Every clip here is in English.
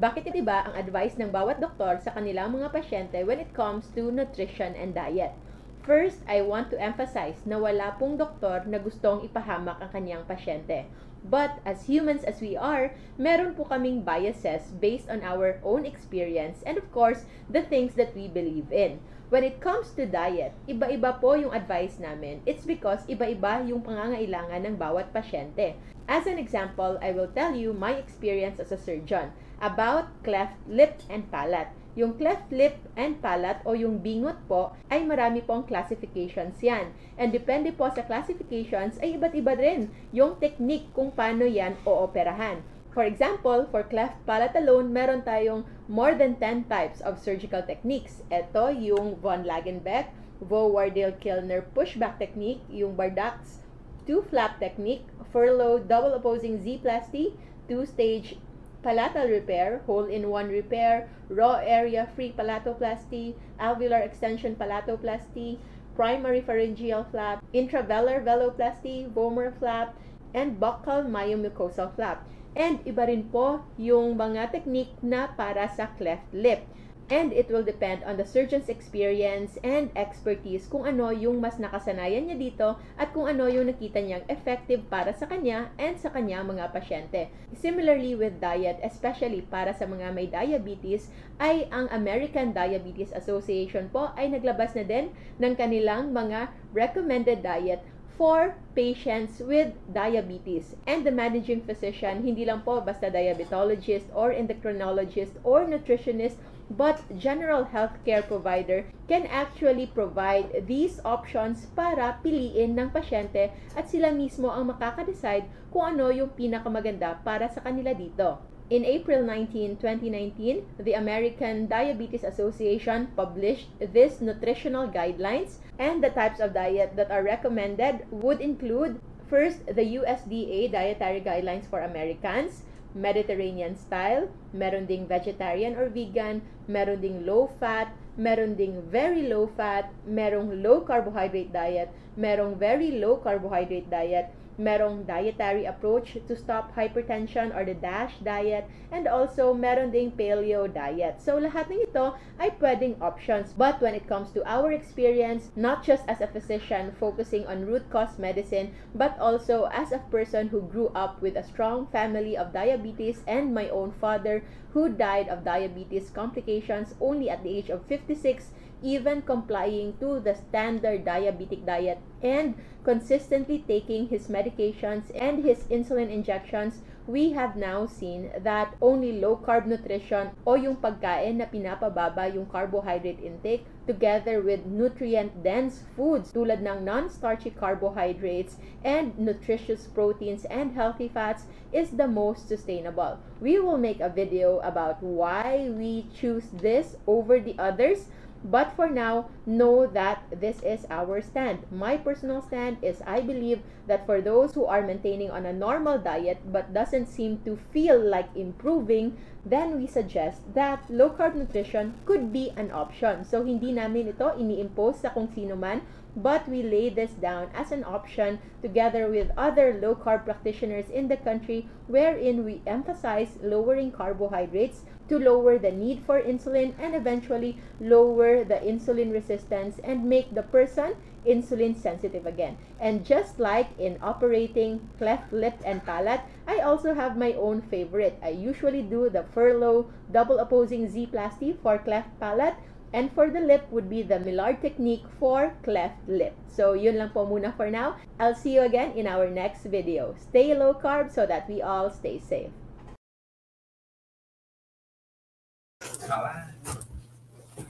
Bakit iba ang advice ng bawat doktor sa kanilang mga pasyente when it comes to nutrition and diet? First, I want to emphasize na wala pong doktor na gustong ipahamak ang kanyang pasyente. But as humans as we are, meron po kaming biases based on our own experience and of course, the things that we believe in. When it comes to diet, iba-iba po yung advice namin. It's because iba-iba yung pangangailangan ng bawat pasyente. As an example, I will tell you my experience as a surgeon about cleft lip and palate. Yung cleft lip and palate o yung bingot po ay marami pong classifications yan. And depende po sa classifications ay iba't iba rin yung technique kung paano yan ooperahan. For example, for cleft palate alone, meron tayong more than 10 types of surgical techniques. Ito yung von Lagenbeck, Vaux-Wardell-Kilner pushback technique, yung Bardak's two-flap technique, furlough double opposing Z-plasty, two-stage palatal repair, hole-in-one repair, raw area free palatoplasty, alveolar extension palatoplasty, primary pharyngeal flap, intravelar veloplasty, vomer flap, and buccal myomucosal flap. And iba rin po yung mga technique na para sa cleft lip. And it will depend on the surgeon's experience and expertise kung ano yung mas nakasanayan niya dito at kung ano yung nakita niyang effective para sa kanya and sa kanya mga pasyente. Similarly with diet, especially para sa mga may diabetes, ay ang American Diabetes Association po ay naglabas na din ng kanilang mga recommended diet for patients with diabetes. And the managing physician, hindi lang po basta diabetologist or endocrinologist or nutritionist, but general healthcare provider can actually provide these options para piliin ng pasyente at sila mismo ang makaka-decide kung ano yung pinakamaganda para sa kanila dito. In April 19, 2019, the American Diabetes Association published this nutritional guidelines and the types of diet that are recommended would include first the USDA dietary guidelines for Americans, Mediterranean style, meron ding vegetarian or vegan, meron ding low fat, meron ding very low fat, merong low carbohydrate diet, merong very low carbohydrate diet, merong dietary approach to stop hypertension or the DASH diet, and also meron ding paleo diet. So lahat ng ito ay pwedeng options. But when it comes to our experience, not just as a physician focusing on root cause medicine, but also as a person who grew up with a strong family of diabetes and my own father who died of diabetes complications only at the age of 56 even complying to the standard diabetic diet and consistently taking his medications and his insulin injections, we have now seen that only low carb nutrition o yung pagkain na pinapababa yung carbohydrate intake together with nutrient dense foods tulad ng non-starchy carbohydrates and nutritious proteins and healthy fats is the most sustainable. We will make a video about why we choose this over the others But for now, know that this is our stand. My personal stand is I believe that for those who are maintaining on a normal diet but doesn't seem to feel like improving, then we suggest that low carb nutrition could be an option. So hindi namin ito ini-impose sa kung sino man, but we lay this down as an option together with other low carb practitioners in the country wherein we emphasize lowering carbohydrates to lower the need for insulin and eventually lower the insulin resistance and make the person insulin sensitive again. And just like in operating cleft lip and palate, I also have my own favorite. I usually do the Furlow double opposing Z-plasty for cleft palate and for the lip would be the Millard technique for cleft lip. So yun lang po muna for now. I'll see you again in our next video. Stay low carb so that we all stay safe.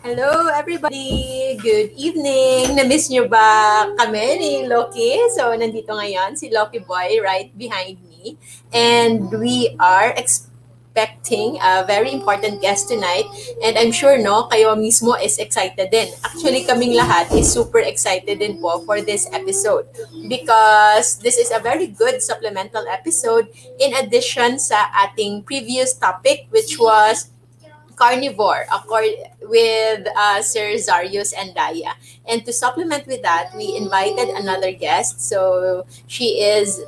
Hello everybody! Good evening! Na-miss nyo ba kami ni Loki? So, nandito ngayon si Loki Boy right behind me. And we are expecting a very important guest tonight. And I'm sure, no, kayo mismo is excited din. Actually, kaming lahat is super excited din po for this episode. Because this is a very good supplemental episode in addition sa ating previous topic which was carnivore with uh, Sir Zarius and Daya. And to supplement with that, we invited another guest. So she is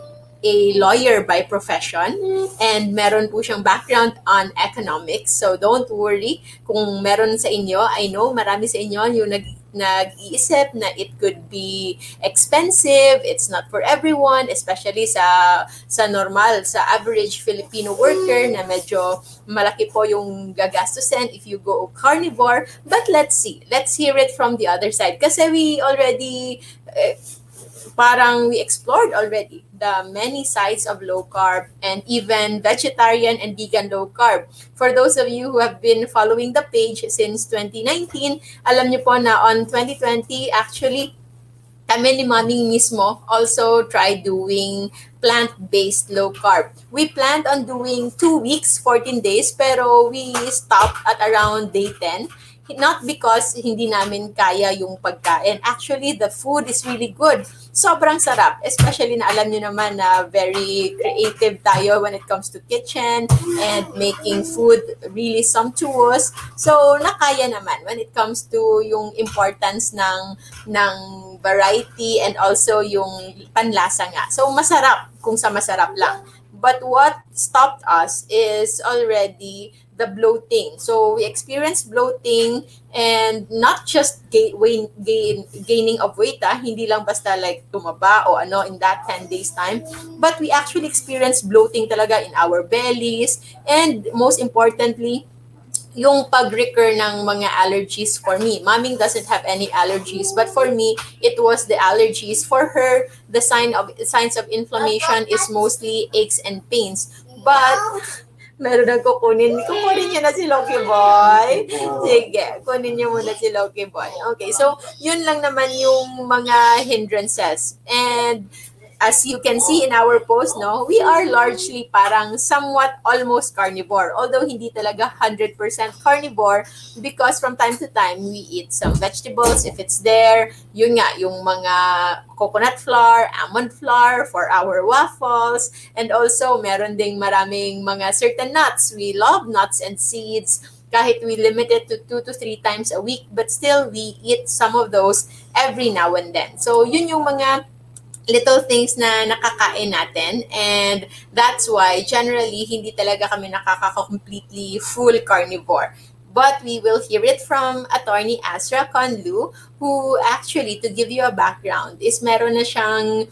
a lawyer by profession and meron po siyang background on economics. So don't worry kung meron sa inyo. I know marami sa inyo yung nag nag-iisip na it could be expensive, it's not for everyone, especially sa sa normal, sa average Filipino worker na medyo malaki po yung gagastusin if you go carnivore. But let's see. Let's hear it from the other side. Kasi we already uh, parang we explored already the many sides of low carb and even vegetarian and vegan low carb. For those of you who have been following the page since 2019, alam niyo po na on 2020 actually kami ni Maming mismo also tried doing plant-based low carb. We planned on doing 2 weeks, 14 days, pero we stopped at around day 10 not because hindi namin kaya yung pagkain. Actually, the food is really good. Sobrang sarap. Especially na alam nyo naman na very creative tayo when it comes to kitchen and making food really sumptuous. So, nakaya naman when it comes to yung importance ng, ng variety and also yung panlasa nga. So, masarap kung sa masarap lang. But what stopped us is already the bloating. So we experience bloating and not just gain, gain, gaining of weight, ah, hindi lang basta like tumaba o ano in that 10 days time, but we actually experience bloating talaga in our bellies and most importantly, yung pag-recur ng mga allergies for me. Maming doesn't have any allergies, but for me, it was the allergies. For her, the sign of signs of inflammation is mostly aches and pains. But meron nang kukunin. Kukunin niyo na si Loki Boy. Sige, kunin niyo muna si Loki Boy. Okay, so yun lang naman yung mga hindrances. And as you can see in our post, no, we are largely parang somewhat almost carnivore. Although hindi talaga 100% carnivore because from time to time we eat some vegetables if it's there. Yun nga, yung mga coconut flour, almond flour for our waffles. And also, meron ding maraming mga certain nuts. We love nuts and seeds kahit we limit it to two to three times a week, but still we eat some of those every now and then. So, yun yung mga little things na nakakain natin and that's why generally hindi talaga kami nakaka-completely full carnivore. But we will hear it from attorney Asra Conlu who actually to give you a background is meron na siyang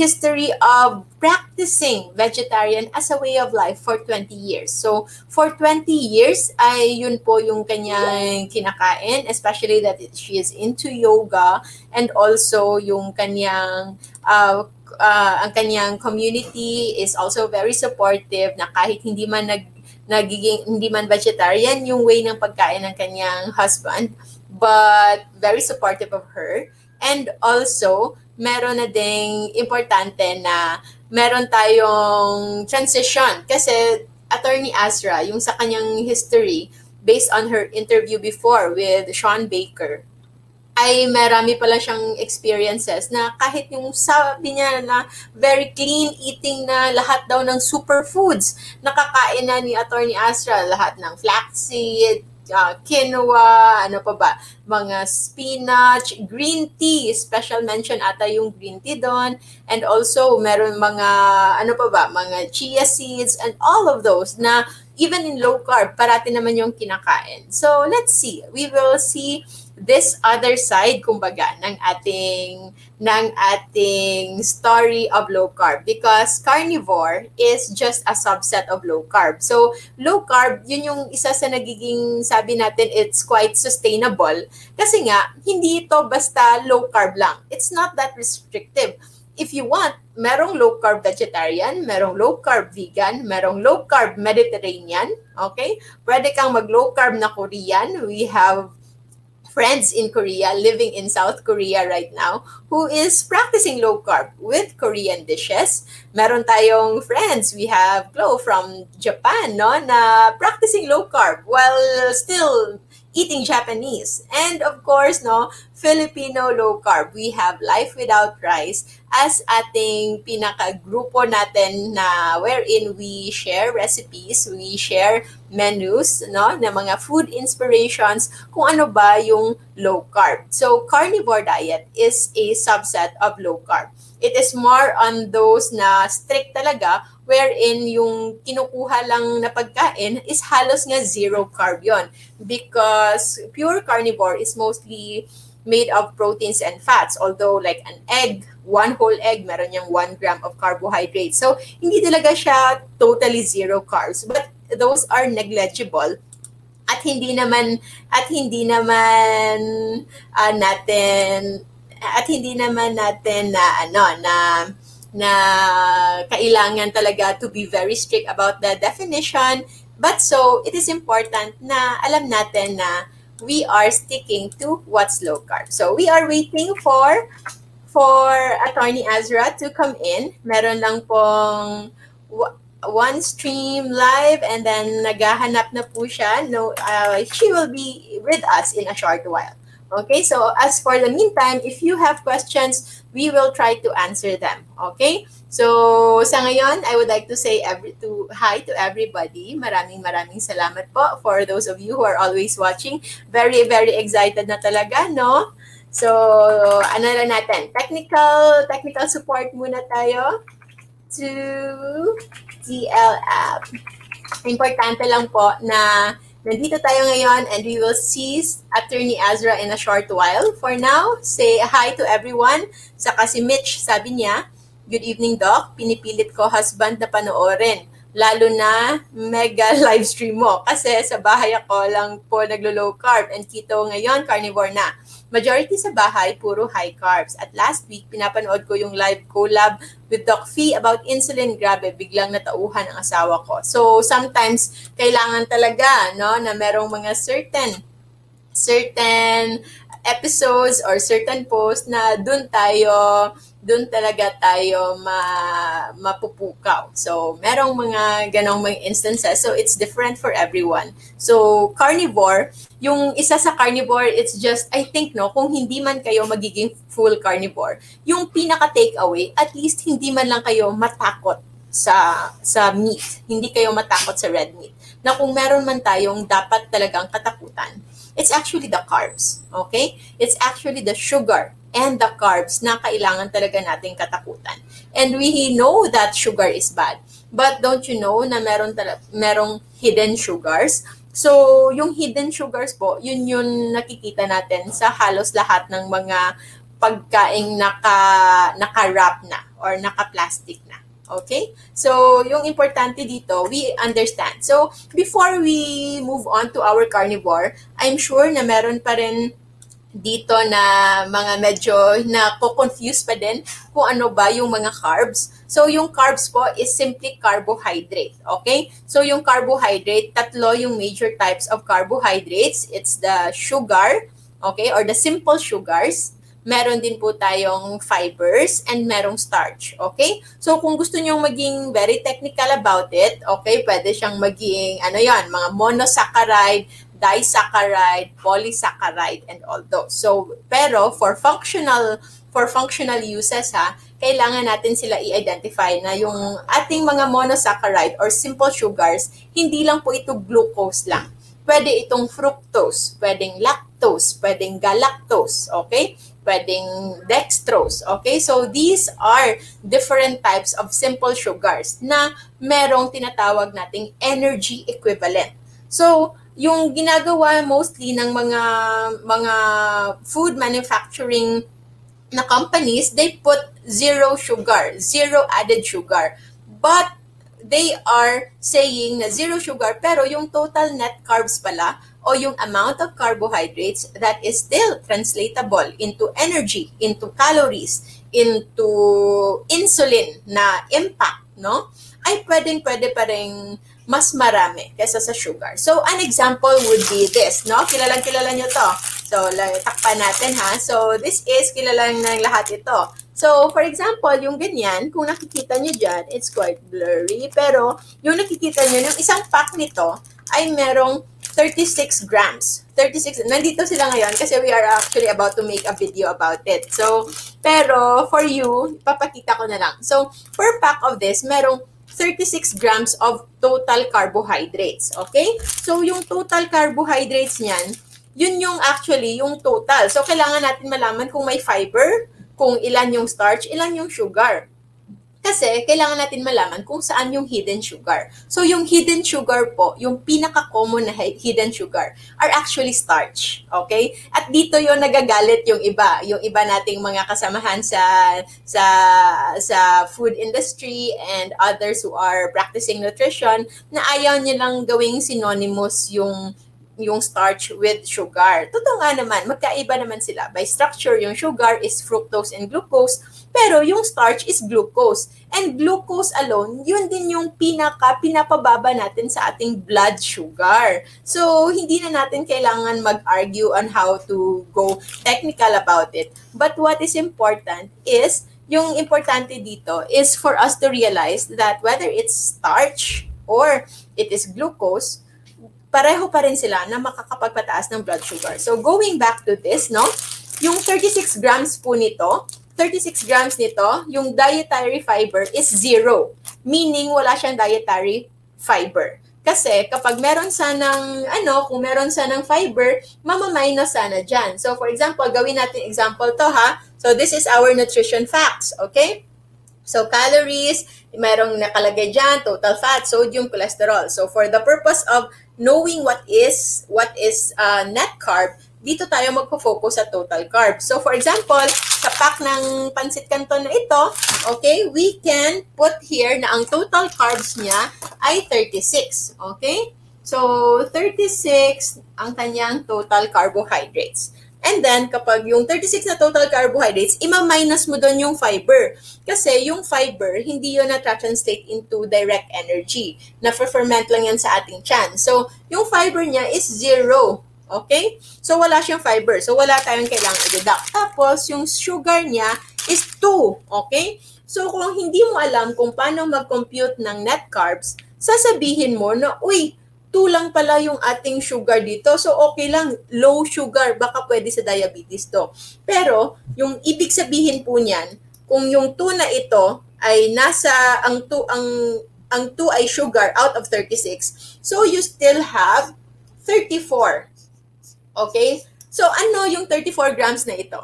history of practicing vegetarian as a way of life for 20 years. So, for 20 years, ay yun po yung kanyang kinakain, especially that she is into yoga and also yung kanyang uh, uh, ang kanyang community is also very supportive na kahit hindi man nag nagiging hindi man vegetarian yung way ng pagkain ng kanyang husband but very supportive of her and also meron na ding importante na meron tayong transition. Kasi attorney Azra, yung sa kanyang history based on her interview before with Sean Baker ay marami pala siyang experiences na kahit yung sabi niya na very clean eating na lahat daw ng superfoods nakakain na ni Attorney Astra lahat ng flaxseed, uh, quinoa, ano pa ba, mga spinach, green tea, special mention ata yung green tea doon. And also, meron mga, ano pa ba, mga chia seeds and all of those na even in low carb, parati naman yung kinakain. So, let's see. We will see this other side kumbaga ng ating ng ating story of low carb because carnivore is just a subset of low carb. So low carb yun yung isa sa nagiging sabi natin it's quite sustainable kasi nga hindi ito basta low carb lang. It's not that restrictive. If you want, merong low carb vegetarian, merong low carb vegan, merong low carb Mediterranean, okay? Pwede kang mag low carb na Korean. We have friends in Korea living in South Korea right now who is practicing low carb with Korean dishes. Meron tayong friends, we have Chloe from Japan, no, na practicing low carb while still eating Japanese. And of course, no, Filipino low carb. We have Life Without Rice as ating pinaka-grupo natin na wherein we share recipes, we share menus, no, na mga food inspirations kung ano ba yung low carb. So, carnivore diet is a subset of low carb. It is more on those na strict talaga wherein yung kinukuha lang na pagkain is halos nga zero carb yon because pure carnivore is mostly made of proteins and fats. Although like an egg one whole egg meron yung 1 gram of carbohydrates so hindi talaga siya totally zero carbs. But those are negligible. At hindi naman at hindi naman uh, natin at hindi naman natin na ano na na kailangan talaga to be very strict about the definition but so it is important na alam natin na we are sticking to what's low carb so we are waiting for for attorney Azra to come in meron lang pong one stream live and then naghahanap na po siya. No, uh, she will be with us in a short while. Okay, so as for the meantime, if you have questions, we will try to answer them. Okay? So, sa ngayon, I would like to say every to hi to everybody. Maraming maraming salamat po for those of you who are always watching. Very very excited na talaga, no? So, ano lang natin? Technical technical support muna tayo to DL app. Importante lang po na nandito tayo ngayon and we will see Attorney Azra in a short while. For now, say hi to everyone. Saka si Mitch, sabi niya, Good evening, Doc. Pinipilit ko husband na panoorin. Lalo na mega live stream mo. Kasi sa bahay ako lang po naglo-low carb and keto ngayon, carnivore na. Majority sa bahay, puro high carbs. At last week, pinapanood ko yung live collab with Doc Fee about insulin. Grabe, biglang natauhan ang asawa ko. So, sometimes, kailangan talaga, no, na merong mga certain, certain episodes or certain posts na dun tayo doon talaga tayo ma, mapupukaw. So, merong mga ganong mga instances. So, it's different for everyone. So, carnivore, yung isa sa carnivore, it's just, I think, no, kung hindi man kayo magiging full carnivore, yung pinaka-takeaway, at least hindi man lang kayo matakot sa sa meat. Hindi kayo matakot sa red meat. Na kung meron man tayong dapat talagang katakutan, it's actually the carbs. Okay? It's actually the sugar and the carbs na kailangan talaga nating katakutan. And we know that sugar is bad. But don't you know na meron tala- merong hidden sugars? So, yung hidden sugars po, yun yun nakikita natin sa halos lahat ng mga pagkaing naka, naka-wrap na or naka-plastic na. Okay? So, yung importante dito, we understand. So, before we move on to our carnivore, I'm sure na meron pa rin dito na mga medyo na confuse pa din kung ano ba yung mga carbs. So yung carbs po is simply carbohydrate, okay? So yung carbohydrate, tatlo yung major types of carbohydrates. It's the sugar, okay, or the simple sugars. Meron din po tayong fibers and merong starch, okay? So kung gusto niyo maging very technical about it, okay, pwede siyang maging ano 'yan, mga monosaccharide, disaccharide, polysaccharide, and all those. So, pero for functional for functional uses ha, kailangan natin sila i-identify na yung ating mga monosaccharide or simple sugars, hindi lang po ito glucose lang. Pwede itong fructose, pwedeng lactose, pwedeng galactose, okay? Pwedeng dextrose, okay? So these are different types of simple sugars na merong tinatawag nating energy equivalent. So, yung ginagawa mostly ng mga mga food manufacturing na companies, they put zero sugar, zero added sugar. But they are saying na zero sugar pero yung total net carbs pala o yung amount of carbohydrates that is still translatable into energy, into calories, into insulin na impact, no? Ay pwedeng pwede pa rin mas marami kaysa sa sugar. So, an example would be this, no? Kilalang kilala nyo to. So, takpan natin ha. So, this is kilalang ng lahat ito. So, for example, yung ganyan, kung nakikita nyo dyan, it's quite blurry. Pero, yung nakikita nyo, yung isang pack nito ay merong 36 grams. 36, nandito sila ngayon kasi we are actually about to make a video about it. So, pero for you, papakita ko na lang. So, per pack of this, merong 36 grams of total carbohydrates. Okay? So, yung total carbohydrates niyan, yun yung actually yung total. So, kailangan natin malaman kung may fiber, kung ilan yung starch, ilan yung sugar. Kasi kailangan natin malaman kung saan yung hidden sugar. So yung hidden sugar po, yung pinaka-common na hidden sugar are actually starch. Okay? At dito yung nagagalit yung iba, yung iba nating mga kasamahan sa sa sa food industry and others who are practicing nutrition na ayaw nilang gawing synonymous yung yung starch with sugar. Totoo nga naman, magkaiba naman sila. By structure, yung sugar is fructose and glucose, pero yung starch is glucose. And glucose alone, yun din yung pinaka, pinapababa natin sa ating blood sugar. So, hindi na natin kailangan mag-argue on how to go technical about it. But what is important is, yung importante dito is for us to realize that whether it's starch or it is glucose, pareho pa rin sila na makakapagpataas ng blood sugar. So going back to this, no, yung 36 grams po nito, 36 grams nito, yung dietary fiber is zero. Meaning, wala siyang dietary fiber. Kasi kapag meron sanang, ano, kung meron sanang fiber, mamaminus sana dyan. So, for example, gawin natin example to ha. So, this is our nutrition facts, okay? So, calories, merong nakalagay dyan, total fat, sodium, cholesterol. So, for the purpose of knowing what is what is uh, net carb, dito tayo magpo-focus sa total carb. So for example, sa pack ng pansit canton na ito, okay, we can put here na ang total carbs niya ay 36. Okay? So 36 ang kanyang total carbohydrates. And then, kapag yung 36 na total carbohydrates, ima-minus mo doon yung fiber. Kasi yung fiber, hindi yun na-translate into direct energy. Na-ferment lang yan sa ating chan. So, yung fiber niya is zero. Okay? So, wala siyang fiber. So, wala tayong kailangang i-deduct. Tapos, yung sugar niya is 2. Okay? So, kung hindi mo alam kung paano mag-compute ng net carbs, sasabihin mo na, uy, 2 lang pala yung ating sugar dito. So, okay lang, low sugar, baka pwede sa diabetes to. Pero, yung ibig sabihin po niyan, kung yung 2 na ito ay nasa, ang 2, ang, ang 2 ay sugar out of 36, so you still have 34. Okay? So, ano yung 34 grams na ito?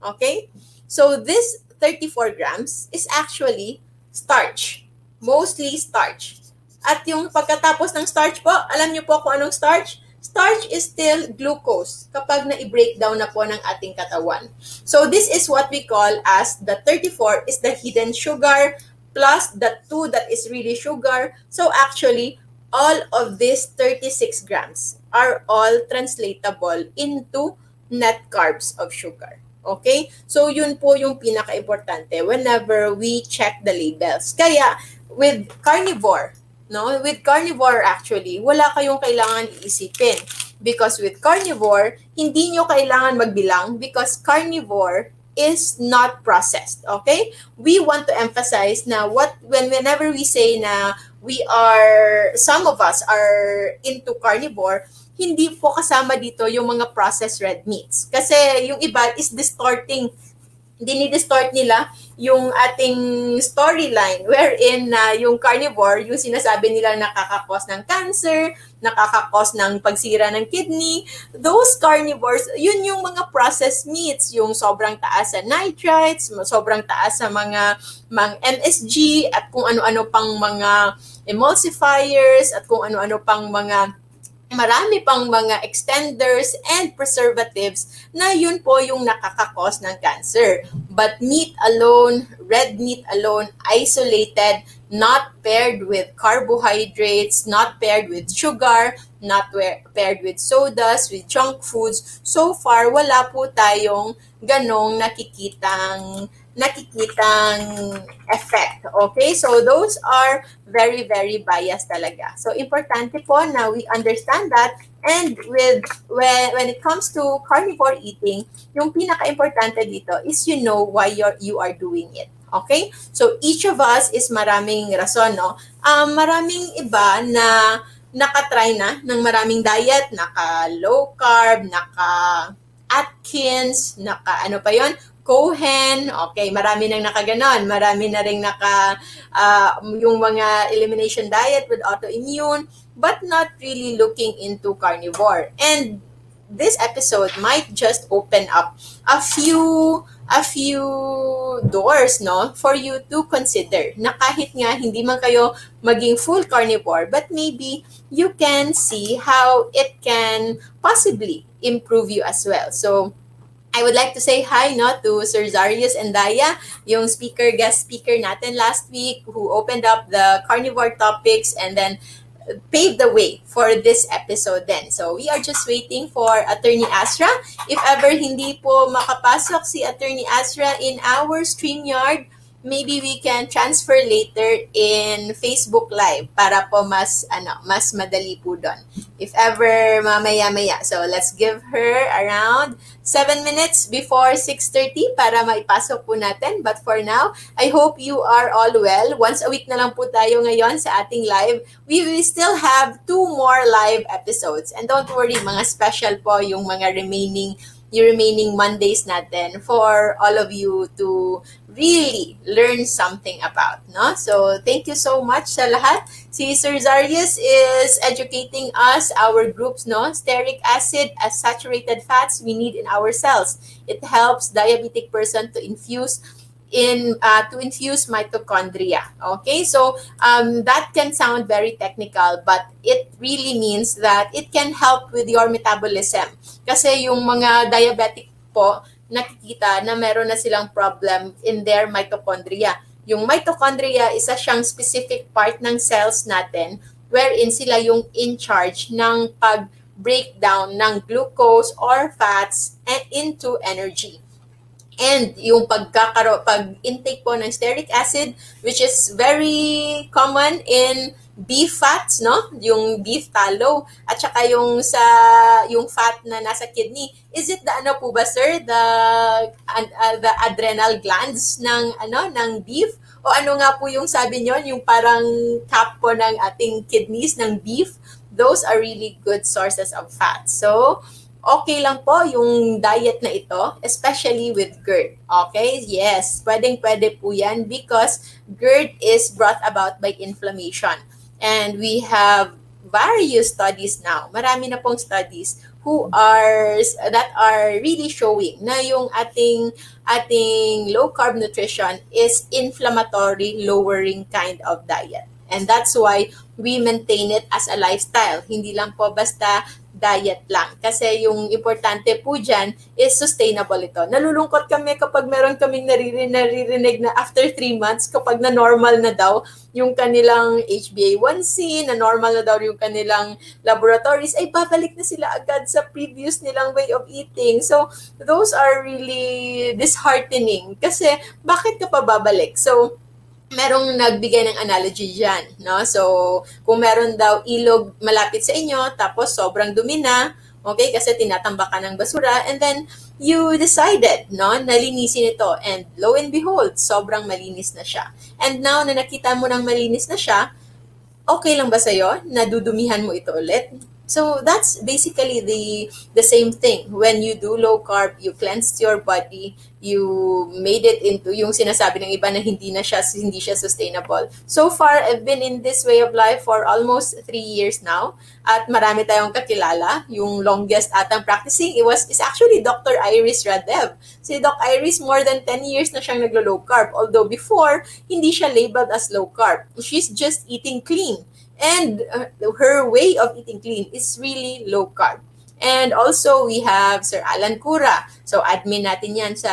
Okay? So, this 34 grams is actually starch. Mostly starch. At yung pagkatapos ng starch po, alam niyo po kung anong starch? Starch is still glucose kapag na-breakdown na po ng ating katawan. So this is what we call as the 34 is the hidden sugar plus the 2 that is really sugar. So actually, all of these 36 grams are all translatable into net carbs of sugar. Okay? So, yun po yung pinaka-importante whenever we check the labels. Kaya, with carnivore, No? With carnivore actually, wala kayong kailangan iisipin. Because with carnivore, hindi nyo kailangan magbilang because carnivore is not processed. Okay? We want to emphasize na what when whenever we say na we are some of us are into carnivore, hindi po kasama dito yung mga processed red meats. Kasi yung iba is distorting dinidistort nila yung ating storyline wherein na uh, yung carnivore, yung sinasabi nila nakakakos ng cancer, nakakakos ng pagsira ng kidney, those carnivores, yun yung mga processed meats, yung sobrang taas sa nitrites, sobrang taas sa mga mga MSG at kung ano-ano pang mga emulsifiers at kung ano-ano pang mga marami pang mga extenders and preservatives na yun po yung nakakakos ng cancer. But meat alone, red meat alone, isolated, not paired with carbohydrates, not paired with sugar, not paired with sodas, with junk foods, so far wala po tayong ganong nakikitang nakikitang effect. Okay? So, those are very, very biased talaga. So, importante po na we understand that and with when, when it comes to carnivore eating, yung pinaka-importante dito is you know why you're, you are doing it. Okay? So, each of us is maraming rason, no? Um, maraming iba na nakatry na ng maraming diet, naka low carb, naka Atkins, naka ano pa yon Cohen, okay, marami nang nakaganon. Marami na rin naka, uh, yung mga elimination diet with autoimmune, but not really looking into carnivore. And this episode might just open up a few a few doors, no, for you to consider na kahit nga hindi man kayo maging full carnivore, but maybe you can see how it can possibly improve you as well. So, I would like to say hi no to Sir Zarius and Daya, yung speaker guest speaker natin last week who opened up the carnivore topics and then paved the way for this episode then. So we are just waiting for Attorney Asra. If ever hindi po makapasok si Attorney Asra in our StreamYard, maybe we can transfer later in Facebook Live para po mas ano, mas madali po doon. If ever mamaya-maya. So let's give her around 7 minutes before 6.30 para maipasok po natin. But for now, I hope you are all well. Once a week na lang po tayo ngayon sa ating live. We will still have two more live episodes. And don't worry, mga special po yung mga remaining yung remaining Mondays natin for all of you to really learn something about. No? So, thank you so much sa lahat. Si Sir Zarius is educating us, our groups, no? Stearic acid as saturated fats we need in our cells. It helps diabetic person to infuse in uh, to infuse mitochondria. Okay, so um, that can sound very technical, but it really means that it can help with your metabolism. Kasi yung mga diabetic po, nakikita na meron na silang problem in their mitochondria. Yung mitochondria, isa siyang specific part ng cells natin wherein sila yung in charge ng pag-breakdown ng glucose or fats and into energy. And yung pagkakaro pag intake po ng stearic acid which is very common in beef fats, no? Yung beef tallow at saka yung sa yung fat na nasa kidney. Is it the ano po ba sir, the uh, the adrenal glands ng ano ng beef o ano nga po yung sabi niyo, yung parang cap po ng ating kidneys ng beef? Those are really good sources of fat. So, okay lang po yung diet na ito, especially with GERD. Okay? Yes, pwedeng-pwede po yan because GERD is brought about by inflammation. And we have various studies now. Marami na pong studies who are that are really showing na yung ating ating low carb nutrition is inflammatory lowering kind of diet. And that's why we maintain it as a lifestyle. Hindi lang po basta diet lang. Kasi yung importante po dyan is sustainable ito. Nalulungkot kami kapag meron kaming naririnig, naririnig na after 3 months, kapag na normal na daw yung kanilang HbA1c, na normal na daw yung kanilang laboratories, ay babalik na sila agad sa previous nilang way of eating. So, those are really disheartening. Kasi, bakit ka pa babalik? So, merong nagbigay ng analogy dyan, no? So, kung meron daw ilog malapit sa inyo, tapos sobrang dumi na, okay, kasi tinatambak ka ng basura, and then you decided, no, nalinisin ito, and lo and behold, sobrang malinis na siya. And now, na nakita mo ng malinis na siya, okay lang ba sa'yo na dudumihan mo ito ulit? So that's basically the the same thing. When you do low carb, you cleanse your body, you made it into yung sinasabi ng iba na hindi na siya hindi siya sustainable. So far, I've been in this way of life for almost three years now. At marami tayong kakilala. Yung longest atang practicing, it was is actually Dr. Iris Radev. Si Doc Iris, more than 10 years na siyang naglo-low carb. Although before, hindi siya labeled as low carb. She's just eating clean and uh, her way of eating clean is really low carb. And also, we have Sir Alan Cura. So, admin natin yan sa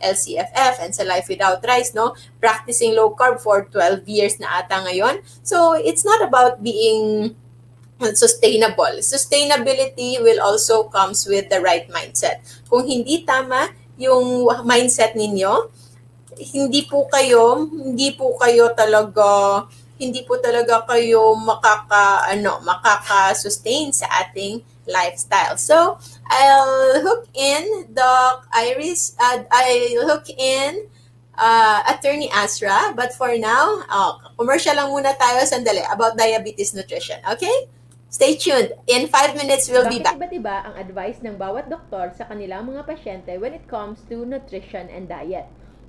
LCFF and sa Life Without Rice, no? Practicing low carb for 12 years na ata ngayon. So, it's not about being sustainable. Sustainability will also comes with the right mindset. Kung hindi tama yung mindset ninyo, hindi po kayo, hindi po kayo talaga hindi po talaga kayo makaka ano makaka-sustain sa ating lifestyle. So, I'll hook in the Iris uh, I'll hook in uh, Attorney Asra, but for now, oh, commercial lang muna tayo sandali about diabetes nutrition. Okay? Stay tuned. In 5 minutes, we'll Bakit be back. iba't iba ang advice ng bawat doktor sa kanilang mga pasyente when it comes to nutrition and diet?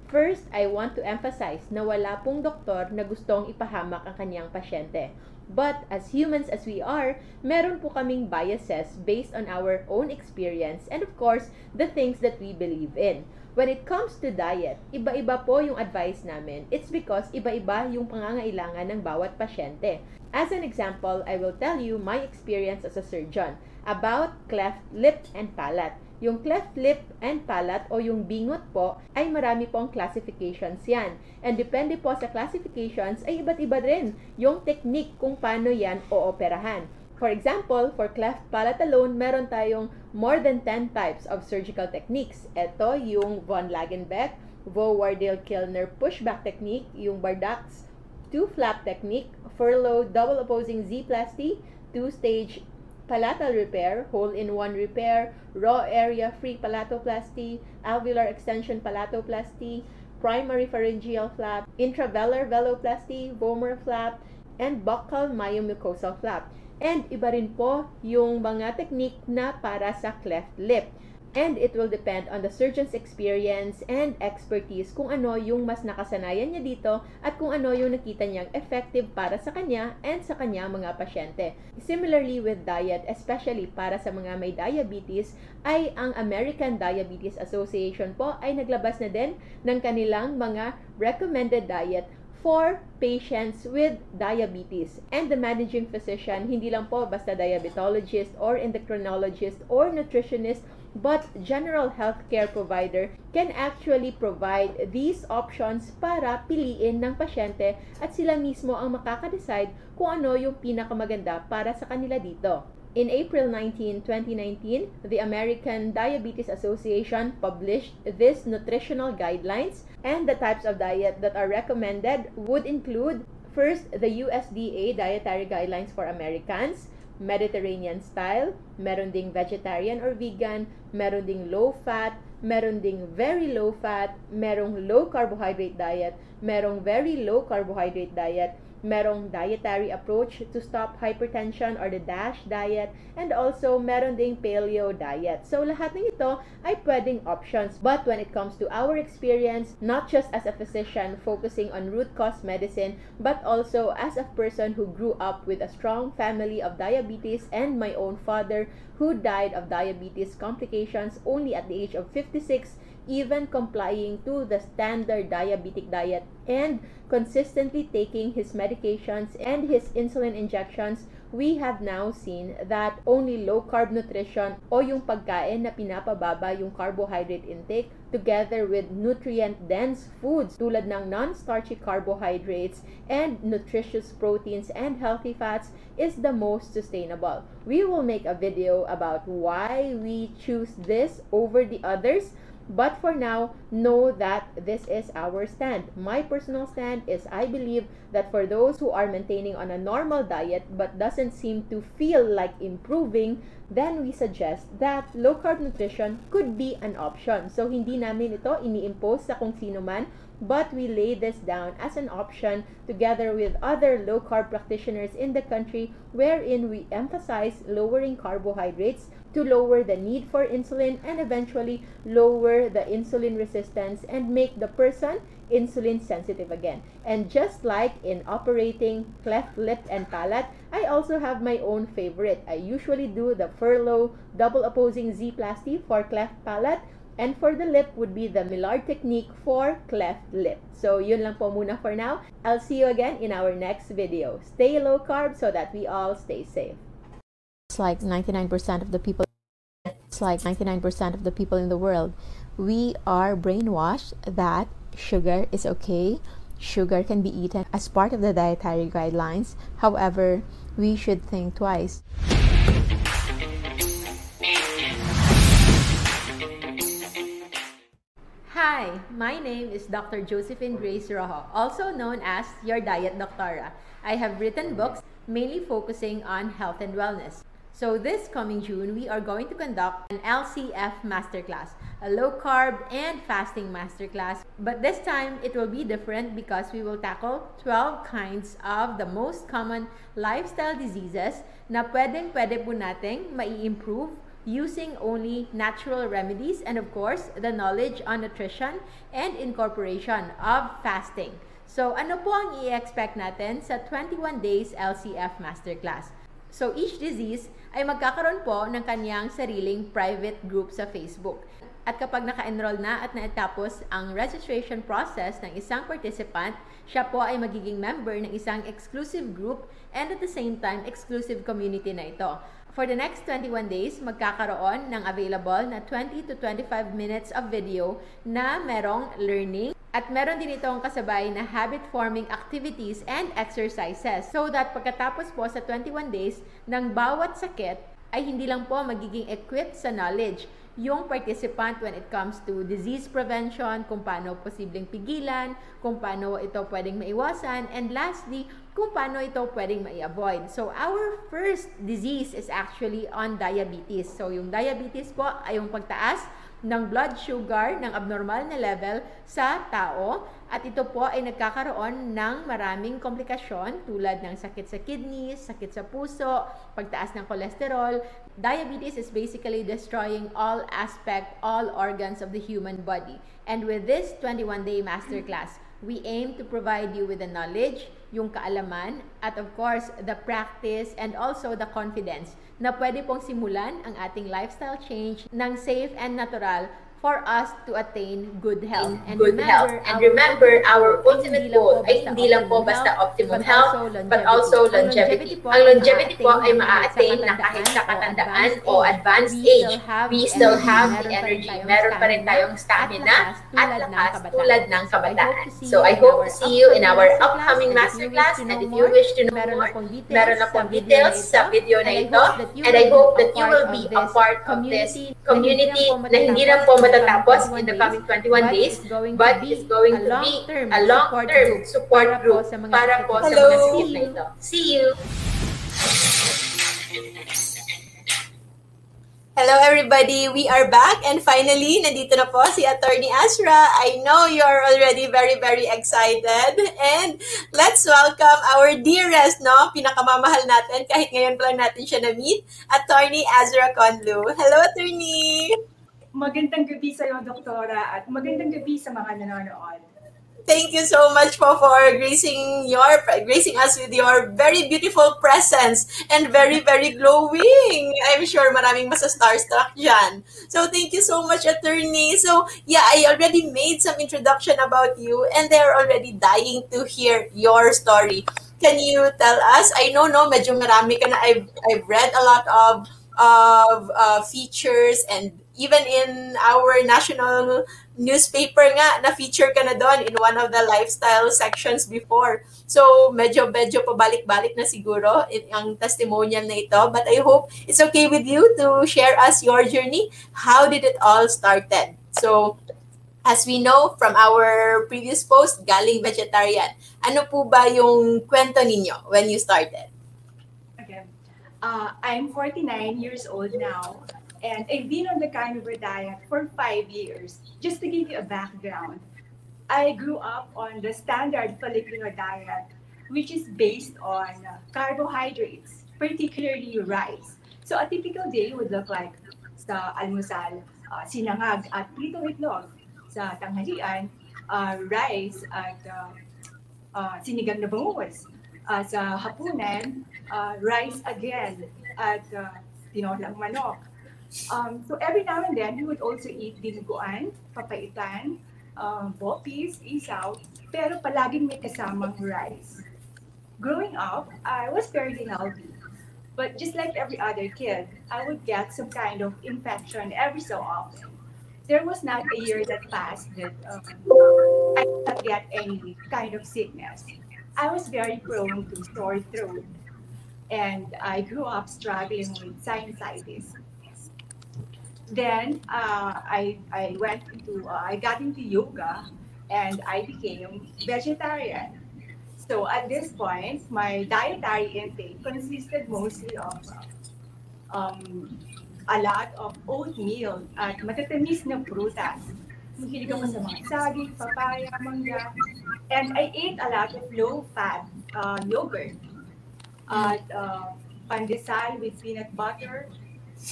First, I want to emphasize na wala pong doktor na gustong ipahamak ang kanyang pasyente. But as humans as we are, meron po kaming biases based on our own experience and of course, the things that we believe in. when it comes to diet, iba-iba po yung advice namin. It's because iba-iba yung pangangailangan ng bawat pasyente. As an example, I will tell you my experience as a surgeon about cleft lip and palate. Yung cleft lip and palate o yung bingot po ay marami pong classifications yan. And depende po sa classifications ay iba't iba rin yung technique kung paano yan ooperahan. For example, for cleft palate alone, meron tayong more than 10 types of surgical techniques. Ito yung von Lagenbeck, Vaux-Wardell-Kilner pushback technique, yung Bardak's two-flap technique, furlough double opposing Z-plasty, two-stage palatal repair, hole-in-one repair, raw area free palatoplasty, alveolar extension palatoplasty, primary pharyngeal flap, intravelar veloplasty, vomer flap, and buccal myomucosal flap. And iba rin po yung mga technique na para sa cleft lip. And it will depend on the surgeon's experience and expertise kung ano yung mas nakasanayan niya dito at kung ano yung nakita niyang effective para sa kanya and sa kanya mga pasyente. Similarly with diet, especially para sa mga may diabetes, ay ang American Diabetes Association po ay naglabas na din ng kanilang mga recommended diet for patients with diabetes. And the managing physician, hindi lang po basta diabetologist or endocrinologist or nutritionist, but general healthcare provider can actually provide these options para piliin ng pasyente at sila mismo ang makaka-decide kung ano yung pinakamaganda para sa kanila dito. In April 19, 2019, the American Diabetes Association published this nutritional guidelines and the types of diet that are recommended would include first the USDA dietary guidelines for Americans, Mediterranean style, meron ding vegetarian or vegan, meron ding low fat, meron ding very low fat, merong low carbohydrate diet, merong very low carbohydrate diet, merong dietary approach to stop hypertension or the DASH diet, and also meron ding paleo diet. So lahat ng ito ay pwedeng options. But when it comes to our experience, not just as a physician focusing on root cause medicine, but also as a person who grew up with a strong family of diabetes and my own father who died of diabetes complications only at the age of 56 even complying to the standard diabetic diet and consistently taking his medications and his insulin injections, we have now seen that only low carb nutrition o yung pagkain na pinapababa yung carbohydrate intake together with nutrient dense foods tulad ng non-starchy carbohydrates and nutritious proteins and healthy fats is the most sustainable. We will make a video about why we choose this over the others But for now, know that this is our stand. My personal stand is I believe that for those who are maintaining on a normal diet but doesn't seem to feel like improving, then we suggest that low carb nutrition could be an option. So hindi namin ito ini-impose sa kung sino man, but we lay this down as an option together with other low carb practitioners in the country wherein we emphasize lowering carbohydrates to lower the need for insulin and eventually lower the insulin resistance and make the person insulin sensitive again. And just like in operating cleft lip and palate, I also have my own favorite. I usually do the Furlow double opposing Z-plasty for cleft palate and for the lip would be the Millard technique for cleft lip. So yun lang po muna for now. I'll see you again in our next video. Stay low carb so that we all stay safe. It's like 99% of the people it's like 99% of the people in the world we are brainwashed that sugar is okay sugar can be eaten as part of the dietary guidelines however we should think twice Hi, my name is Dr. Josephine Grace Rojo, also known as your Diet Doctora. I have written books mainly focusing on health and wellness. So this coming June, we are going to conduct an LCF masterclass, a low carb and fasting masterclass. But this time, it will be different because we will tackle 12 kinds of the most common lifestyle diseases na pwedeng pwede po nating mai-improve using only natural remedies and of course, the knowledge on nutrition and incorporation of fasting. So ano po ang i-expect natin sa 21 days LCF masterclass? So each disease ay magkakaroon po ng kanyang sariling private group sa Facebook. At kapag naka-enroll na at natapos ang registration process ng isang participant, siya po ay magiging member ng isang exclusive group and at the same time, exclusive community na ito. For the next 21 days, magkakaroon ng available na 20 to 25 minutes of video na merong learning at meron din itong kasabay na habit-forming activities and exercises. So that pagkatapos po sa 21 days ng bawat sakit ay hindi lang po magiging equipped sa knowledge yung participant when it comes to disease prevention, kung paano posibleng pigilan, kung paano ito pwedeng maiwasan, and lastly, kung paano ito pwedeng mai-avoid. So, our first disease is actually on diabetes. So, yung diabetes po ay yung pagtaas ng blood sugar ng abnormal na level sa tao at ito po ay nagkakaroon ng maraming komplikasyon tulad ng sakit sa kidneys, sakit sa puso, pagtaas ng kolesterol. Diabetes is basically destroying all aspect, all organs of the human body. And with this 21-day masterclass, we aim to provide you with the knowledge, yung kaalaman, at of course, the practice and also the confidence na pwede pong simulan ang ating lifestyle change ng safe and natural for us to attain good health. And good remember, health. And remember, our ultimate goal ay hindi lang po basta optimum health, but also longevity. Ang longevity po ay maa-attain na kahit sa katandaan o advanced age, we still have the energy. Meron pa rin tayong stamina at lakas tulad ng kabataan. So I hope to see you in our upcoming masterclass and if you wish to know more, meron na pong details sa video na ito and I hope that you will be a part of this community na hindi lang po matatapos in the coming 21 days, but is going to be a long-term support group para po sa mga sakit na ito. See you! Hello everybody, we are back and finally, nandito na po si Attorney Asra. I know you are already very, very excited and let's welcome our dearest, no, pinakamamahal natin kahit ngayon pa lang natin siya na-meet, Attorney Azra Conlu. Hello, Attorney! Magandang gabi sa iyo, Doktora, at magandang gabi sa mga nanonood. Thank you so much po for gracing your gracing us with your very beautiful presence and very very glowing. I'm sure maraming masa starstruck diyan. So thank you so much attorney. So yeah, I already made some introduction about you and they're already dying to hear your story. Can you tell us? I know no medyo marami ka na I've I've read a lot of of uh, features and even in our national newspaper nga, na-feature ka na doon in one of the lifestyle sections before. So, medyo, medyo pabalik-balik na siguro ang testimonial na ito. But I hope it's okay with you to share us your journey. How did it all started? So, as we know from our previous post, galing vegetarian. Ano po ba yung kwento ninyo when you started? Okay. Uh, I'm 49 years old now. And I've been on the carnivore diet for five years. Just to give you a background, I grew up on the standard Filipino diet, which is based on carbohydrates, particularly rice. So a typical day would look like sa almusal, uh, sinangag at pritong itlog. Sa tanghalian, uh, rice at uh, uh, sinigang na bangus. Uh, sa hapunan, uh, rice again at uh, tinolang manok. Um, so every now and then, we would also eat dinuguan, papaitan, um, bopis, isaw, pero palaging may kasamang rice. Growing up, I was fairly healthy. But just like every other kid, I would get some kind of infection every so often. There was not a year that passed that um, I did not get any kind of sickness. I was very prone to sore throat, and I grew up struggling with sinusitis then uh, I, I went into, uh, I got into yoga and I became vegetarian. So at this point, my dietary intake consisted mostly of um, a lot of oatmeal at matatamis na prutas. Mahilig ako sa mga saging, papaya, mangga. And I ate a lot of low-fat uh, yogurt at uh, pandesal with peanut butter,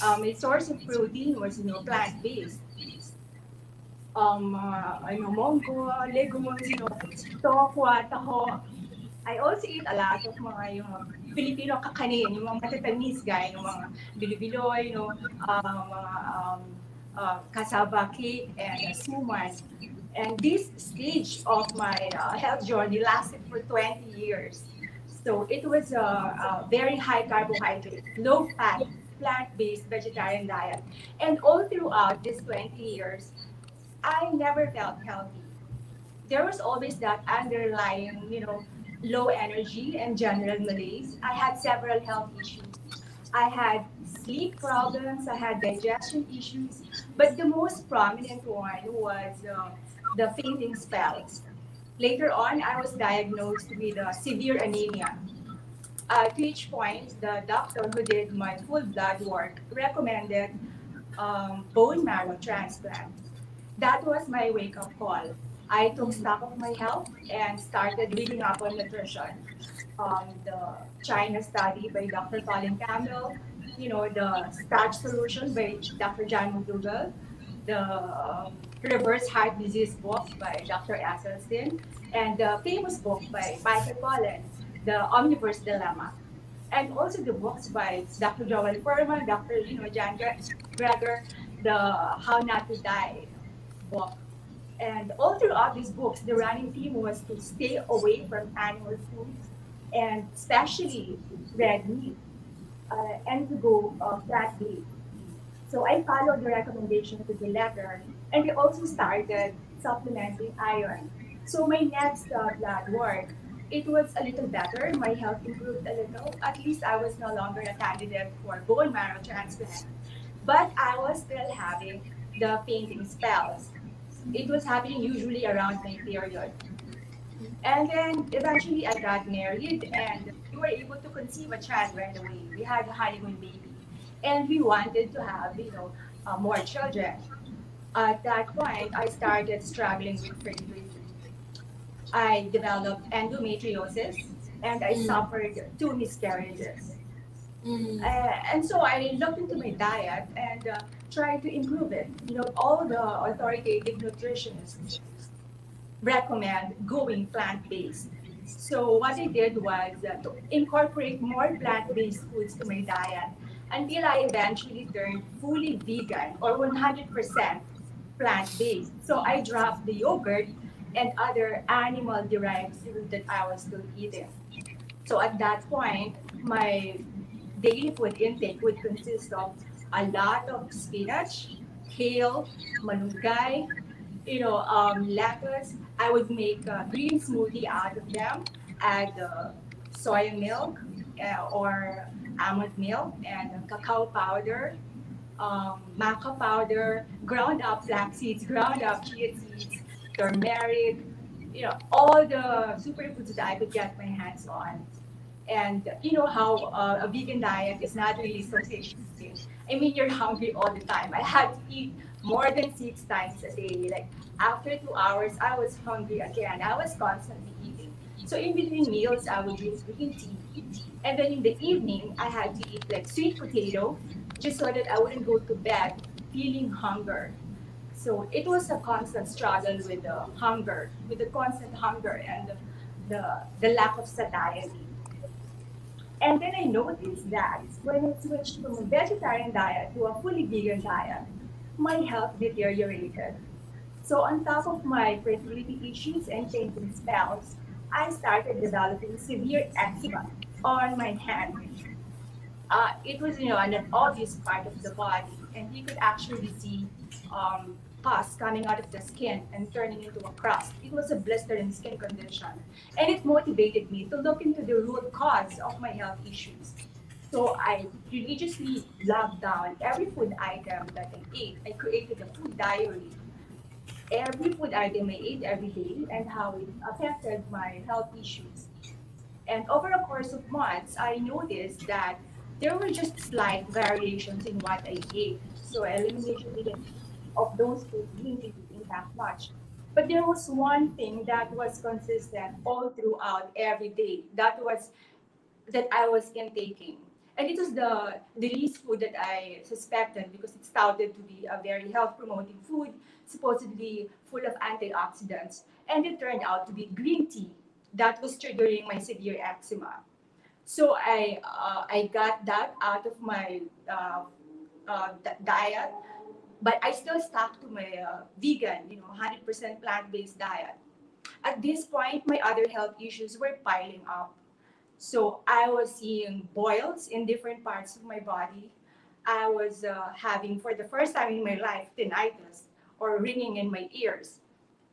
um, a source of protein was you know plant-based. Um, uh, ano, mongo, legumes, you know, tokwa, taho. I also eat a lot of mga yung Filipino kakanin, yung mga matatamis gaya, yung mga bilibiloy, you know, uh, mga um, uh, cake and uh, suman. And this stage of my uh, health journey lasted for 20 years. So it was a, a very high carbohydrate, low fat, plant-based vegetarian diet. And all throughout these 20 years, I never felt healthy. There was always that underlying, you know, low energy and general malaise. I had several health issues. I had sleep problems, I had digestion issues, but the most prominent one was uh, the fainting spells. Later on, I was diagnosed with uh, severe anemia. Uh, to each point, the doctor who did my full blood work recommended um, bone marrow transplant. That was my wake up call. I took stock of my health and started reading up on nutrition. Um, the China study by Dr. Colin Campbell, you know, the starch solution by Dr. John McDougall, the um, reverse heart disease book by Dr. Esselstyn, and the famous book by Michael Pollan, The Omnivore's Dilemma. And also the books by Dr. Joel Fuhrman, Dr. You know, John Greger, the How Not to Die book. And all throughout these books, the running theme was to stay away from animal foods and especially red meat uh, and to go uh, plant-based. So I followed the recommendation to the letter and we also started supplementing iron. So my next uh, blood work, it was a little better. My health improved a little. At least I was no longer a candidate for bone marrow transplant. But I was still having the fainting spells it was happening usually around my period. And then eventually I got married and we were able to conceive a child right away. We had a honeymoon baby. And we wanted to have, you know, uh, more children. At that point, I started struggling with fertility. I developed endometriosis and I mm. suffered two miscarriages. Mm. Uh, and so I looked into my diet and uh, tried to improve it. You know, all the authoritative nutritionists recommend going plant-based. So what I did was uh, to incorporate more plant-based foods to my diet until I eventually turned fully vegan or 100% plant-based. So I dropped the yogurt and other animal-derived food that I was still eating. So at that point, my daily food intake would consist of a lot of spinach, kale, malunggay, you know, um, lettuce. I would make a green smoothie out of them, add uh, soy milk uh, or almond milk and cacao powder, um, maca powder, ground up flax seeds, ground up chia seeds, turmeric, you know, all the superfoods that I could get my hands on. And you know how uh, a vegan diet is not really satiating. I mean, you're hungry all the time. I had to eat more than six times a day. Like after two hours, I was hungry again. I was constantly eating. So in between meals, I would drink green tea. And then in the evening, I had to eat like sweet potato, just so that I wouldn't go to bed feeling hunger. So it was a constant struggle with the hunger, with the constant hunger and the, the, the lack of satiety. And then I noticed that when I switched from a vegetarian diet to a fully vegan diet, my health deteriorated. So on top of my fertility issues and changing spells, I started developing severe eczema on my hand. Uh, it was, you know, an obvious part of the body, and you could actually see um, pus coming out of the skin and turning into a crust. It was a blistering skin condition. And it motivated me to look into the root cause of my health issues. So I religiously logged down every food item that I ate. I created a food diary. Every food item I ate every day and how it affected my health issues. And over a course of months, I noticed that there were just slight variations in what I ate. So elimination didn't of those two didn't impact much. But there was one thing that was consistent all throughout every day. That was that I was intaking. And it was the, the least food that I suspected because it started to be a very health promoting food, supposedly full of antioxidants. And it turned out to be green tea, that was triggering my severe eczema. So I uh, I got that out of my uh, uh, diet, but I still stuck to my uh, vegan, you know, 100% plant-based diet. At this point, my other health issues were piling up. So I was seeing boils in different parts of my body. I was uh, having, for the first time in my life, tinnitus or ringing in my ears.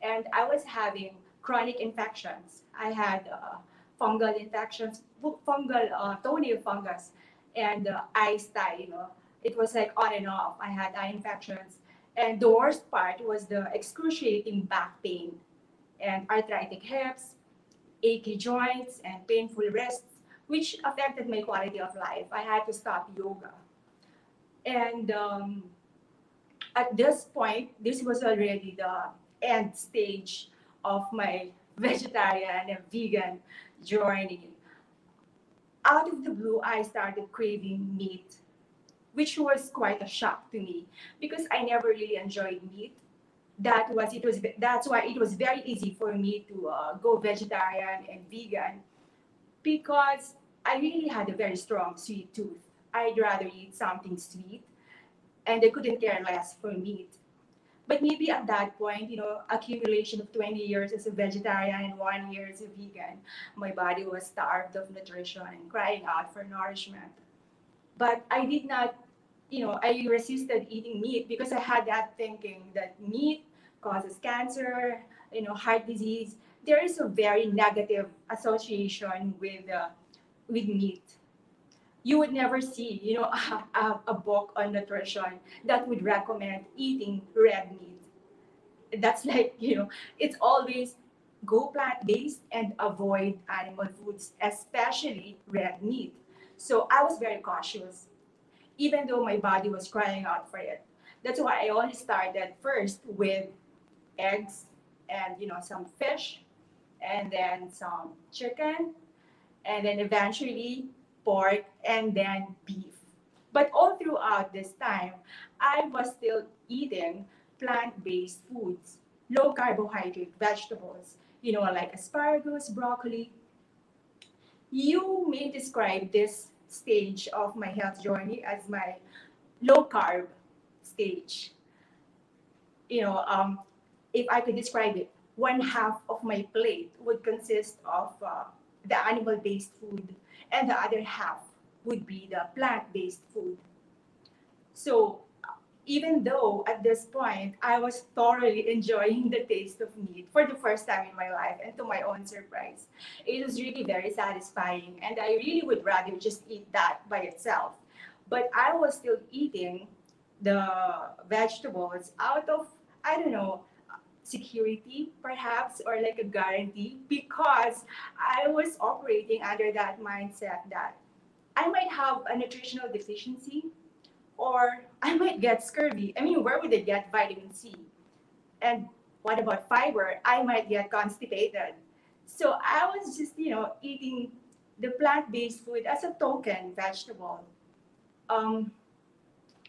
And I was having chronic infections. I had uh, fungal infections, fungal uh, toenail fungus, and uh, eye style, you know. It was like on and off. I had eye infections. And the worst part was the excruciating back pain and arthritic hips, achy joints, and painful wrists, which affected my quality of life. I had to stop yoga. And um, at this point, this was already the end stage of my vegetarian and vegan journey. Out of the blue, I started craving meat, which was quite a shock to me because I never really enjoyed meat. That was it was that's why it was very easy for me to uh, go vegetarian and vegan because I really had a very strong sweet tooth. I'd rather eat something sweet, and I couldn't care less for meat. But maybe at that point, you know, accumulation of 20 years as a vegetarian and one year as a vegan, my body was starved of nutrition and crying out for nourishment. But I did not, you know, I resisted eating meat because I had that thinking that meat causes cancer, you know, heart disease. There is a very negative association with uh, with meat you would never see, you know, a, a, book on nutrition that would recommend eating red meat. That's like, you know, it's always go plant-based and avoid animal foods, especially red meat. So I was very cautious, even though my body was crying out for it. That's why I only started first with eggs and, you know, some fish and then some chicken and then eventually pork, and then beef. But all throughout this time, I was still eating plant-based foods, low carbohydrate vegetables, you know, like asparagus, broccoli. You may describe this stage of my health journey as my low carb stage. You know, um, if I could describe it, one half of my plate would consist of uh, the animal based food and the other half would be the plant-based food. So even though at this point I was thoroughly enjoying the taste of meat for the first time in my life and to my own surprise, it was really very satisfying and I really would rather just eat that by itself. But I was still eating the vegetables out of, I don't know, security perhaps or like a guarantee because I was operating under that mindset that I might have a nutritional deficiency or I might get scurvy. I mean, where would I get vitamin C? And what about fiber? I might get constipated. So I was just, you know, eating the plant-based food as a token vegetable. Um,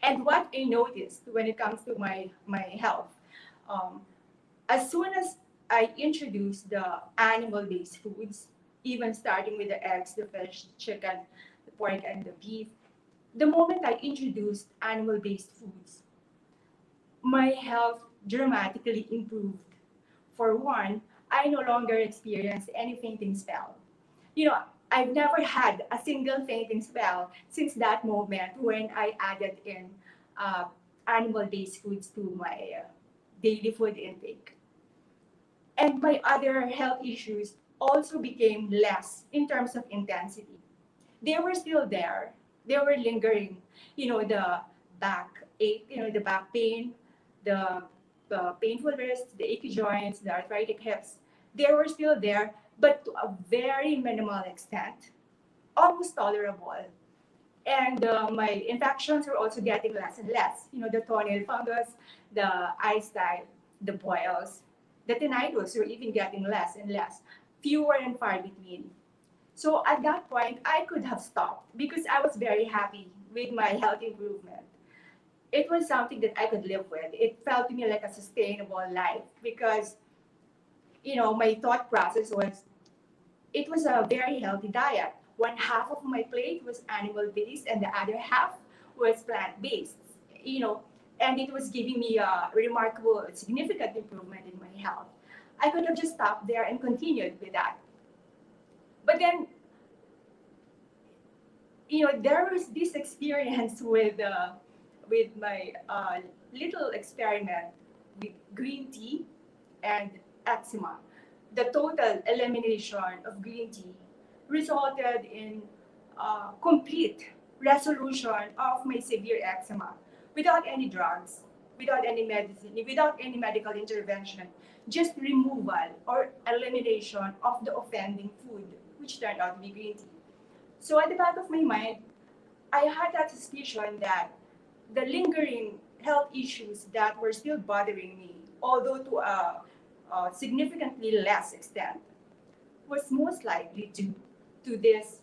and what I noticed when it comes to my, my health, um, as soon as I introduced the animal-based foods, even starting with the eggs, the fish, the chicken, the pork, and the beef, the moment I introduced animal-based foods, my health dramatically improved. For one, I no longer experienced any fainting spell. You know, I've never had a single fainting spell since that moment when I added in uh, animal-based foods to my uh, daily food intake. And my other health issues also became less in terms of intensity. They were still there. They were lingering. You know, the back ache, you know, the back pain, the, painful wrists, the achy joints, the arthritic hips. They were still there, but to a very minimal extent, almost tolerable. And uh, my infections were also getting less and less. You know, the toenail fungus, the eye style, the boils, the tinnitus were even getting less and less, fewer and far between. So at that point, I could have stopped because I was very happy with my health improvement. It was something that I could live with. It felt to me like a sustainable life because, you know, my thought process was it was a very healthy diet. One half of my plate was animal based, and the other half was plant based. You know, and it was giving me a remarkable, significant improvement in my health. I could have just stopped there and continued with that. But then, you know, there was this experience with uh, with my uh, little experiment with green tea and eczema. The total elimination of green tea resulted in uh, complete resolution of my severe eczema without any drugs, without any medicine, without any medical intervention, just removal or elimination of the offending food, which turned out to be green tea. So at the back of my mind, I had that suspicion that the lingering health issues that were still bothering me, although to a, a significantly less extent, was most likely due to this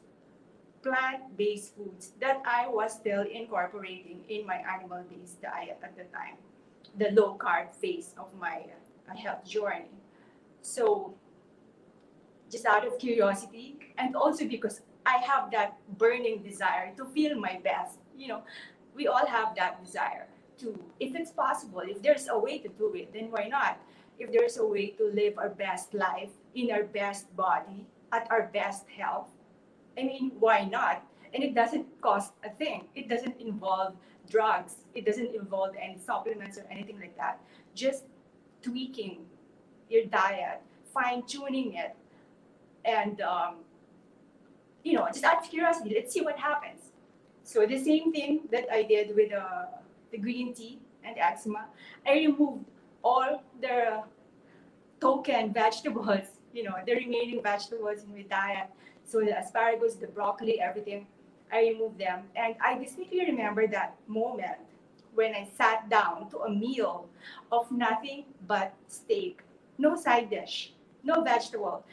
plant-based foods that I was still incorporating in my animal-based diet at the time, the low-carb phase of my uh, health journey. So just out of curiosity and also because I have that burning desire to feel my best, you know, we all have that desire to, if it's possible, if there's a way to do it, then why not? If there's a way to live our best life in our best body, at our best health, I mean, why not? And it doesn't cost a thing. It doesn't involve drugs. It doesn't involve any supplements or anything like that. Just tweaking your diet, fine tuning it, and um, you know, just out of curiosity, let's see what happens. So the same thing that I did with uh, the green tea and eczema, I removed all the token vegetables, you know, the remaining vegetables in my diet so the asparagus, the broccoli, everything, I removed them. And I distinctly remember that moment when I sat down to a meal of nothing but steak, no side dish, no vegetable.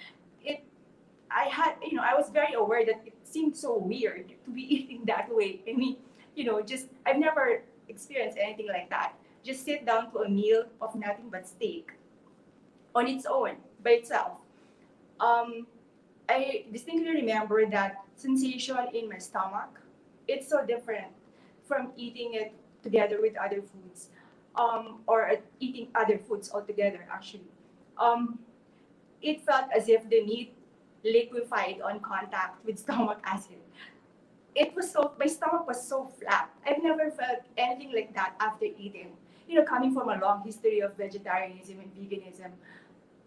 I had, you know, I was very aware that it seemed so weird to be eating that way. I mean, you know, just I've never experienced anything like that. Just sit down to a meal of nothing but steak on its own by itself. Um, I distinctly remember that sensation in my stomach. It's so different from eating it together with other foods, um, or eating other foods altogether. Actually, um, it felt as if the meat liquefied on contact with stomach acid. It was so my stomach was so flat. I've never felt anything like that after eating. You know, coming from a long history of vegetarianism and veganism,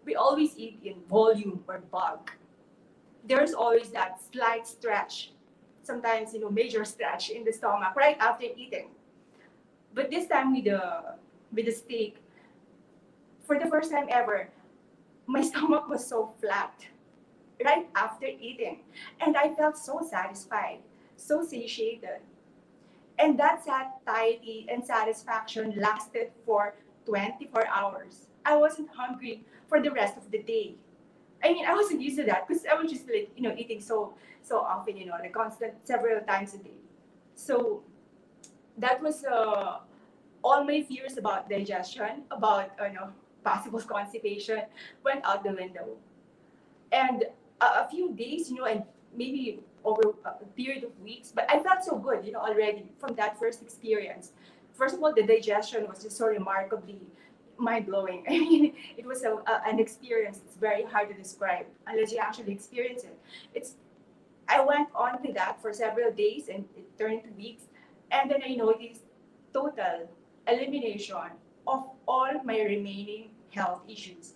we always eat in volume or bulk there's always that slight stretch, sometimes you know major stretch in the stomach right after eating. But this time with the with the steak, for the first time ever, my stomach was so flat right after eating, and I felt so satisfied, so satiated. And that satiety and satisfaction lasted for 24 hours. I wasn't hungry for the rest of the day. I mean, I wasn't used to that because I was just like, you know, eating so so often, you know, like constant several times a day. So that was uh, all my fears about digestion, about you know possible constipation, went out the window. And a, a few days, you know, and maybe over a period of weeks, but I felt so good, you know, already from that first experience. First of all, the digestion was just so remarkably mind blowing. I mean, it was a, a, an experience. It's very hard to describe unless you actually experience it. It's. I went on to that for several days, and it turned to weeks, and then I noticed total elimination of all my remaining health issues.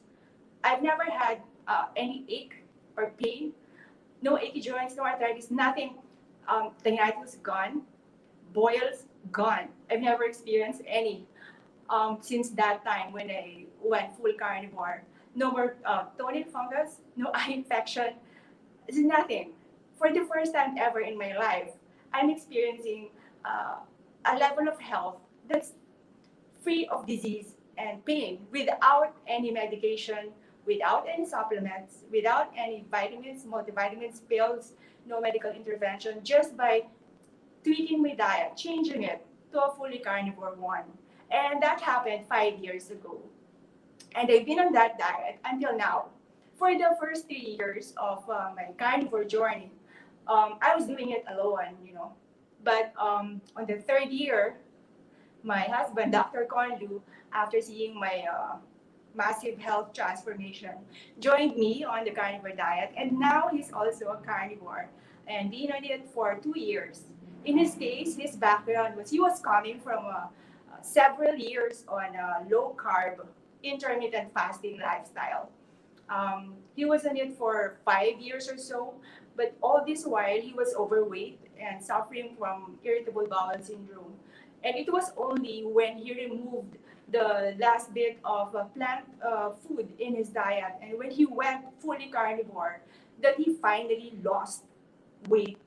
I've never had uh, any ache or pain, no achy joints, no arthritis, nothing. Um, tinnitus gone, boils gone. I've never experienced any um, since that time when I went full carnivore. No more uh, fungus, no eye infection, it's nothing. For the first time ever in my life, I'm experiencing uh, a level of health that's free of disease and pain without any medication, without any supplements, without any vitamins, multivitamins, pills, no medical intervention, just by tweaking my diet, changing it to a fully carnivore one. And that happened five years ago. And I've been on that diet until now. for the first three years of uh, my carnivore journey, um, I was doing it alone, you know. But um, on the third year, my husband, Dr. Conlu, after seeing my uh, massive health transformation, joined me on the carnivore diet. And now he's also a carnivore and been on it for two years. In his case, his background was he was coming from uh, several years on a low carb, intermittent fasting lifestyle. Um, he was on it for five years or so, but all this while he was overweight and suffering from irritable bowel syndrome. And it was only when he removed the last bit of uh, plant uh, food in his diet and when he went fully carnivore that he finally lost weight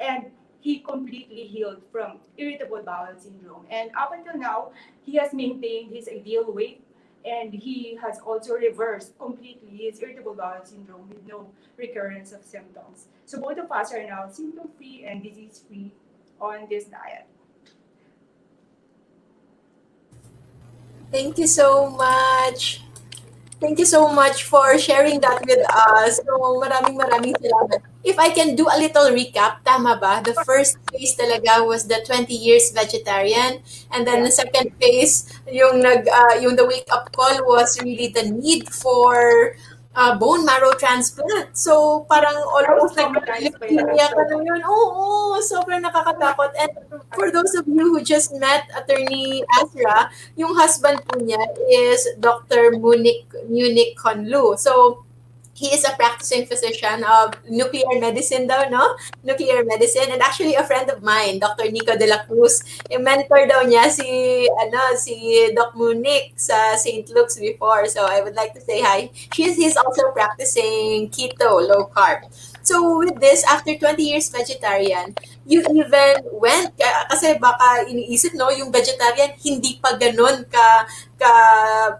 and he completely healed from irritable bowel syndrome. And up until now, he has maintained his ideal weight and he has also reversed completely his irritable bowel syndrome with no recurrence of symptoms. So both of us are now symptom free and disease free on this diet. Thank you so much. Thank you so much for sharing that with us. So, maraming maraming salamat. If I can do a little recap, tama ba? The first phase talaga was the 20 years vegetarian. And then the second phase, yung, nag, uh, yung the wake-up call was really the need for uh, bone marrow transplant. So, parang almost like leukemia ka na yun. Oo, oh, sobrang nakakatakot. And for those of you who just met Attorney Azra, yung husband po niya is Dr. Munich, Munich Conlu. So, he is a practicing physician of nuclear medicine daw, no? Nuclear medicine. And actually, a friend of mine, Dr. Nico de la Cruz, yung mentor daw niya si, ano, si Doc Munich sa St. Luke's before. So I would like to say hi. She's, he's also practicing keto, low carb. So with this, after 20 years vegetarian, you even went, kasi baka iniisip, no, yung vegetarian, hindi pa ganun ka, ka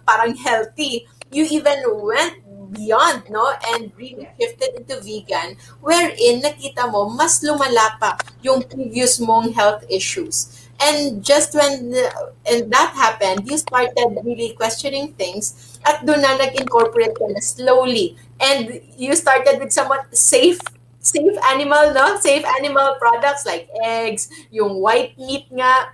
parang healthy. You even went beyond, no? And really shifted into vegan, wherein nakita mo, mas lumala pa yung previous mong health issues. And just when and that happened, you started really questioning things at doon na nag-incorporate ka na slowly. And you started with somewhat safe safe animal, no? Safe animal products like eggs, yung white meat nga,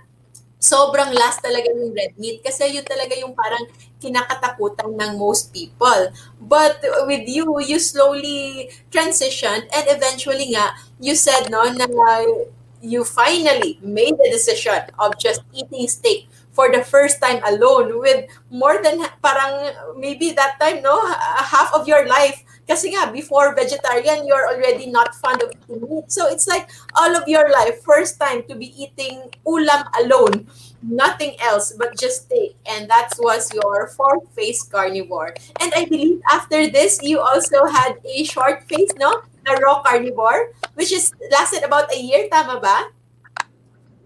sobrang last talaga yung red meat kasi yun talaga yung parang kinakatakutan ng most people. But with you, you slowly transitioned and eventually nga, you said no na you finally made the decision of just eating steak for the first time alone with more than parang maybe that time no half of your life kasi nga before vegetarian you're already not fond of eating meat. So it's like all of your life first time to be eating ulam alone. Nothing else but just steak. And that was your fourth phase carnivore. And i believe after this you also had a short phase no? A raw carnivore which is lasted about a year. Tama ba?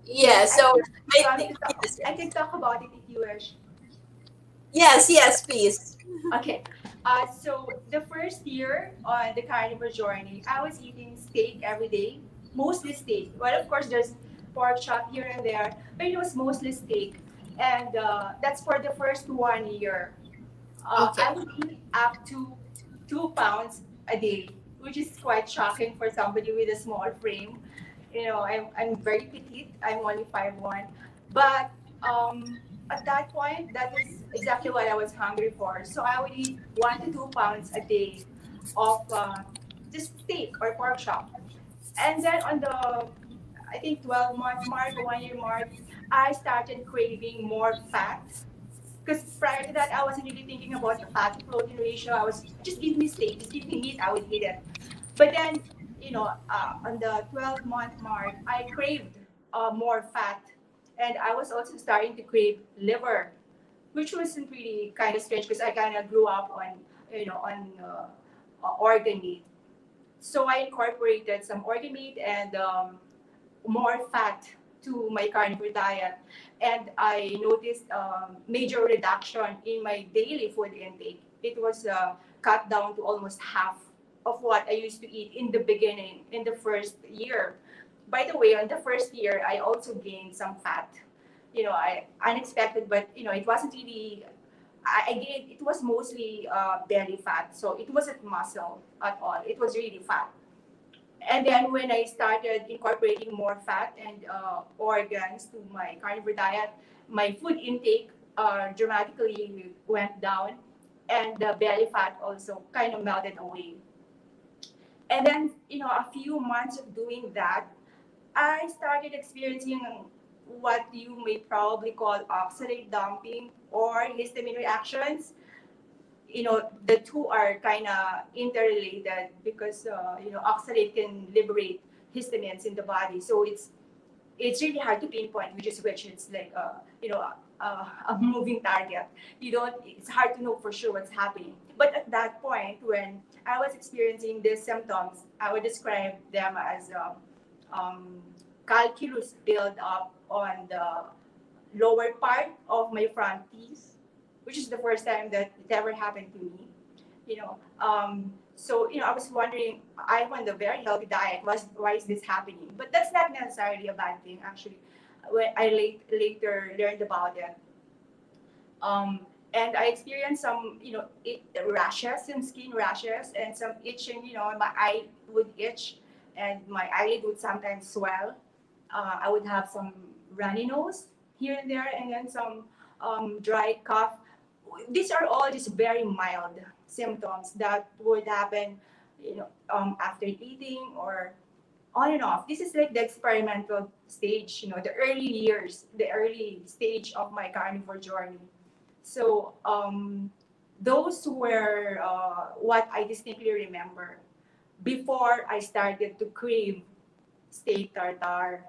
Yeah so I, I, think, yes. I can talk about it if you wish. Yes yes please. Okay uh, so the first year on the carnivore journey i was eating steak every day mostly steak well of course there's pork chop here and there, but it was mostly steak. And uh, that's for the first one year. Uh, okay. I would eat up to two pounds a day, which is quite shocking for somebody with a small frame. You know, I'm, I'm very petite. I'm only five one, But um, at that point, that is exactly what I was hungry for. So I would eat one to two pounds a day of uh, just steak or pork chop. And then on the I think 12 month mark, one year mark, I started craving more fat. Because prior to that, I wasn't really thinking about the fat to protein ratio. I was just give me steak, just give me meat, I would eat it. But then, you know, uh, on the 12 month mark, I craved uh, more fat. And I was also starting to crave liver, which wasn't really kind of strange because I kind of grew up on, you know, on uh, organ meat. So I incorporated some organ meat and um, more fat to my carnivore diet. And I noticed a major reduction in my daily food intake. It was uh, cut down to almost half of what I used to eat in the beginning, in the first year. By the way, on the first year, I also gained some fat. You know, I unexpected, but you know, it wasn't really I, I gained, it was mostly uh, belly fat. So it wasn't muscle at all. It was really fat. And then when I started incorporating more fat and uh, organs to my carnivore diet, my food intake uh, dramatically went down and the belly fat also kind of melted away. And then, you know, a few months of doing that, I started experiencing what you may probably call oxalate dumping or histamine reactions. You know, the two are kind of interrelated because, uh, you know, oxalate can liberate histamines in the body. So it's it's really hard to pinpoint which is which. It's like, uh, you know, a, a moving target. You don't, it's hard to know for sure what's happening. But at that point, when I was experiencing these symptoms, I would describe them as um, um, calculus build up on the lower part of my front teeth, which is the first time that it ever happened to me. You know, um, so you know, I was wondering, I'm on the very healthy diet. Was why is this happening? But that's not necessarily a bad thing, actually. When I late, later learned about it, um, and I experienced some, you know, it, rashes, some skin rashes, and some itching. You know, my eye would itch, and my eyelid would sometimes swell. Uh, I would have some runny nose here and there, and then some um, dry cough. These are all just very mild symptoms that would happen, you know, um, after eating or on and off. This is like the experimental stage, you know, the early years, the early stage of my carnivore journey. So um, those were uh, what I distinctly remember before I started to crave steak tartare.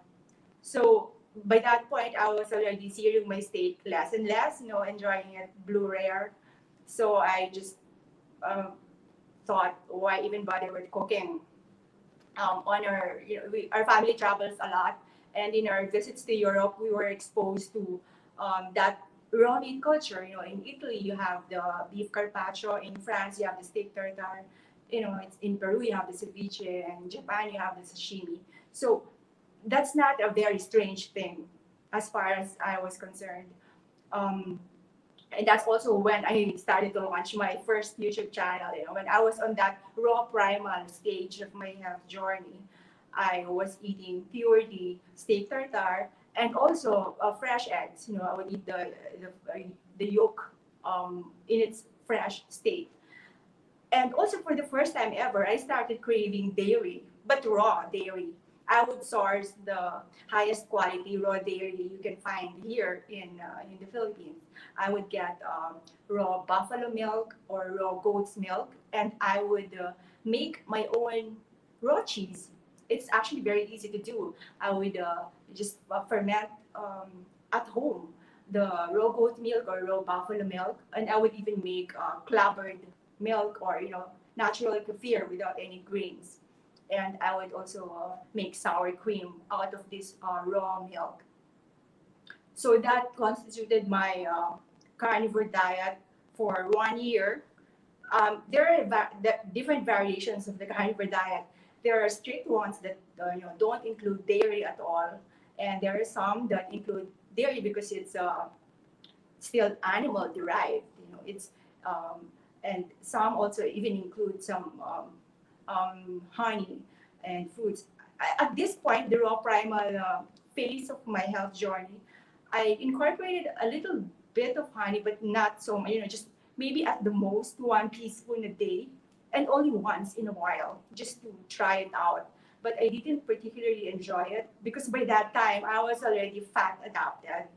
So by that point, I was already searing my steak less and less, you know, enjoying it blue rare. So I just uh, thought, why even bother with cooking? Um, on our, you know, we, our family travels a lot, and in our visits to Europe, we were exposed to um, that raw meat culture. You know, in Italy, you have the beef carpaccio. In France, you have the steak tartare. You know, it's in Peru, you have the ceviche, and Japan, you have the sashimi. So that's not a very strange thing as far as I was concerned. Um, and that's also when I started to launch my first YouTube channel. You know, when I was on that raw primal stage of my health journey, I was eating purely steak tartare and also uh, fresh eggs. You know, I would eat the the, the yolk um, in its fresh state. And also for the first time ever, I started craving dairy, but raw dairy. I would source the highest quality raw dairy you can find here in uh, in the Philippines. I would get um, raw buffalo milk or raw goat's milk, and I would uh, make my own raw cheese. It's actually very easy to do. I would uh, just uh, ferment um, at home the raw goat milk or raw buffalo milk, and I would even make uh, clabbered milk or you know natural kefir without any grains and I would also uh, make sour cream out of this uh, raw milk. So that constituted my uh, carnivore diet for one year. Um, there are va- the different variations of the carnivore diet. There are strict ones that uh, you know don't include dairy at all, and there are some that include dairy because it's uh, still animal derived. You know, it's um, and some also even include some um, um, honey and fruits. At this point, the raw primal uh, phase of my health journey, I incorporated a little bit of honey, but not so much, you know, just maybe at the most one teaspoon a day and only once in a while just to try it out. But I didn't particularly enjoy it because by that time I was already fat adapted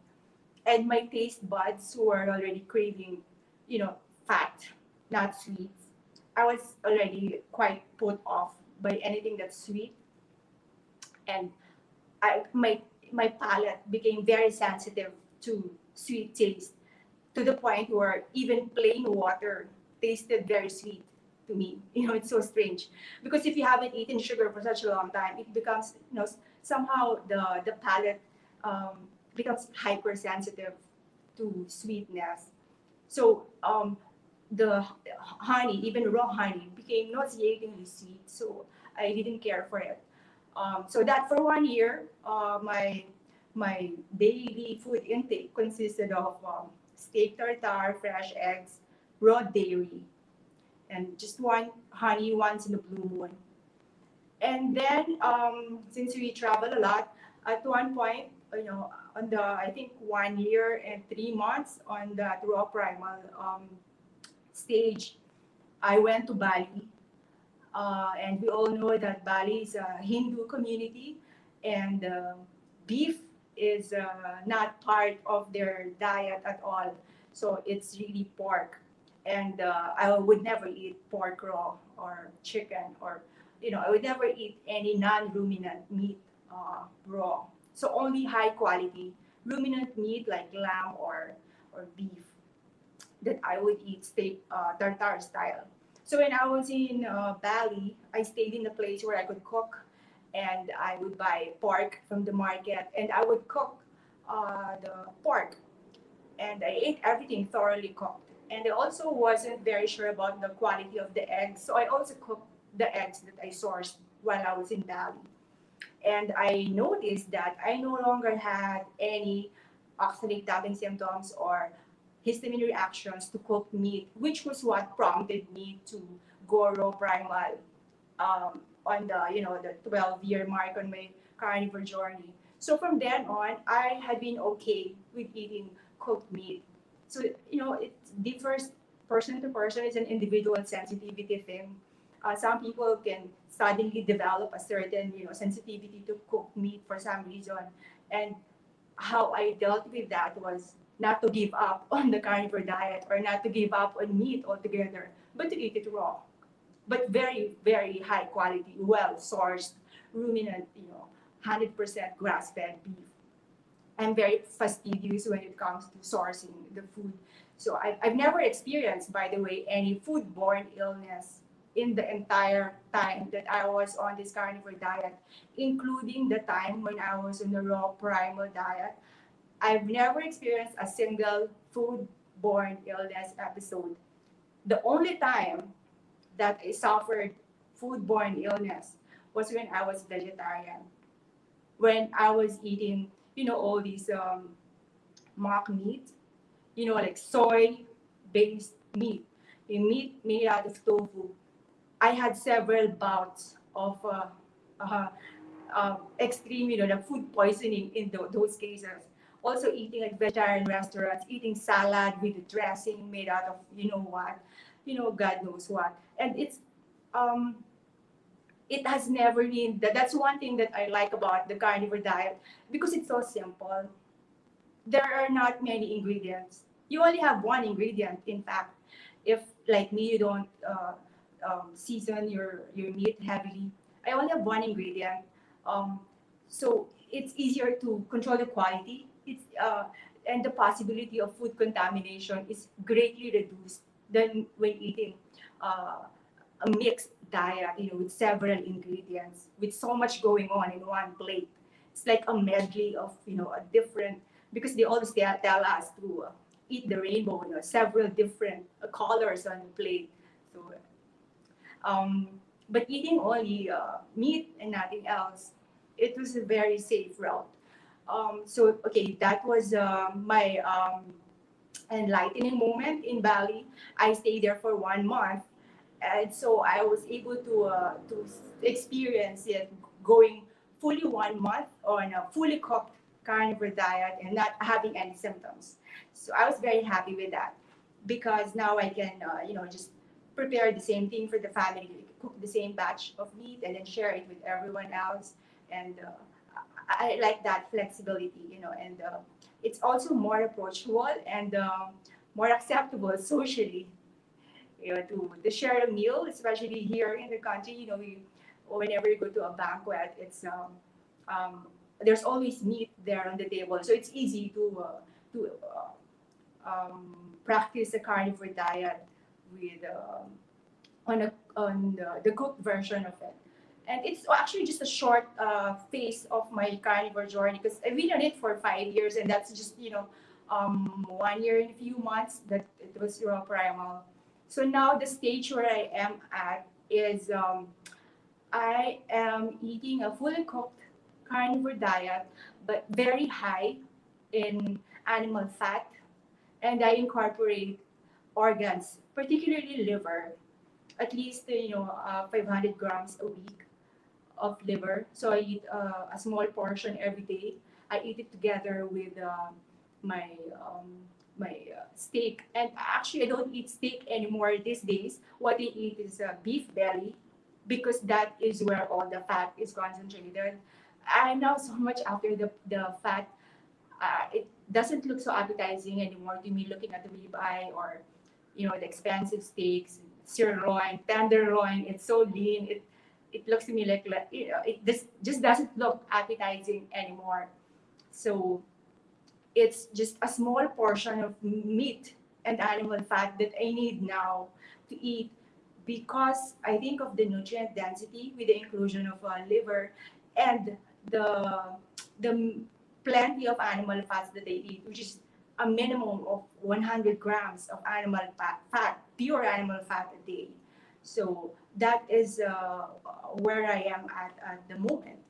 and my taste buds were already craving, you know, fat, not sweet. I was already quite put off by anything that's sweet. And I, my, my palate became very sensitive to sweet taste to the point where even plain water tasted very sweet to me. You know, it's so strange because if you haven't eaten sugar for such a long time, it becomes, you know, somehow the, the palate um, becomes hypersensitive to sweetness. So um, the honey, even raw honey, became nauseating nauseatingly sweet. So I didn't care for it. Um, so that for one year, uh, my my daily food intake consisted of um, steak tartare, fresh eggs, raw dairy, and just one honey once in a blue moon. And then, um, since we travel a lot, at one point, you know, on the I think one year and three months on that raw primal um, stage, I went to Bali, uh, and we all know that Bali is a Hindu community, and uh, beef is uh, not part of their diet at all. So it's really pork, and uh, I would never eat pork raw or chicken or you know I would never eat any non-ruminant meat uh, raw. So only high quality ruminant meat like lamb or or beef that I would eat steak uh, tartare style. So when I was in uh, Bali, I stayed in a place where I could cook, and I would buy pork from the market, and I would cook uh, the pork, and I ate everything thoroughly cooked. And I also wasn't very sure about the quality of the eggs, so I also cooked the eggs that I sourced while I was in Bali. And I noticed that I no longer had any oxalate dumping symptoms or histamine reactions to cooked meat, which was what prompted me to go raw primal um, on the you know the 12 year mark on my carnivore journey. So from then on, I had been okay with eating cooked meat. So you know it differs person to person. It's an individual sensitivity thing uh, some people can suddenly develop a certain you know sensitivity to cooked meat for some reason and how i dealt with that was not to give up on the carnivore diet or not to give up on meat altogether but to eat it raw but very very high quality well sourced ruminant you know 100% grass fed beef i'm very fastidious when it comes to sourcing the food so I, i've never experienced by the way any foodborne illness in the entire time that I was on this carnivore diet, including the time when I was on the raw primal diet. I've never experienced a single food-borne illness episode. The only time that I suffered food-borne illness was when I was vegetarian. When I was eating, you know, all these um, mock meat, you know, like soy-based meat, a meat made out of tofu I had several bouts of uh, uh, uh, extreme, you know, the food poisoning in the, those cases. Also eating at vegetarian restaurants, eating salad with the dressing made out of you know what, you know, God knows what. And it's, um, it has never been, that, that's one thing that I like about the carnivore diet because it's so simple. There are not many ingredients. You only have one ingredient, in fact. If, like me, you don't uh, um, season your your meat heavily. I only have one ingredient, um, so it's easier to control the quality. It's uh, and the possibility of food contamination is greatly reduced than when eating uh, a mixed diet, you know, with several ingredients, with so much going on in one plate. It's like a medley of, you know, a different, because they always tell, tell us to uh, eat the rainbow, you know, several different uh, colors on the plate. So um, but eating only uh, meat and nothing else, it was a very safe route. Um, so, okay, that was uh, my um, enlightening moment in Bali. I stayed there for one month. And so I was able to, uh, to experience it going fully one month on a fully cooked carnivore diet and not having any symptoms. So I was very happy with that because now I can, uh, you know, just prepare the same thing for the family, cook the same batch of meat, and then share it with everyone else. And uh, I, like that flexibility, you know, and uh, it's also more approachable and um, more acceptable socially. You know, to, to share a meal, especially here in the country, you know, we, whenever you go to a banquet, it's um, um, there's always meat there on the table, so it's easy to uh, to uh, um, practice a carnivore diet with um, on a, on the, the cooked version of it. And it's actually just a short uh, phase of my carnivore journey because I've been on it for five years, and that's just you know um, one year and a few months that it was raw primal. So now the stage where I am at is um, I am eating a fully cooked carnivore diet, but very high in animal fat and I incorporate organs, particularly liver, at least you know uh, 500 grams a week of liver. So I eat uh, a small portion every day. I eat it together with uh, my um, my uh, steak. And actually, I don't eat steak anymore these days. What I eat is uh, beef belly because that is where all the fat is concentrated. And now so much after the, the fat, uh, it doesn't look so appetizing anymore to me looking at the ribeye or, you know, the expensive steaks, sirloin, tenderloin. It's so lean. It, it looks to me like, you know, it just, just doesn't look appetizing anymore. So it's just a small portion of meat and animal fat that I need now to eat because I think of the nutrient density with the inclusion of uh, liver and the the plenty of animal fats that they eat, which is a minimum of 100 grams of animal fat, fat pure animal fat a day. So that is uh, where I am at at the moment.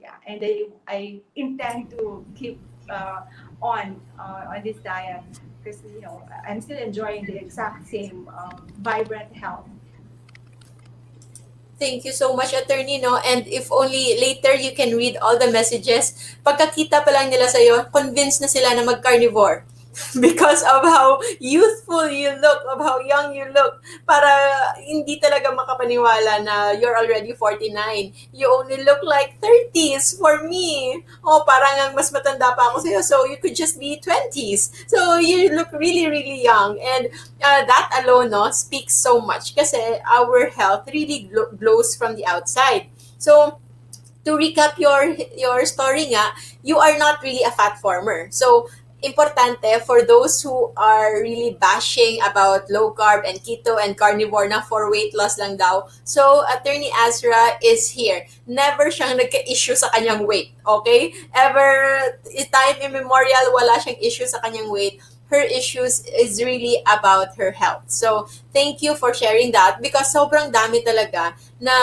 Yeah, and I, I intend to keep uh, on uh, on this diet because you know I'm still enjoying the exact same um, vibrant health. Thank you so much, attorney, no? And if only later you can read all the messages, pagkakita pa lang nila sa'yo, convinced na sila na mag-carnivore. because of how youthful you look, of how young you look, para hindi talaga makapaniwala na you're already 49. You only look like 30s for me. Oh, parang ang mas matanda pa ako sa'yo, so you could just be 20s. So you look really, really young. And uh, that alone no, speaks so much kasi our health really glows from the outside. So, to recap your your story nga, you are not really a fat former. So importante for those who are really bashing about low carb and keto and carnivore na for weight loss lang daw. So, Attorney Azra is here. Never siyang nagka-issue sa kanyang weight. Okay? Ever, time immemorial, wala siyang issue sa kanyang weight. Her issues is really about her health. So, thank you for sharing that because sobrang dami talaga na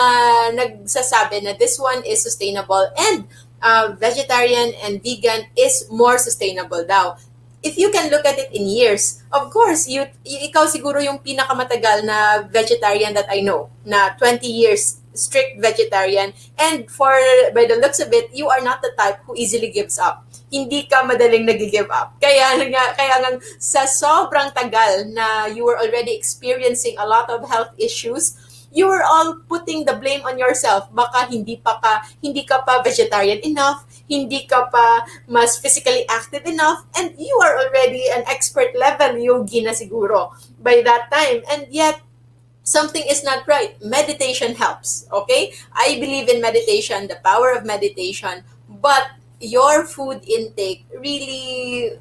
nagsasabi na this one is sustainable and uh, vegetarian and vegan is more sustainable daw. If you can look at it in years, of course, you, ikaw siguro yung pinakamatagal na vegetarian that I know, na 20 years strict vegetarian. And for, by the looks of it, you are not the type who easily gives up. Hindi ka madaling nag-give up. Kaya nga, kaya nga sa sobrang tagal na you were already experiencing a lot of health issues, you are all putting the blame on yourself. Baka hindi pa ka, hindi ka pa vegetarian enough, hindi ka pa mas physically active enough, and you are already an expert level yogi na siguro by that time. And yet, something is not right. Meditation helps, okay? I believe in meditation, the power of meditation, but your food intake really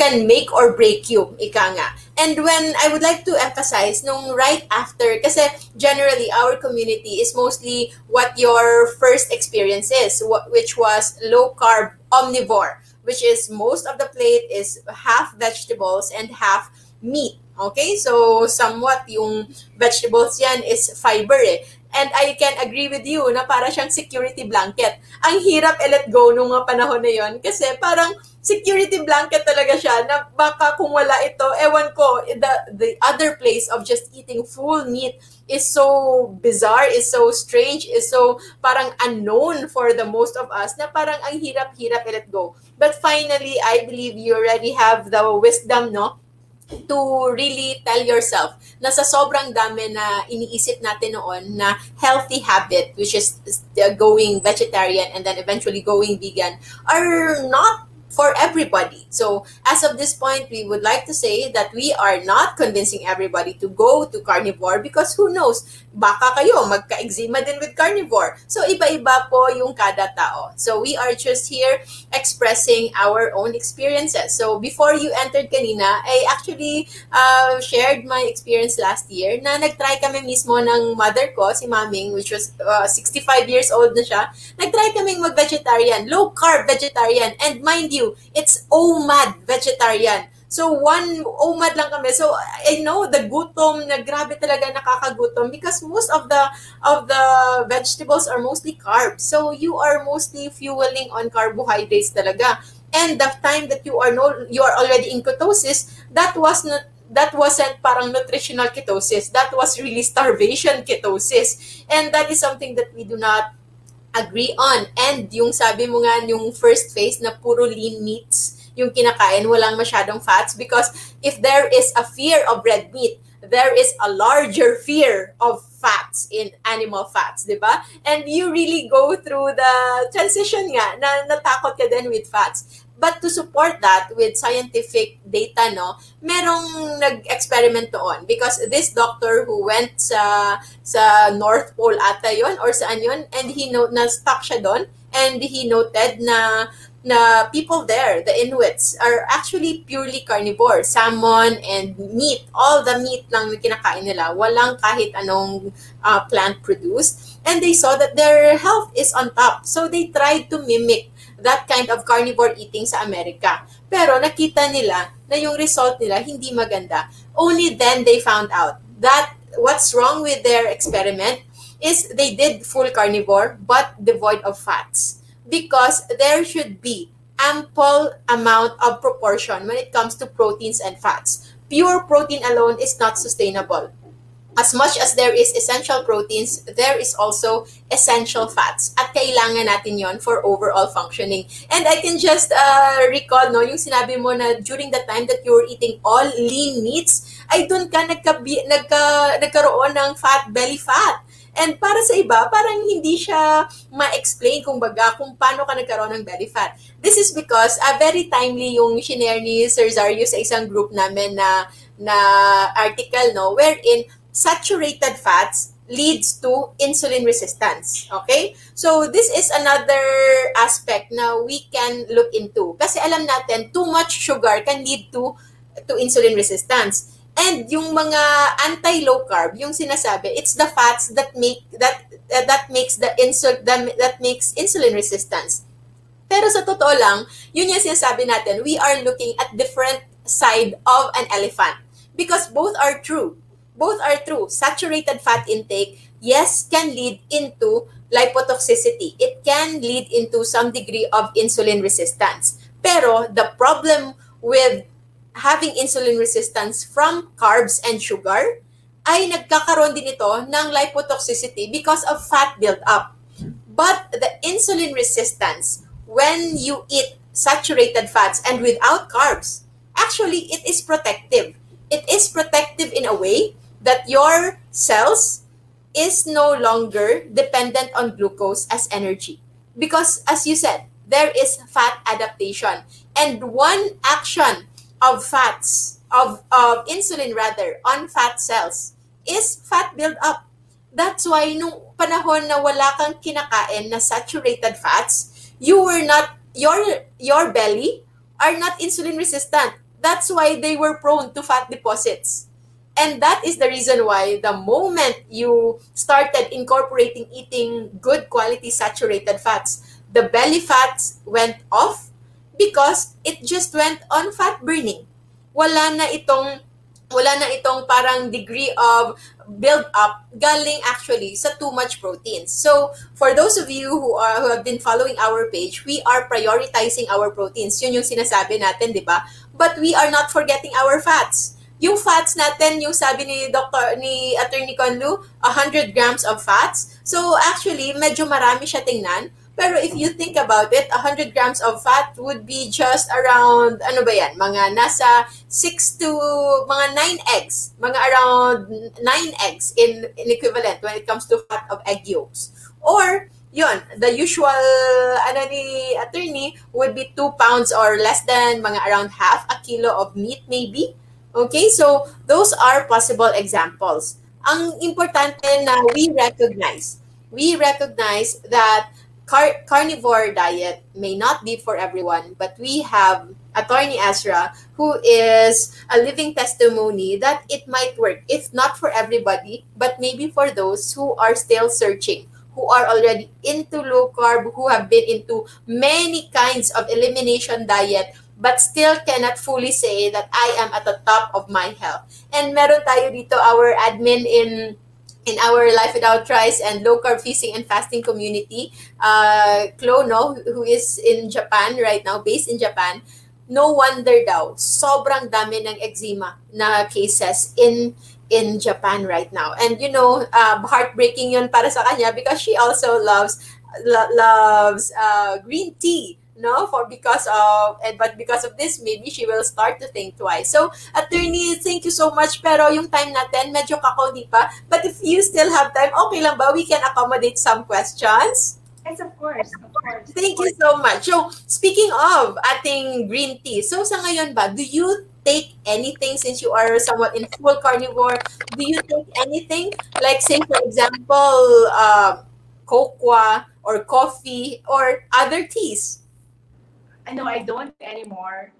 can make or break you, ika nga. And when I would like to emphasize, nung right after, kasi generally our community is mostly what your first experience is, which was low carb omnivore, which is most of the plate is half vegetables and half meat. Okay? So, somewhat yung vegetables yan is fiber eh. And I can agree with you na para siyang security blanket. Ang hirap i-let go nung mga panahon na yon kasi parang security blanket talaga siya na baka kung wala ito, ewan ko, the, the other place of just eating full meat is so bizarre, is so strange, is so parang unknown for the most of us na parang ang hirap-hirap i-let go. But finally, I believe you already have the wisdom, no? to really tell yourself na sa sobrang dami na iniisip natin noon na healthy habit, which is going vegetarian and then eventually going vegan, are not for everybody. So, as of this point, we would like to say that we are not convincing everybody to go to carnivore because who knows, baka kayo magka-eczema din with carnivore. So, iba-iba po yung kada tao. So, we are just here expressing our own experiences. So, before you entered kanina, I actually uh, shared my experience last year na nag-try kami mismo ng mother ko, si Maming, which was uh, 65 years old na siya. Nag-try kaming mag-vegetarian, low-carb vegetarian. And mind you, it's OMAD vegetarian. So, one OMAD lang kami. So, I know the gutom na grabe talaga nakakagutom because most of the of the vegetables are mostly carbs. So, you are mostly fueling on carbohydrates talaga. and the time that you are no you are already in ketosis that was not that wasn't parang nutritional ketosis that was really starvation ketosis and that is something that we do not agree on and yung sabi mo nga yung first phase na puro lean meats yung kinakain walang masyadong fats because if there is a fear of red meat there is a larger fear of fats in animal fats, di ba? And you really go through the transition nga na natakot ka din with fats. But to support that with scientific data, no, merong nag-experiment doon because this doctor who went sa sa North Pole ata yon or saan yon and he note na stuck siya doon and he noted na na people there, the Inuits, are actually purely carnivore. Salmon and meat. All the meat lang na kinakain nila. Walang kahit anong uh, plant produced. And they saw that their health is on top. So they tried to mimic that kind of carnivore eating sa Amerika. Pero nakita nila na yung result nila hindi maganda. Only then they found out that what's wrong with their experiment is they did full carnivore but devoid of fats because there should be ample amount of proportion when it comes to proteins and fats. Pure protein alone is not sustainable. As much as there is essential proteins, there is also essential fats. At kailangan natin yon for overall functioning. And I can just uh, recall, no, yung sinabi mo na during the time that you were eating all lean meats, ay doon ka nagka, nagka, nagkaroon ng fat, belly fat. And para sa iba, parang hindi siya ma-explain kung baga kung paano ka nagkaroon ng belly fat. This is because uh, very timely yung shinare ni Sir Zario sa isang group namin na na article no wherein saturated fats leads to insulin resistance. Okay? So, this is another aspect na we can look into. Kasi alam natin, too much sugar can lead to to insulin resistance. And yung mga anti-low carb, yung sinasabi, it's the fats that make that uh, that makes the insul that, that makes insulin resistance. Pero sa totoo lang, yun yung sinasabi natin, we are looking at different side of an elephant because both are true. Both are true. Saturated fat intake, yes, can lead into lipotoxicity. It can lead into some degree of insulin resistance. Pero the problem with having insulin resistance from carbs and sugar, ay nagkakaroon din ito ng lipotoxicity because of fat buildup. But the insulin resistance, when you eat saturated fats and without carbs, actually it is protective. It is protective in a way that your cells is no longer dependent on glucose as energy. Because as you said, there is fat adaptation. And one action of fats, of, of insulin rather, on fat cells is fat buildup. That's why nung panahon na wala kang kinakain na saturated fats, you were not, your, your belly are not insulin resistant. That's why they were prone to fat deposits. And that is the reason why the moment you started incorporating eating good quality saturated fats, the belly fats went off because it just went on fat burning. Wala na itong wala na itong parang degree of build up galing actually sa too much proteins. So, for those of you who are who have been following our page, we are prioritizing our proteins. Yun yung sinasabi natin, 'di ba? But we are not forgetting our fats. Yung fats natin, yung sabi ni Dr. ni Attorney Conlu, 100 grams of fats. So, actually, medyo marami siya tingnan. Pero if you think about it, 100 grams of fat would be just around, ano ba yan, mga nasa 6 to, mga 9 eggs. Mga around 9 eggs in, in equivalent when it comes to fat of egg yolks. Or, yun, the usual, ano ni attorney, would be 2 pounds or less than mga around half a kilo of meat maybe. Okay, so those are possible examples. Ang importante na we recognize, we recognize that car- carnivore diet may not be for everyone, but we have Attorney Ezra, who is a living testimony that it might work, if not for everybody, but maybe for those who are still searching, who are already into low carb, who have been into many kinds of elimination diet, but still cannot fully say that I am at the top of my health. And meron tayo dito, our admin in in our Life Without Rice and Low Carb Feasting and Fasting community, uh, Chloe, no, who is in Japan right now, based in Japan, no wonder daw, sobrang dami ng eczema na cases in in Japan right now. And you know, uh, heartbreaking yun para sa kanya because she also loves lo- loves uh, green tea no for because of and but because of this maybe she will start to think twice so attorney thank you so much pero yung time natin medyo kakaudi pa but if you still have time okay lang ba we can accommodate some questions Yes, of course. Of course. Thank you so much. So, speaking of ating green tea, so sa ngayon ba, do you take anything since you are somewhat in full carnivore? Do you take anything? Like say for example, uh, cocoa or coffee or other teas? I know I don't anymore.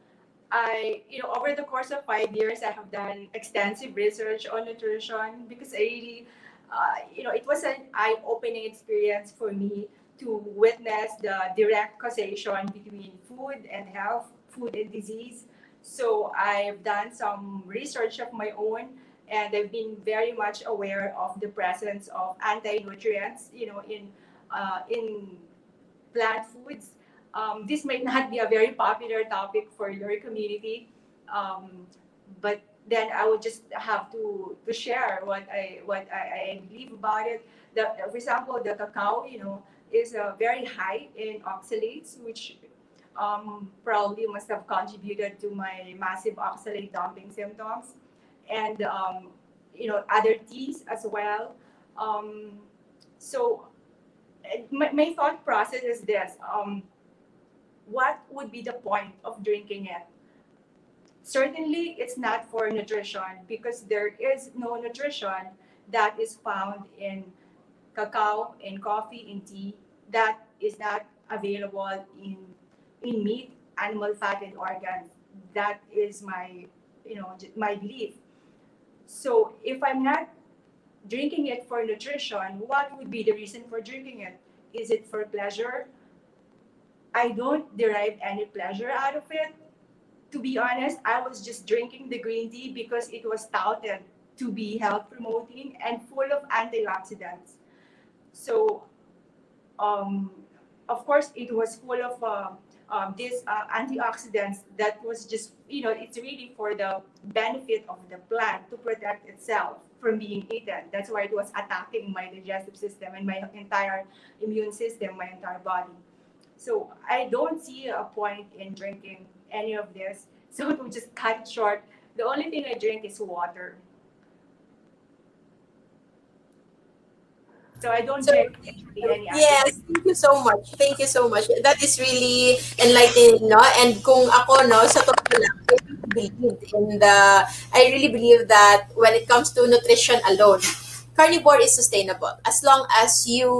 I, you know, over the course of five years, I have done extensive research on nutrition because I really, uh, you know, it was an eye-opening experience for me to witness the direct causation between food and health, food and disease. So I've done some research of my own, and I've been very much aware of the presence of anti-nutrients, you know, in uh, in plant foods. Um, this might not be a very popular topic for your community, um, but then I would just have to to share what I what I, I believe about it. The, for example, the cacao, you know, is uh, very high in oxalates, which um, probably must have contributed to my massive oxalate dumping symptoms, and um, you know other teas as well. Um, so my, my thought process is this: um, what would be the point of drinking it? Certainly, it's not for nutrition because there is no nutrition that is found in cacao, in coffee, in tea that is not available in in meat, animal fat, and organs. That is my you know my belief. So if I'm not drinking it for nutrition, what would be the reason for drinking it? Is it for pleasure? I don't derive any pleasure out of it. To be honest, I was just drinking the green tea because it was touted to be health promoting and full of antioxidants. So, um, of course, it was full of uh, um, these uh, antioxidants that was just, you know, it's really for the benefit of the plant to protect itself from being eaten. That's why it was attacking my digestive system and my entire immune system, my entire body. So I don't see a point in drinking any of this. So to just cut it short, the only thing I drink is water. So I don't So- drink any Yes, thank you so much. Thank you so much. That is really enlightening, no? And kung ako, no, sa totoo lang, I believe in the, I really believe that when it comes to nutrition alone, carnivore is sustainable. As long as you,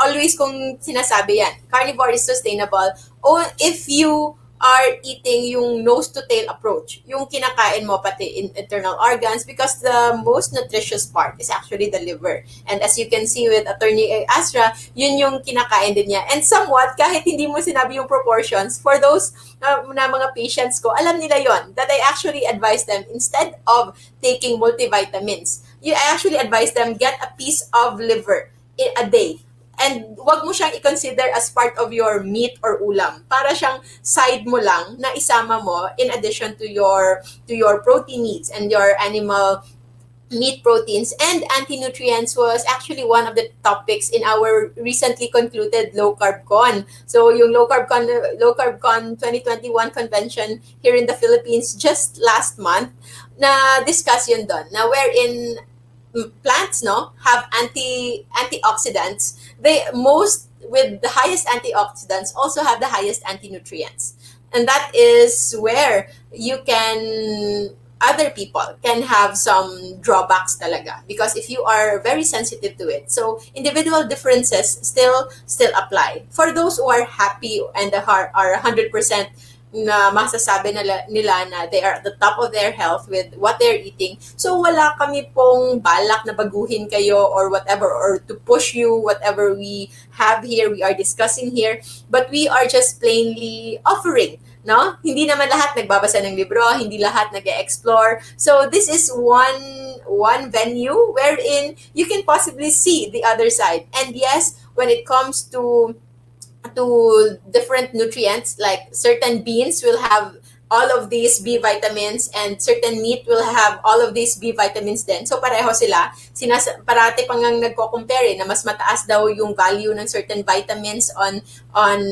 always kung sinasabi yan, carnivore is sustainable. O if you are eating yung nose to tail approach, yung kinakain mo pati in internal organs because the most nutritious part is actually the liver. And as you can see with Attorney Astra, yun yung kinakain din niya. And somewhat, kahit hindi mo sinabi yung proportions, for those uh, na mga patients ko, alam nila yon that I actually advise them instead of taking multivitamins, you actually advise them get a piece of liver in a day And wag mo siyang i-consider as part of your meat or ulam. Para siyang side mo lang na isama mo in addition to your to your protein needs and your animal meat proteins and anti-nutrients was actually one of the topics in our recently concluded low carb con. So yung low carb con low carb con 2021 convention here in the Philippines just last month na discuss yun doon. Na wherein plants no have anti antioxidants. They most with the highest antioxidants also have the highest anti-nutrients. And that is where you can other people can have some drawbacks talaga. Because if you are very sensitive to it so individual differences still still apply. For those who are happy and are, are 100% na masasabi nila, nila na they are at the top of their health with what they're eating. So wala kami pong balak na baguhin kayo or whatever or to push you whatever we have here, we are discussing here. But we are just plainly offering no? Hindi naman lahat nagbabasa ng libro, hindi lahat nag-explore. So this is one one venue wherein you can possibly see the other side. And yes, when it comes to to different nutrients, like certain beans will have all of these B vitamins and certain meat will have all of these B vitamins din. So pareho sila. Sinas parati pang ngang nagko-compare eh, na mas mataas daw yung value ng certain vitamins on on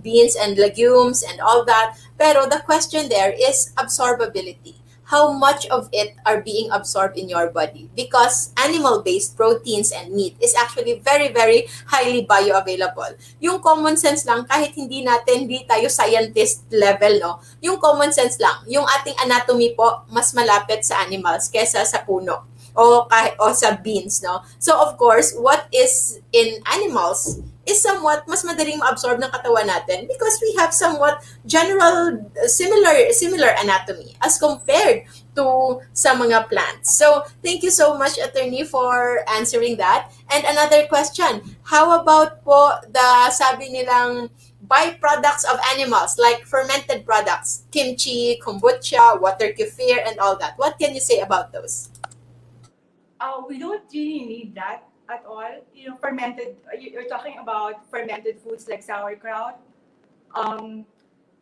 beans and legumes and all that. Pero the question there is absorbability how much of it are being absorbed in your body because animal-based proteins and meat is actually very, very highly bioavailable. Yung common sense lang, kahit hindi natin, hindi tayo scientist level, no? Yung common sense lang, yung ating anatomy po, mas malapit sa animals kesa sa puno o, kahit, o sa beans, no? So, of course, what is in animals is somewhat mas madaling ma-absorb ng katawan natin because we have somewhat general similar similar anatomy as compared to sa mga plants. So, thank you so much attorney for answering that. And another question, how about po the sabi nilang byproducts of animals like fermented products, kimchi, kombucha, water kefir and all that. What can you say about those? Uh, we don't really need that at all. You know, fermented, you're talking about fermented foods like sauerkraut. Um,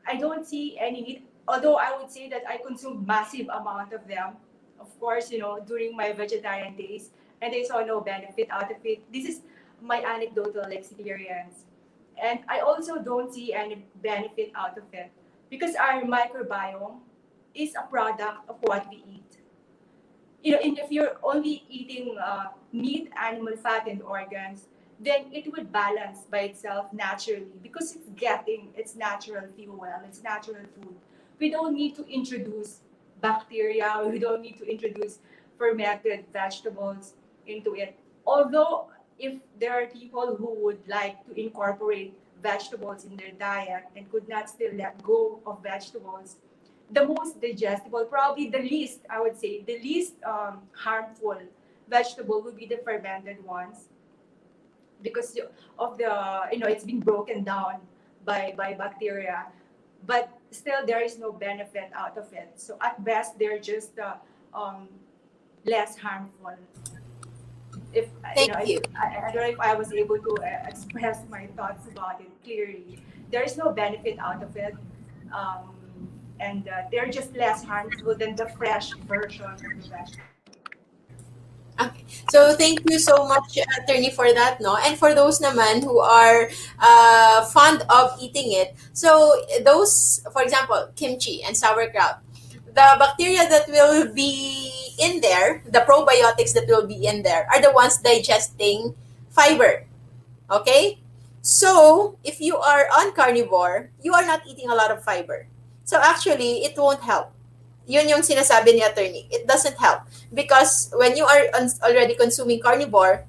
I don't see any need, although I would say that I consume massive amount of them, of course, you know, during my vegetarian days, and I saw no benefit out of it. This is my anecdotal experience. And I also don't see any benefit out of it because our microbiome is a product of what we eat you know, and if you're only eating uh, meat, animal fat, and organs, then it would balance by itself naturally because it's getting its natural fuel, its natural food. We don't need to introduce bacteria, we don't need to introduce fermented vegetables into it. Although, if there are people who would like to incorporate vegetables in their diet and could not still let go of vegetables, the most digestible, probably the least, I would say, the least um, harmful vegetable would be the fermented ones because of the, you know, it's been broken down by, by bacteria. But still, there is no benefit out of it. So at best, they're just uh, um, less harmful. If Thank you, know, you. I, I, don't know if I was able to uh, express my thoughts about it clearly. There is no benefit out of it. Um, and uh, they're just less harmful than the fresh version of the vegetable. Okay. So thank you so much, attorney, for that, no? And for those naman who are uh, fond of eating it, so those, for example, kimchi and sauerkraut, the bacteria that will be in there, the probiotics that will be in there, are the ones digesting fiber. Okay? So, if you are on carnivore, you are not eating a lot of fiber. So actually, it won't help. Yun yung sinasabi ni attorney. It doesn't help. Because when you are already consuming carnivore,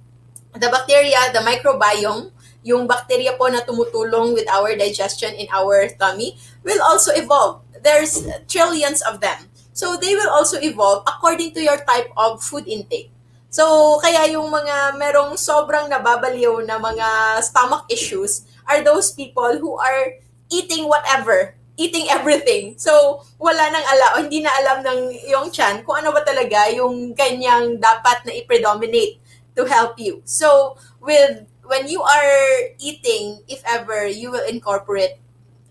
the bacteria, the microbiome, yung bacteria po na tumutulong with our digestion in our tummy, will also evolve. There's trillions of them. So they will also evolve according to your type of food intake. So, kaya yung mga merong sobrang nababaliw na mga stomach issues are those people who are eating whatever eating everything. So, wala nang ala, o hindi na alam ng yung chan kung ano ba talaga yung kanyang dapat na i-predominate to help you. So, with when you are eating, if ever you will incorporate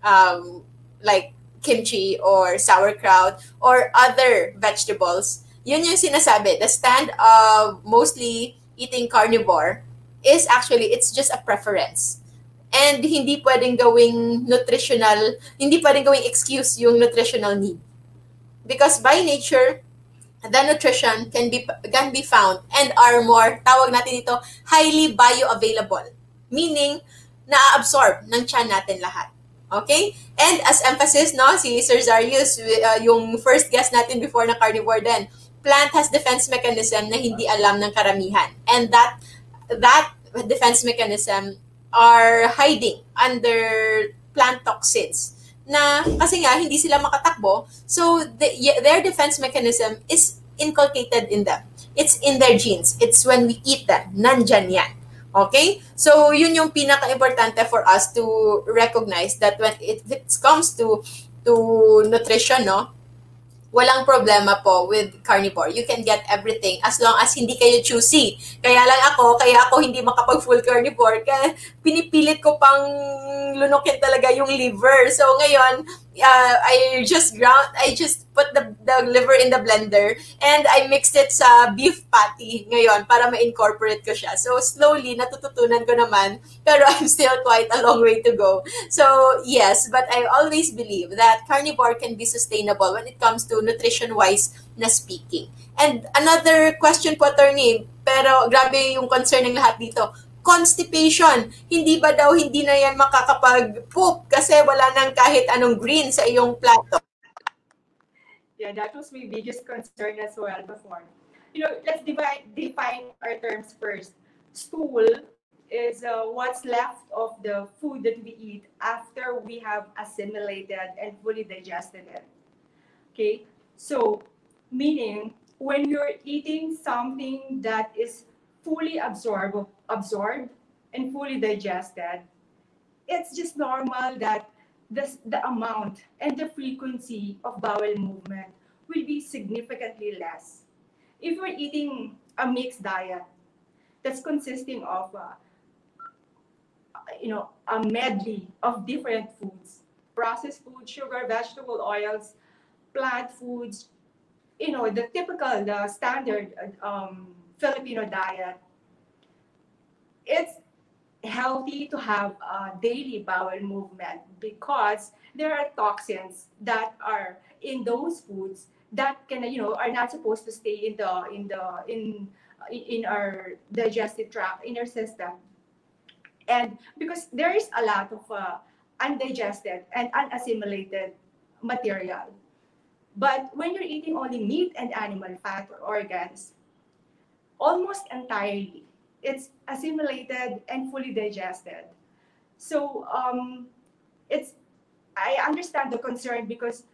um, like kimchi or sauerkraut or other vegetables, yun yung sinasabi. The stand of mostly eating carnivore is actually, it's just a preference And hindi pwedeng gawing nutritional, hindi pwedeng gawing excuse yung nutritional need. Because by nature, the nutrition can be can be found and are more, tawag natin ito, highly bioavailable. Meaning, na-absorb ng tiyan natin lahat. Okay? And as emphasis, no, si Sir Zarius, uh, yung first guest natin before na carnivore din, plant has defense mechanism na hindi alam ng karamihan. And that that defense mechanism are hiding under plant toxins na kasi nga hindi sila makatakbo. So the, their defense mechanism is inculcated in them. It's in their genes. It's when we eat them. Nandyan yan. Okay? So yun yung pinaka-importante for us to recognize that when it, it comes to to nutrition, no? Walang problema po with carnivore. You can get everything as long as hindi kayo choosy. Kaya lang ako, kaya ako hindi makapag full carnivore. Kaya pinipilit ko pang lunukin talaga yung liver. So ngayon, uh, I just ground, I just put the, the liver in the blender and I mixed it sa beef patty ngayon para ma-incorporate ko siya. So slowly, natututunan ko naman, pero I'm still quite a long way to go. So yes, but I always believe that carnivore can be sustainable when it comes to nutrition-wise na speaking. And another question po, attorney, pero grabe yung concern ng lahat dito. Constipation. Hindi ba daw hindi na yan makakapag-poop kasi wala nang kahit anong green sa iyong plato? Yeah, that was my biggest concern as well before. You know, let's divide, define our terms first. Stool is uh, what's left of the food that we eat after we have assimilated and fully digested it. Okay, so meaning when you're eating something that is fully absorbed, absorbed and fully digested, it's just normal that the, the amount and the frequency of bowel movement will be significantly less. If we're eating a mixed diet that's consisting of, uh, you know, a medley of different foods, processed food, sugar, vegetable oils, plant foods, you know, the typical, the standard um, Filipino diet, it's healthy to have a daily bowel movement because there are toxins that are in those foods that can you know are not supposed to stay in the in the in in our digestive tract in our system. And because there is a lot of uh, undigested and unassimilated material. But when you're eating only meat and animal fat or organs, almost entirely, it's assimilated and fully digested. So um, it's I understand the concern because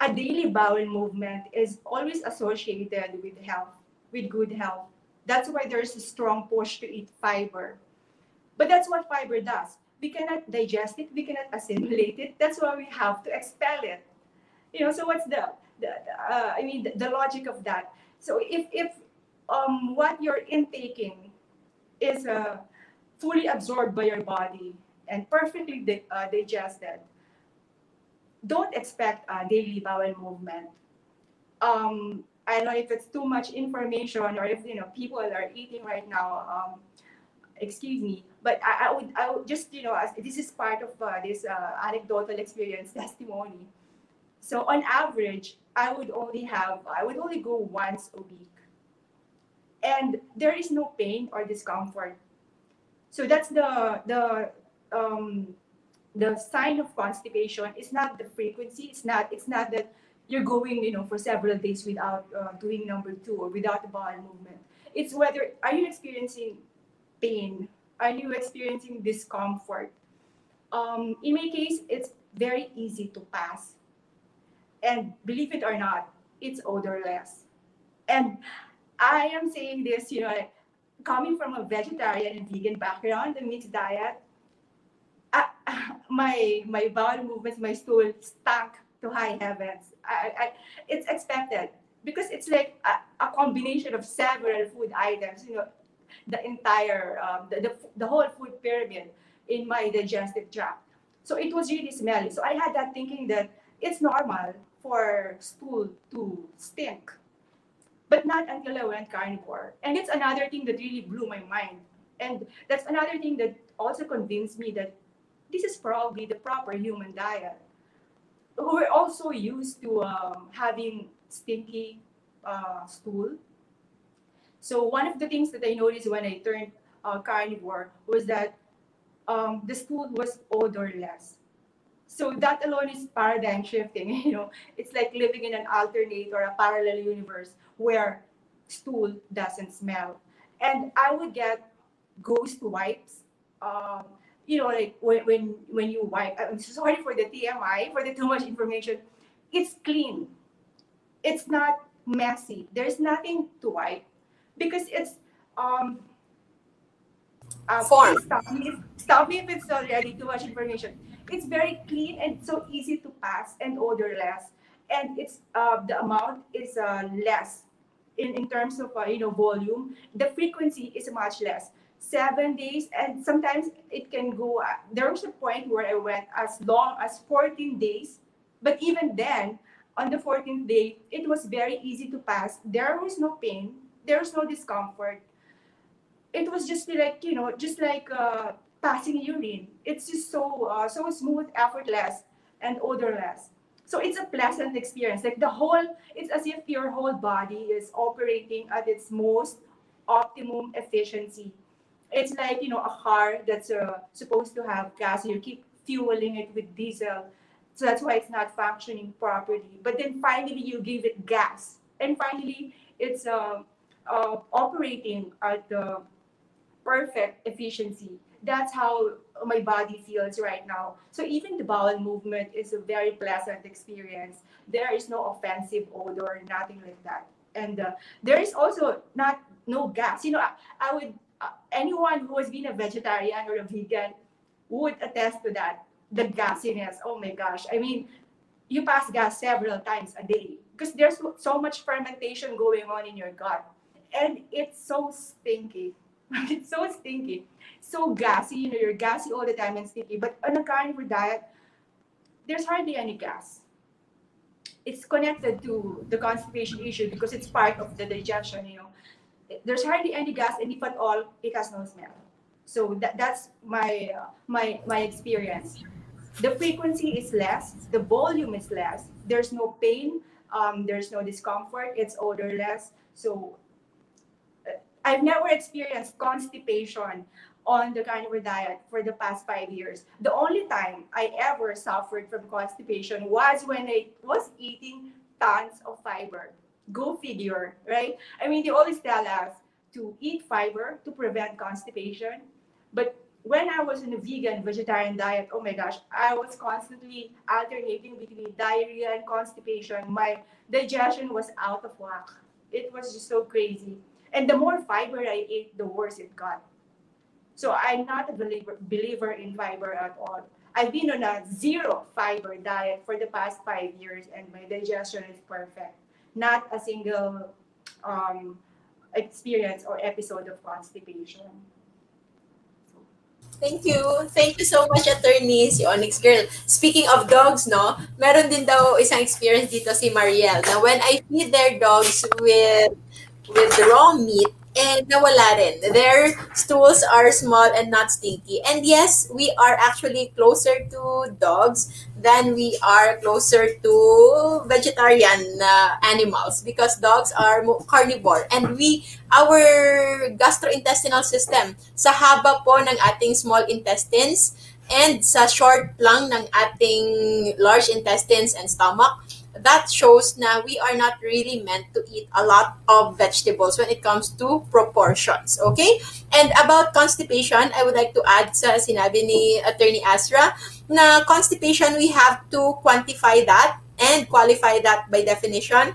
a daily bowel movement is always associated with health, with good health. That's why there's a strong push to eat fiber. But that's what fiber does. We cannot digest it, we cannot assimilate it. That's why we have to expel it you know so what's the, the uh, i mean the, the, logic of that so if if um, what you're intaking is uh, fully absorbed by your body and perfectly di- uh, digested. Don't expect a daily bowel movement. Um, i don't know if it's too much information or if you know people are eating right now um, excuse me but I, I, would i would just you know as, this is part of uh, this uh, anecdotal experience testimony. So on average, I would only have, I would only go once a week. And there is no pain or discomfort. So that's the, the, um, the sign of constipation. It's not the frequency. It's not, it's not that you're going, you know, for several days without uh, doing number two or without the bowel movement. It's whether, are you experiencing pain? Are you experiencing discomfort? Um, in my case, it's very easy to pass and believe it or not, it's odorless. And I am saying this, you know, coming from a vegetarian and vegan background, the meat diet, I, my my bowel movements, my stool stank to high heavens. I, I, it's expected because it's like a, a, combination of several food items. You know, the entire um, the, the the whole food pyramid in my digestive tract. So it was really smelly. So I had that thinking that it's normal for stool to stink. But not until I went carnivore. And it's another thing that really blew my mind. And that's another thing that also convinced me that this is probably the proper human diet. We're also used to um, having stinky uh, stool. So one of the things that I noticed when I turned uh, carnivore was that um, the stool was odorless so that alone is paradigm shifting you know. It's like living in an alternate or a parallel universe where stool doesn't smell. And i would get ghost wipes um, you know like when, when when you wipe i'm sorry for the tmi for the too much information. It's clean. It's not messy. There's nothing to wipe because it's um uh, form. stop me, stop me if it's already too much information it's very clean and so easy to pass and odorless. And it's uh, the amount is uh, less in, in terms of uh, you know volume. The frequency is much less. Seven days, and sometimes it can go. Uh, there was a point where I went as long as 14 days, but even then, on the 14th day, it was very easy to pass. There was no pain. There was no discomfort. It was just like you know, just like uh, passing urine. It's just so uh, so smooth, effortless, and odorless. So it's a pleasant experience. Like the whole, it's as if your whole body is operating at its most optimum efficiency. It's like you know a car that's uh, supposed to have gas. You keep fueling it with diesel, so that's why it's not functioning properly. But then finally you give it gas, and finally it's uh, uh, operating at the perfect efficiency that's how my body feels right now. So even the bowel movement is a very pleasant experience. There is no offensive odor, nothing like that. And uh, there is also not no gas. You know, I, I would uh, anyone who has been a vegetarian or a vegan would attest to that. The gassiness. Oh my gosh! I mean, you pass gas several times a day because there's so much fermentation going on in your gut, and it's so stinky. it's so stinky so gassy, you know, you're gassy all the time and sticky. But on a carnivore diet, there's hardly any gas. It's connected to the constipation issue because it's part of the digestion, you know. There's hardly any gas, and if at all, it has no smell. So that, that's my, uh, my, my experience. The frequency is less, the volume is less, there's no pain, um, there's no discomfort, it's odorless. So I've never experienced constipation on the carnivore diet for the past five years. The only time I ever suffered from constipation was when I was eating tons of fiber. Go figure, right? I mean, they always tell us to eat fiber to prevent constipation. But when I was in a vegan vegetarian diet, oh my gosh, I was constantly alternating between diarrhea and constipation. My digestion was out of whack. It was just so crazy. And the more fiber I ate, the worse it got. So I'm not a believer, believer in fiber at all. I've been on a zero fiber diet for the past five years, and my digestion is perfect. Not a single um, experience or episode of constipation. Thank you. Thank you so much, attorney, si Onyx Girl. Speaking of dogs, no, meron din daw isang experience dito si Marielle. Now, when I feed their dogs with with raw meat, and nawala rin. Their stools are small and not stinky. And yes, we are actually closer to dogs than we are closer to vegetarian uh, animals because dogs are carnivore and we our gastrointestinal system sa haba po ng ating small intestines and sa short lang ng ating large intestines and stomach that shows na we are not really meant to eat a lot of vegetables when it comes to proportions. Okay? And about constipation, I would like to add sa sinabi ni Attorney Asra na constipation, we have to quantify that and qualify that by definition.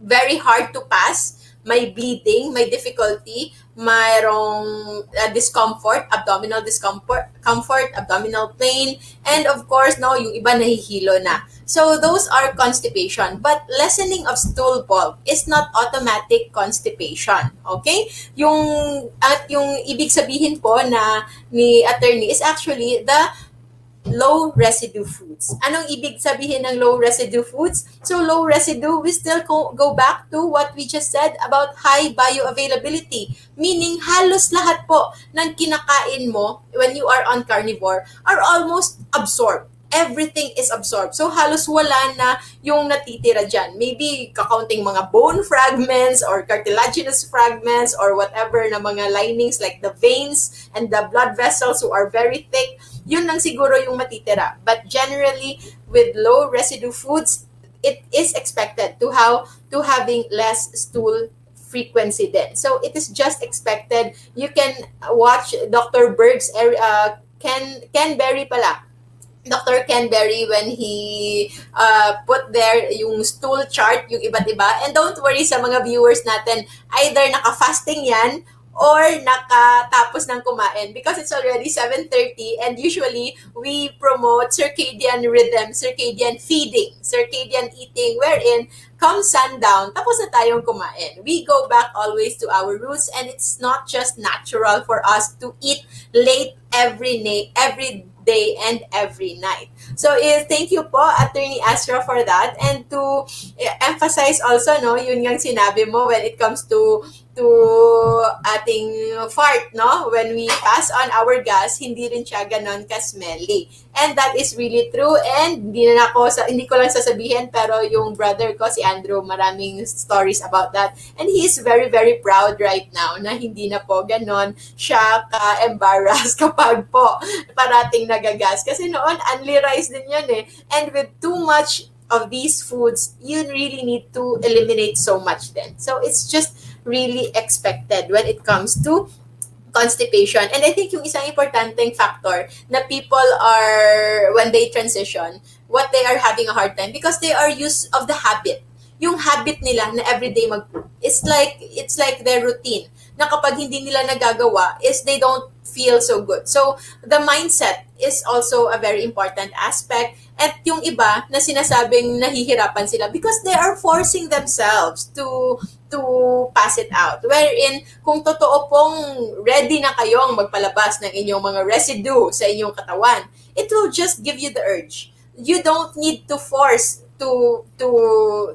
Very hard to pass may bleeding, may difficulty, mayroong uh, discomfort, abdominal discomfort, comfort, abdominal pain, and of course, no, yung iba nahihilo na. So those are constipation. But lessening of stool bulk is not automatic constipation. Okay? Yung at yung ibig sabihin po na ni attorney is actually the low residue foods. Anong ibig sabihin ng low residue foods? So low residue, we still go, go back to what we just said about high bioavailability. Meaning, halos lahat po ng kinakain mo when you are on carnivore are almost absorbed everything is absorbed. So halos wala na yung natitira dyan. Maybe kakaunting mga bone fragments or cartilaginous fragments or whatever na mga linings like the veins and the blood vessels who are very thick. Yun lang siguro yung matitira. But generally, with low residue foods, it is expected to have to having less stool frequency then. So it is just expected. You can watch Dr. Berg's uh, Ken Ken Berry pala Dr. Ken Berry when he uh, put there yung stool chart, yung iba't iba. And don't worry sa mga viewers natin, either naka-fasting yan or nakatapos ng kumain because it's already 7.30 and usually we promote circadian rhythm, circadian feeding, circadian eating wherein come sundown, tapos na tayong kumain. We go back always to our roots and it's not just natural for us to eat late every day, every day and every night. So eh, thank you po Attorney Astra for that and to eh, emphasize also no yun yung sinabi mo when it comes to to ating fart, no? When we pass on our gas, hindi rin siya ganon ka-smelly. And that is really true. And hindi na ako, sa, hindi ko lang sasabihin, pero yung brother ko, si Andrew, maraming stories about that. And he is very, very proud right now na hindi na po ganon siya ka-embarrass kapag po parating nagagas. Kasi noon, only rice din yun eh. And with too much of these foods, you really need to eliminate so much then. So it's just really expected when it comes to constipation. And I think yung isang importanteng factor na people are, when they transition, what they are having a hard time because they are used of the habit. Yung habit nila na everyday mag it's like it's like their routine na kapag hindi nila nagagawa is they don't feel so good. So the mindset is also a very important aspect at yung iba na sinasabing nahihirapan sila because they are forcing themselves to to pass it out. Wherein, kung totoo pong ready na kayong magpalabas ng inyong mga residue sa inyong katawan, it will just give you the urge. You don't need to force to to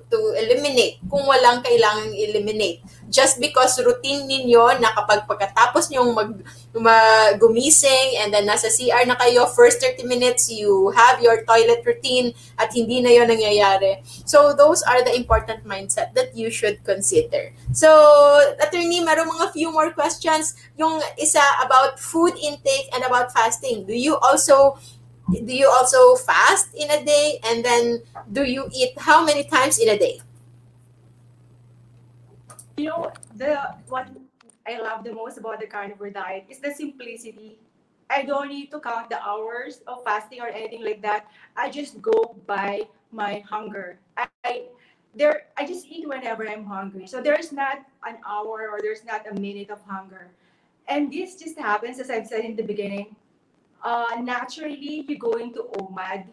to eliminate kung walang kailangang eliminate. Just because routine ninyo na kapag pagkatapos nyong mag, mag gumising and then nasa CR na kayo first 30 minutes you have your toilet routine at hindi na yon nangyayari. So those are the important mindset that you should consider. So attorney meron mga few more questions. Yung isa about food intake and about fasting. Do you also do you also fast in a day? And then do you eat how many times in a day? You know the what i love the most about the carnivore diet is the simplicity. I don't need to count the hours of fasting or anything like that. I just go by my hunger. I, I there i just eat whenever i'm hungry. So there's not an hour or there's not a minute of hunger. And this just happens as i've said in the beginning uh, naturally you go into OMAD.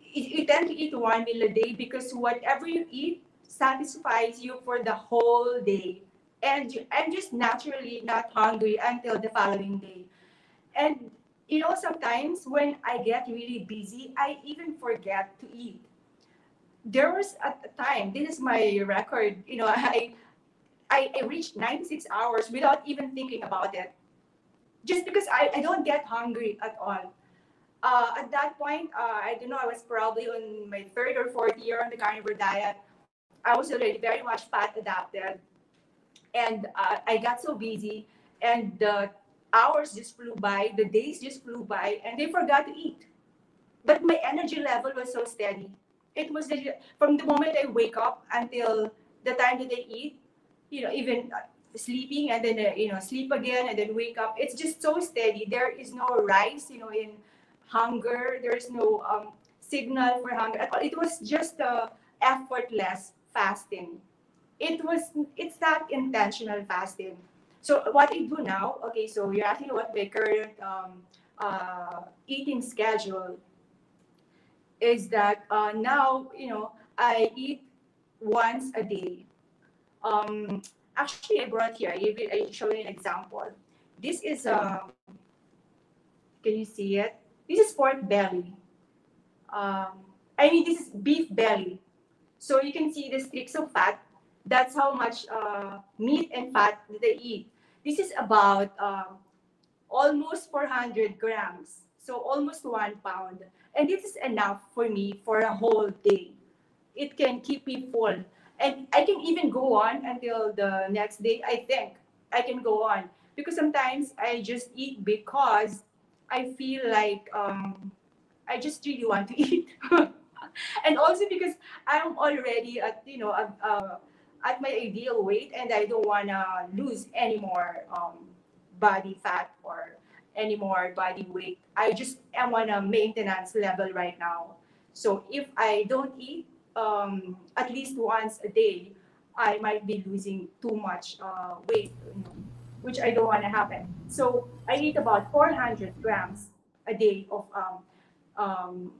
You, tend to eat one meal a day because whatever you eat satisfies you for the whole day. And you, I'm just naturally not hungry until the following day. And you know, sometimes when I get really busy, I even forget to eat. There was a time, this is my record, you know, I, I reached 96 hours without even thinking about it just because I, I don't get hungry at all. Uh, at that point, uh, I don't know, I was probably on my third or fourth year on the carnivore diet. I was already very much fat adapted. And uh, I got so busy, and the hours just flew by, the days just flew by, and they forgot to eat. But my energy level was so steady. It was the, from the moment I wake up until the time that I eat, you know, even sleeping and then uh, you know sleep again and then wake up. It's just so steady. There is no rise you know in hunger. There's no um, signal for hunger it was just a effortless fasting. It was it's not intentional fasting. So what i do now okay so you're asking what my current um, uh, eating schedule is that uh, now you know i eat once a day. Um, actually I brought here, I, I show you an example. This is, um, can you see it? This is pork belly. Um, I mean, this is beef belly. So you can see the streaks of fat. That's how much uh, meat and fat that they eat. This is about um, almost 400 grams. So almost one pound. And this is enough for me for a whole day. It can keep me full and I can even go on until the next day. I think I can go on because sometimes I just eat because I feel like um, I just really want to eat, and also because I'm already at you know at, uh, at my ideal weight and I don't wanna lose any more um, body fat or any more body weight. I just am on a maintenance level right now. So if I don't eat, um, at least once a day, I might be losing too much uh, weight. You know, which I don't want to happen. So I eat about 400 grams a day of um, um,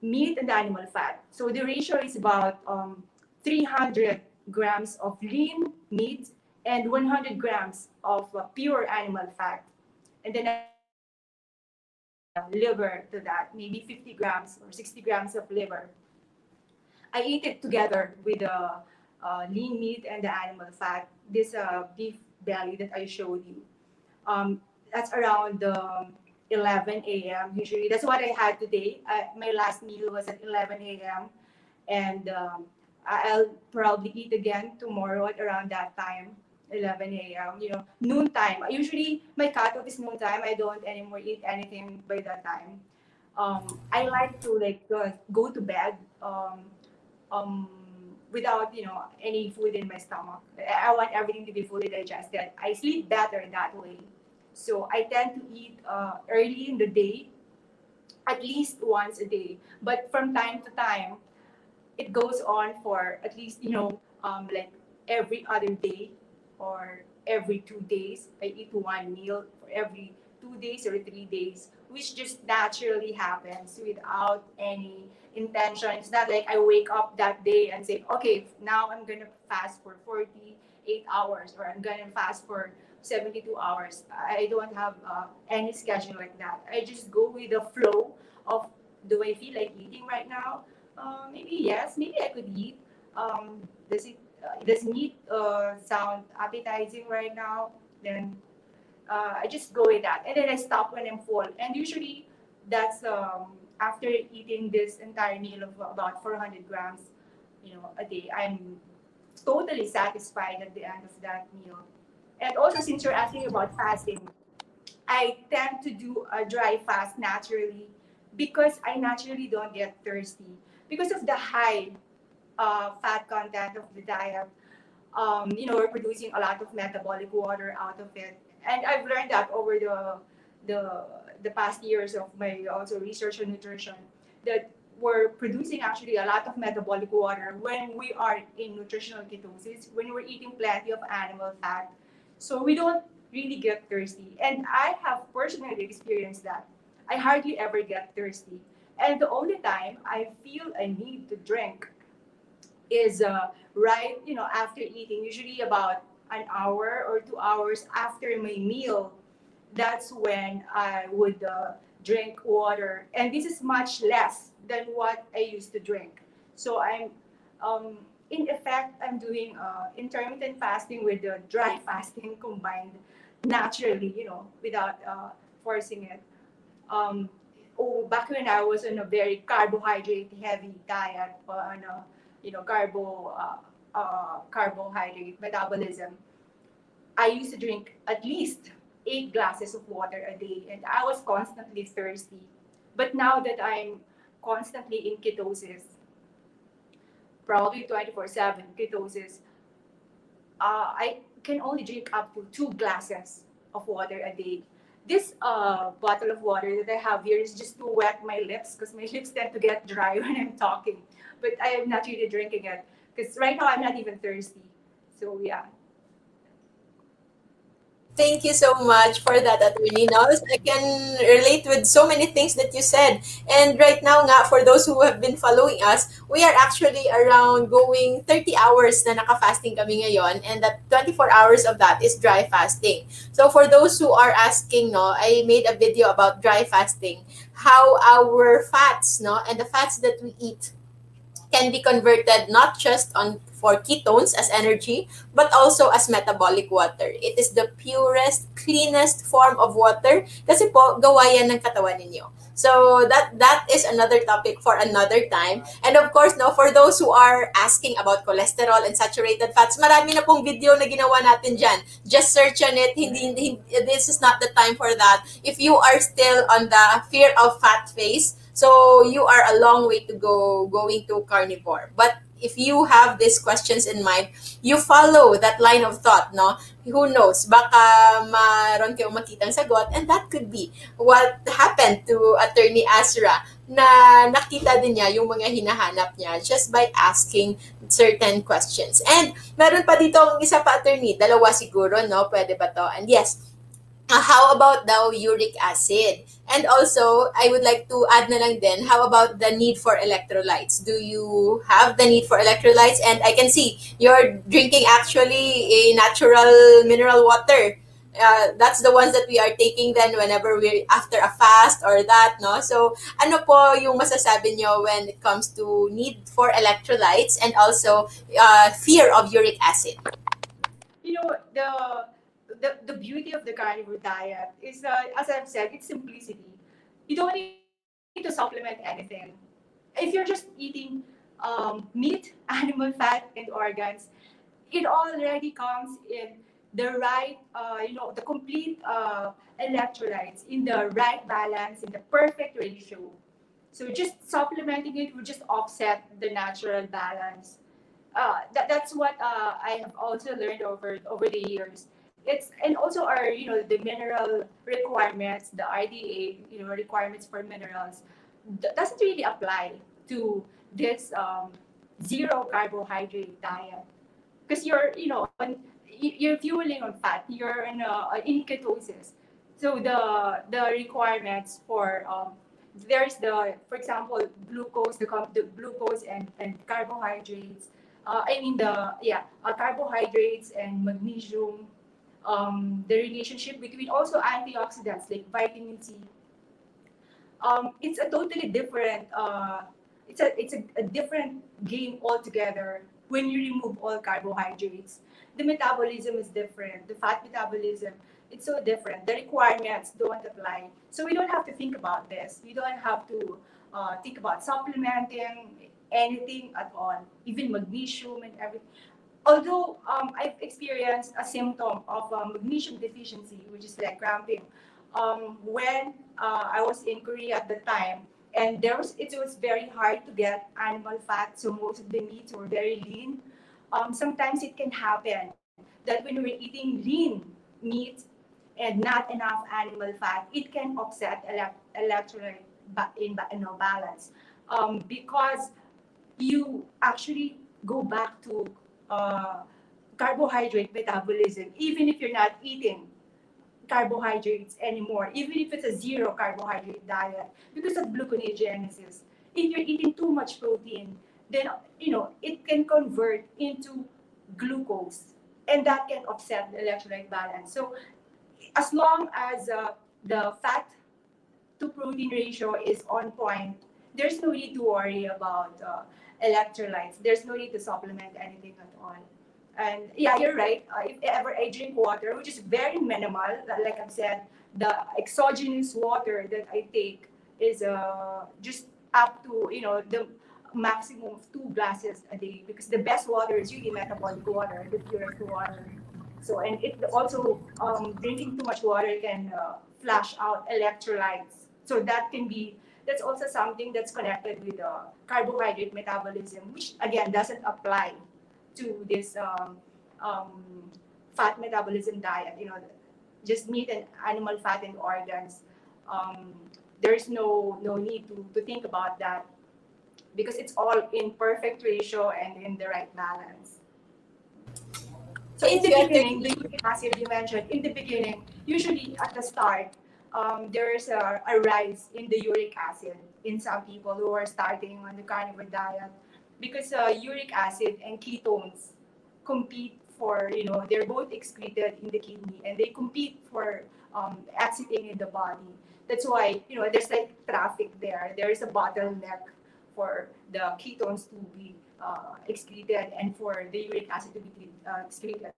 meat and animal fat. So the ratio is about um, 300 grams of lean meat and 100 grams of uh, pure animal fat. And then uh, liver to that, maybe 50 grams or 60 grams of liver. I eat it together with the uh, lean meat and the animal fat. This uh, beef belly that I showed you. Um, that's around um, 11 a.m. Usually, that's what I had today. my last meal was at 11 a.m. And um, I'll probably eat again tomorrow at around that time, 11 a.m. You know, noon time. Usually, my cutoff is noon time. I don't anymore eat anything by that time. Um, I like to like uh, go to bed um, um, without you know any food in my stomach. I want everything to be fully digested. I sleep better that way. So I tend to eat uh, early in the day, at least once a day. But from time to time, it goes on for at least you know um, like every other day or every two days. I eat one meal for every two days or three days, which just naturally happens without any intention. It's not like I wake up that day and say, okay, now I'm going to fast for 48 hours or I'm going to fast for 72 hours. I don't have uh, any schedule like that. I just go with the flow of do I feel like eating right now? Uh, maybe yes, maybe I could eat. Um, does it uh, does meat uh, sound appetizing right now? Then uh, I just go with that, and then I stop when I'm full. And usually, that's um, after eating this entire meal of about 400 grams, you know, a day. I'm totally satisfied at the end of that meal. And also, since you're asking about fasting, I tend to do a dry fast naturally because I naturally don't get thirsty because of the high uh, fat content of the diet. Um, you know, we're producing a lot of metabolic water out of it, and I've learned that over the the the past years of my also research on nutrition that we're producing actually a lot of metabolic water when we are in nutritional ketosis, when we're eating plenty of animal fat. So we don't really get thirsty. And I have personally experienced that. I hardly ever get thirsty. And the only time I feel a need to drink is uh, right, you know, after eating, usually about an hour or two hours after my meal that's when I would uh, drink water. And this is much less than what I used to drink. So I'm, um, in effect, I'm doing uh, intermittent fasting with the dry fasting combined naturally, you know, without uh, forcing it. Um, oh, back when I was on a very carbohydrate heavy diet, on a, you know, carbo, uh, carbohydrate metabolism, I used to drink at least eight glasses of water a day, and I was constantly thirsty. But now that I'm constantly in ketosis, probably 24 7 ketosis, uh, I can only drink up to two glasses of water a day. This uh, bottle of water that I have here is just to wet my lips because my lips tend to get dry when I'm talking. But I am not really drinking it because right now I'm not even thirsty. So yeah, Thank you so much for that, Attorney Nels. I can relate with so many things that you said. And right now nga, for those who have been following us, we are actually around going 30 hours na naka-fasting kami ngayon. And that 24 hours of that is dry fasting. So for those who are asking, no, I made a video about dry fasting, how our fats, no, and the fats that we eat can be converted not just on for ketones as energy, but also as metabolic water. It is the purest, cleanest form of water kasi po gawa yan ng katawan ninyo. So that that is another topic for another time. And of course, no, for those who are asking about cholesterol and saturated fats, marami na pong video na ginawa natin dyan. Just search on it. Hindi, hindi, this is not the time for that. If you are still on the fear of fat phase, so you are a long way to go going to carnivore. But if you have these questions in mind, you follow that line of thought, no? Who knows? Baka maron kayong makitang sagot and that could be what happened to Attorney Asra. na nakita din niya yung mga hinahanap niya just by asking certain questions. And meron pa dito ang isa pa attorney, dalawa siguro, no? Pwede ba to? And yes, uh, how about the uric acid? And also, I would like to add na lang din, how about the need for electrolytes? Do you have the need for electrolytes? And I can see you're drinking actually a natural mineral water uh, that's the ones that we are taking then whenever we're after a fast or that, no? So, ano po yung masasabi nyo when it comes to need for electrolytes and also uh, fear of uric acid? You know, the, the, the beauty of the carnivore diet is, uh, as I've said, it's simplicity. You don't need to supplement anything. If you're just eating um, meat, animal fat, and organs, it already comes in the right, uh, you know, the complete uh, electrolytes in the right balance, in the perfect ratio. So just supplementing it would just offset the natural balance. Uh, that, that's what uh, I have also learned over over the years. It's and also our you know the mineral requirements, the RDA you know requirements for minerals doesn't really apply to this um, zero carbohydrate diet because you're you know you're fueling on fat. You're in, a, in ketosis. So the the requirements for um, there's the for example glucose the, the glucose and, and carbohydrates. Uh, I mean the yeah uh, carbohydrates and magnesium. Um, the relationship between also antioxidants like vitamin C. Um, it's a totally different. Uh, it's a it's a, a different game altogether when you remove all carbohydrates the metabolism is different. The fat metabolism, it's so different. The requirements don't apply. So we don't have to think about this. We don't have to uh, think about supplementing anything at all, even magnesium and everything. Although um, I've experienced a symptom of uh, magnesium deficiency, which is like cramping, um, when uh, I was in Korea at the time, and there was it was very hard to get animal fat, so most of the meats were very lean. Um, sometimes it can happen that when we're eating lean meat and not enough animal fat, it can upset electrolyte in you know, balance. Um, because you actually go back to uh, carbohydrate metabolism, even if you're not eating carbohydrates anymore, even if it's a zero carbohydrate diet, because of gluconeogenesis. If you're eating too much protein, then you know it can convert into glucose and that can upset the electrolyte balance so as long as uh, the fat to protein ratio is on point there's no need to worry about uh, electrolytes there's no need to supplement anything at all and yeah you're right uh, if ever i drink water which is very minimal like i've said the exogenous water that i take is uh, just up to you know the maximum of two glasses a day because the best water is really metabolic water, the purest water. So, and it also, um, drinking too much water can uh, flush out electrolytes. So that can be, that's also something that's connected with uh, carbohydrate metabolism, which again doesn't apply to this um, um, fat metabolism diet, you know, just meat and animal fat and organs. Um, there's no no need to, to think about that because it's all in perfect ratio and in the right balance. So in the beginning, the acid you mentioned, in the beginning, usually at the start, um, there's a, a rise in the uric acid in some people who are starting on the carnivore diet because uh, uric acid and ketones compete for, you know, they're both excreted in the kidney and they compete for um, in the body. That's why, you know, there's like traffic there. There is a bottleneck for the ketones to be uh, excreted and for the uric acid to be uh, excreted.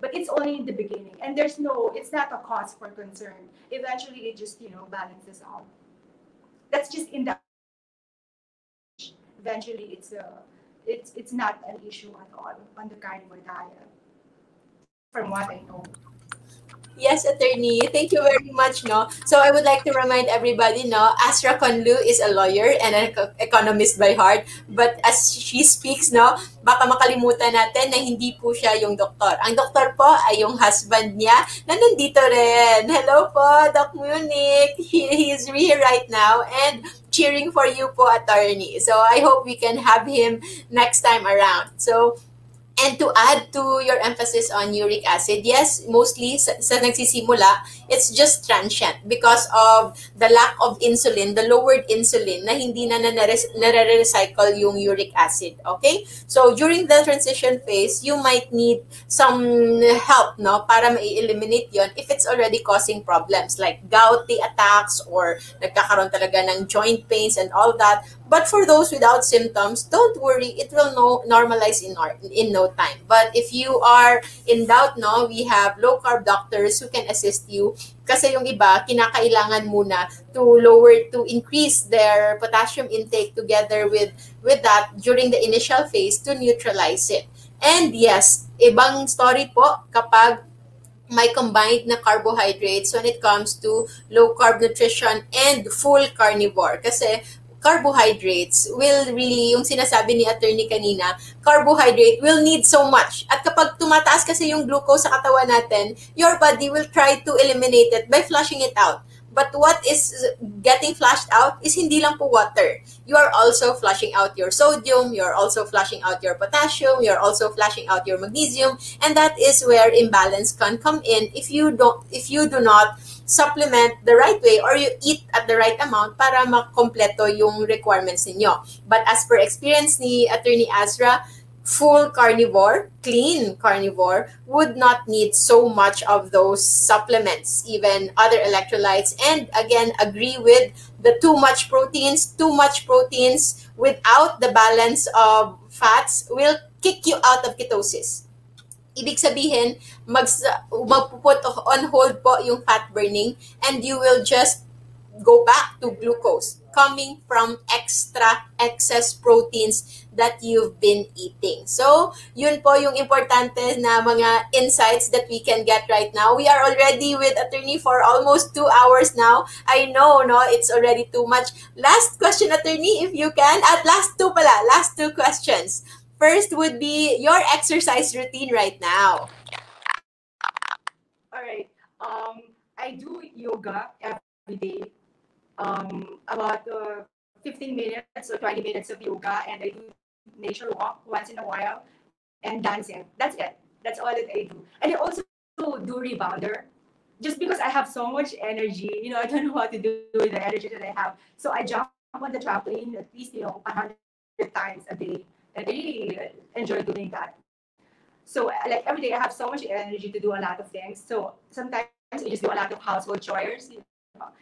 But it's only in the beginning, and there's no, it's not a cause for concern. Eventually, it just you know balances out. That's just in the. Eventually, it's a, it's it's not an issue at all on the carnivore diet, from what I know. Yes, attorney. Thank you very much, no. So I would like to remind everybody, no, Asra Conlu is a lawyer and an economist by heart. But as she speaks, no, baka makalimutan natin na hindi po siya yung doktor. Ang doktor po ay yung husband niya na nandito rin. Hello po, Doc Munich. He, he is here right now. And cheering for you po, attorney. So I hope we can have him next time around. So And to add to your emphasis on uric acid, yes, mostly sa, sa nagsisimula, it's just transient because of the lack of insulin, the lowered insulin na hindi na nare-recycle yung uric acid. Okay? So, during the transition phase, you might need some help no para ma-eliminate yon if it's already causing problems like gouty attacks or nagkakaroon talaga ng joint pains and all that. But for those without symptoms, don't worry, it will no, normalize in, in no time. But if you are in doubt, no, we have low carb doctors who can assist you. Kasi yung iba, kinakailangan muna to lower, to increase their potassium intake together with, with that during the initial phase to neutralize it. And yes, ibang story po kapag may combined na carbohydrates when it comes to low carb nutrition and full carnivore. Kasi carbohydrates will really, yung sinasabi ni attorney kanina, carbohydrate will need so much. At kapag tumataas kasi yung glucose sa katawan natin, your body will try to eliminate it by flushing it out. But what is getting flushed out is hindi lang po water. You are also flushing out your sodium, you're also flushing out your potassium, you're also flushing out your magnesium, and that is where imbalance can come in if you don't if you do not supplement the right way or you eat at the right amount para makompleto yung requirements ninyo. But as per experience ni Attorney Azra, full carnivore, clean carnivore, would not need so much of those supplements, even other electrolytes. And again, agree with the too much proteins. Too much proteins without the balance of fats will kick you out of ketosis. Ibig sabihin, mag, magpuput on hold po yung fat burning and you will just go back to glucose coming from extra excess proteins that you've been eating. So, yun po yung importante na mga insights that we can get right now. We are already with attorney for almost two hours now. I know, no, it's already too much. Last question, attorney, if you can. At last two pala, last two questions. First would be your exercise routine right now. All right. Um, I do yoga every day. Um, about uh, 15 minutes or 20 minutes of yoga, and I do nature walk once in a while, and dancing. That's it. That's all that I do. And I also do rebounder. Just because I have so much energy, you know, I don't know what to do with the energy that I have. So I jump on the trampoline at least, you know, 100 times a day I really enjoy doing that. So like every day I have so much energy to do a lot of things. So sometimes I just do a lot of household chores.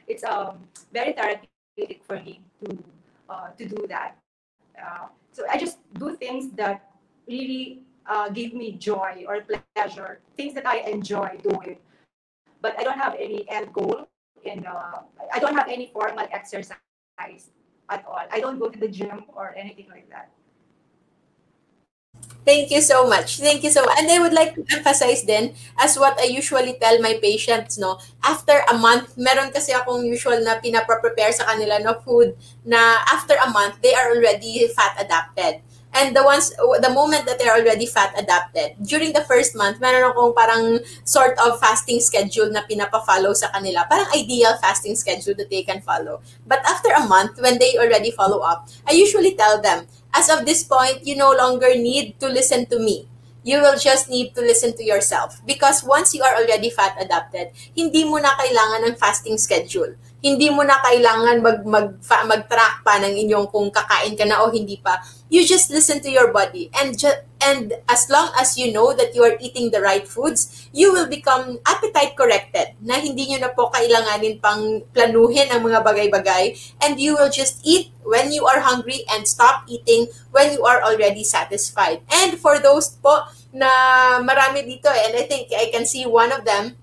It's um, very therapeutic for me to uh, to do that. Uh, so I just do things that really uh, give me joy or pleasure, things that I enjoy doing. But I don't have any end goal in. Uh, I don't have any formal exercise at all. I don't go to the gym or anything like that. Thank you so much. Thank you so much. And I would like to emphasize then, as what I usually tell my patients, no, after a month, meron kasi akong usual na pinaprepare sa kanila na food na after a month, they are already fat adapted. And the ones, the moment that they're already fat adapted, during the first month, meron akong parang sort of fasting schedule na pinapa-follow sa kanila. Parang ideal fasting schedule that they can follow. But after a month, when they already follow up, I usually tell them, as of this point, you no longer need to listen to me. You will just need to listen to yourself. Because once you are already fat adapted, hindi mo na kailangan ng fasting schedule hindi mo na kailangan mag, mag, mag-track pa ng inyong kung kakain ka na o hindi pa. You just listen to your body. And, ju- and as long as you know that you are eating the right foods, you will become appetite corrected na hindi nyo na po kailanganin pang planuhin ang mga bagay-bagay and you will just eat when you are hungry and stop eating when you are already satisfied. And for those po na marami dito, and I think I can see one of them,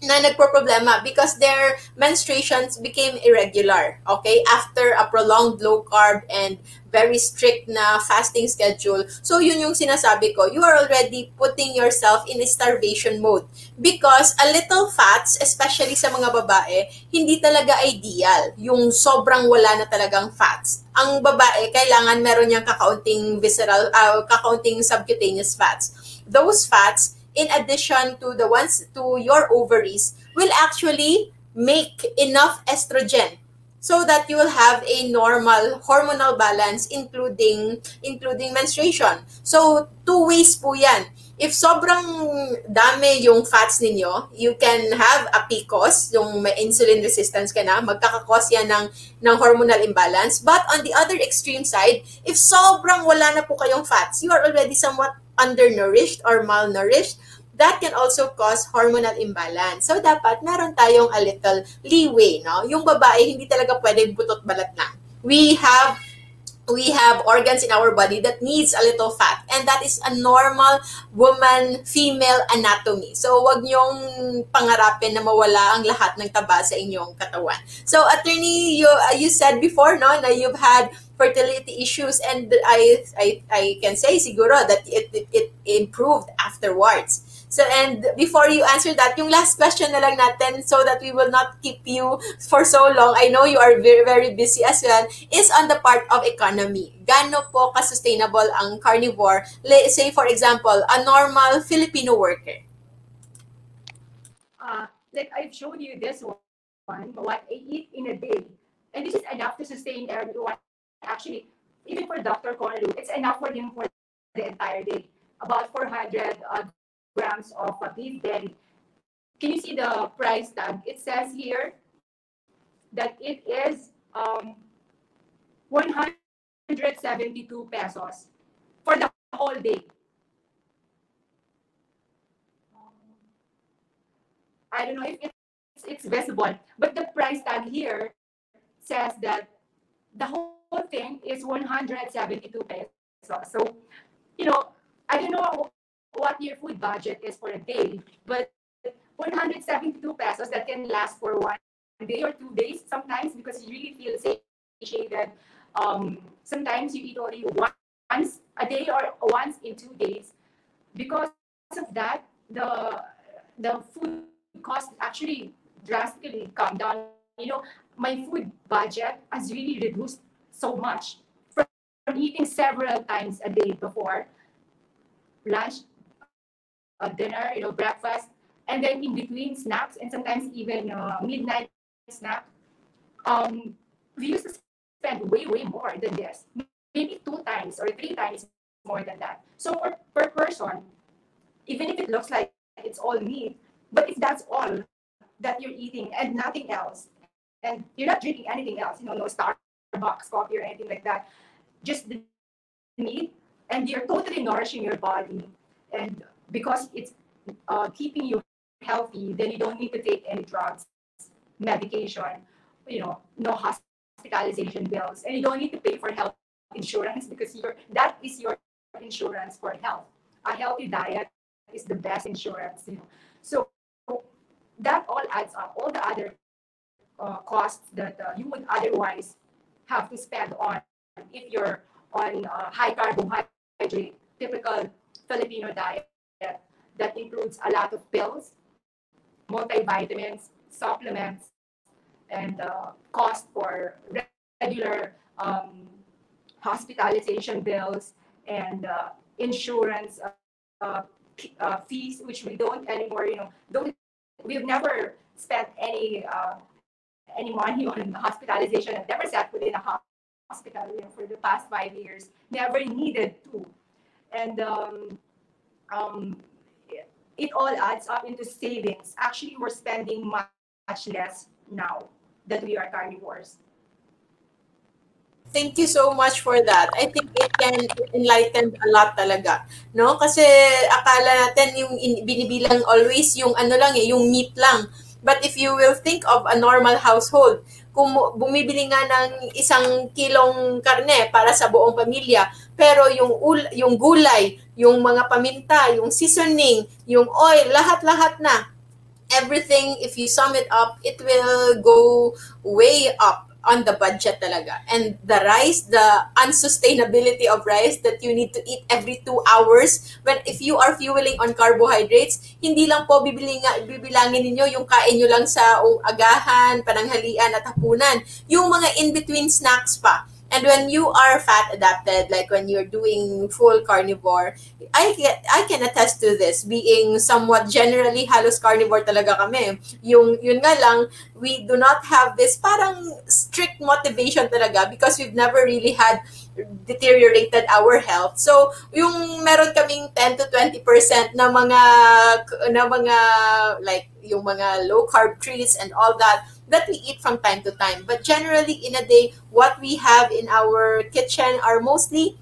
na nagpo-problema because their menstruations became irregular, okay? After a prolonged low carb and very strict na fasting schedule. So yun yung sinasabi ko, you are already putting yourself in a starvation mode because a little fats, especially sa mga babae, hindi talaga ideal. Yung sobrang wala na talagang fats. Ang babae, kailangan meron niyang kakaunting visceral, uh, kakaunting subcutaneous fats. Those fats, in addition to the ones to your ovaries will actually make enough estrogen so that you will have a normal hormonal balance including including menstruation. So two ways po 'yan. If sobrang dami yung fats ninyo, you can have a PCOS, yung may insulin resistance ka na, magkakakos yan ng, ng hormonal imbalance. But on the other extreme side, if sobrang wala na po kayong fats, you are already somewhat undernourished or malnourished, that can also cause hormonal imbalance. So, dapat meron tayong a little leeway, no? Yung babae, hindi talaga pwede butot balat lang. We have we have organs in our body that needs a little fat and that is a normal woman female anatomy. So wag niyong pangarapin na mawala ang lahat ng taba sa inyong katawan. So attorney you uh, you said before no na you've had fertility issues and I I I can say siguro that it it, it improved afterwards So, and before you answer that, yung last question na lang natin so that we will not keep you for so long, I know you are very, very busy as well, is on the part of economy. Gano po ka-sustainable ang carnivore? Let's say, for example, a normal Filipino worker. Uh, like I've shown you this one, what I eat in a day. And this is enough to sustain everyone. Actually, even for Dr. Conlu, it's enough for him for the entire day. About 400 uh, grams of a beef belly. Can you see the price tag? It says here that it is um, 172 pesos for the whole day. I don't know if it's, it's visible, but the price tag here says that the whole thing is 172 pesos. So, you know, I don't know what your food budget is for a day, but 172 pesos that can last for one day or two days sometimes because you really feel satiated. Um, sometimes you eat only once a day or once in two days. Because of that, the the food cost actually drastically come down. You know, my food budget has really reduced so much from, from eating several times a day before lunch uh, dinner, you know, breakfast, and then in between snacks and sometimes even uh, midnight snack. Um, we used to spend way, way more than this, maybe two times or three times more than that. So for, per person, even if it looks like it's all meat, but if that's all that you're eating and nothing else, and you're not drinking anything else, you know, no Starbucks coffee or anything like that, just the meat, and you're totally nourishing your body. And because it's uh, keeping you healthy, then you don't need to take any drugs, medication, you know, no hospitalization bills, and you don't need to pay for health insurance because your that is your insurance for health. A healthy diet is the best insurance, you know. So that all adds up. All the other uh, costs that uh, you would otherwise have to spend on if you're on uh, high carbohydrate, typical Filipino diet that includes a lot of pills, multivitamins, supplements, and uh, cost for regular um, hospitalization bills and uh, insurance uh, uh, fees, which we don't anymore. You know, don't we've never spent any uh, any money on hospitalization. I've never sat within a hospital you know, for the past five years. Never needed to, and um, um, it all adds up into savings. Actually, we're spending much, less now that we are carnivores. Thank you so much for that. I think it can enlighten a lot talaga. No? Kasi akala natin yung in, binibilang always yung ano lang eh, yung meat lang. But if you will think of a normal household, kung bumibili nga ng isang kilong karne para sa buong pamilya, pero yung ul, yung gulay, yung mga paminta, yung seasoning, yung oil, lahat-lahat na. Everything, if you sum it up, it will go way up on the budget talaga. And the rice, the unsustainability of rice that you need to eat every two hours, when if you are fueling on carbohydrates, hindi lang po bibili nga, bibilangin ninyo yung kain nyo lang sa agahan, pananghalian at hapunan. Yung mga in-between snacks pa And when you are fat adapted, like when you're doing full carnivore, I get I can attest to this being somewhat generally halos carnivore talaga kami. Yung yun nga lang we do not have this parang strict motivation talaga because we've never really had deteriorated our health. So, yung meron kaming 10 to 20% na mga na mga like yung mga low carb treats and all that that we eat from time to time. But generally in a day what we have in our kitchen are mostly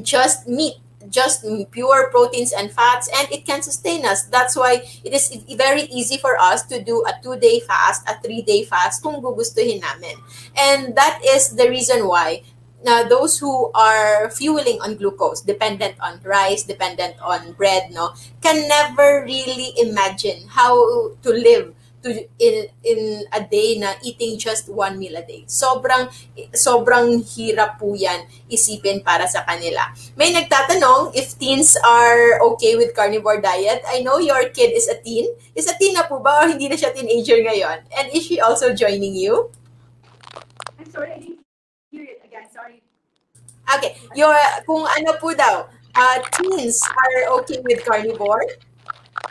just meat just pure proteins and fats and it can sustain us that's why it is very easy for us to do a two day fast a three day fast kung gugustuhin namin and that is the reason why now those who are fueling on glucose dependent on rice dependent on bread no can never really imagine how to live to in in a day na eating just one meal a day. Sobrang sobrang hirap po yan isipin para sa kanila. May nagtatanong if teens are okay with carnivore diet i know your kid is a teen. Is a teen na po ba o hindi na siya teenager ngayon? And is she also joining you? I'm sorry. Okay, your kung ano po daw, uh, teens are okay with carnivore?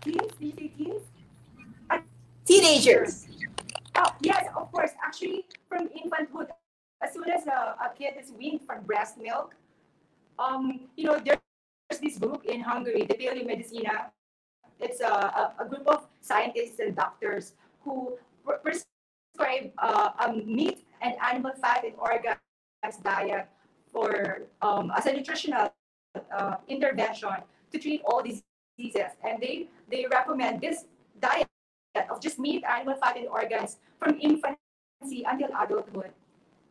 Teens? Do you say teens? Teenagers. Oh, yes, of course. Actually, from infanthood, as soon as a, a kid is weaned from breast milk, um, you know, there's this group in Hungary, the Paleomedicina. It's a, a, a group of scientists and doctors who prescribe uh, um, meat and animal fat and organs diet for um, as a nutritional uh, intervention to treat all these diseases. And they, they recommend this diet of just meat, animal fat, and organs from infancy until adulthood.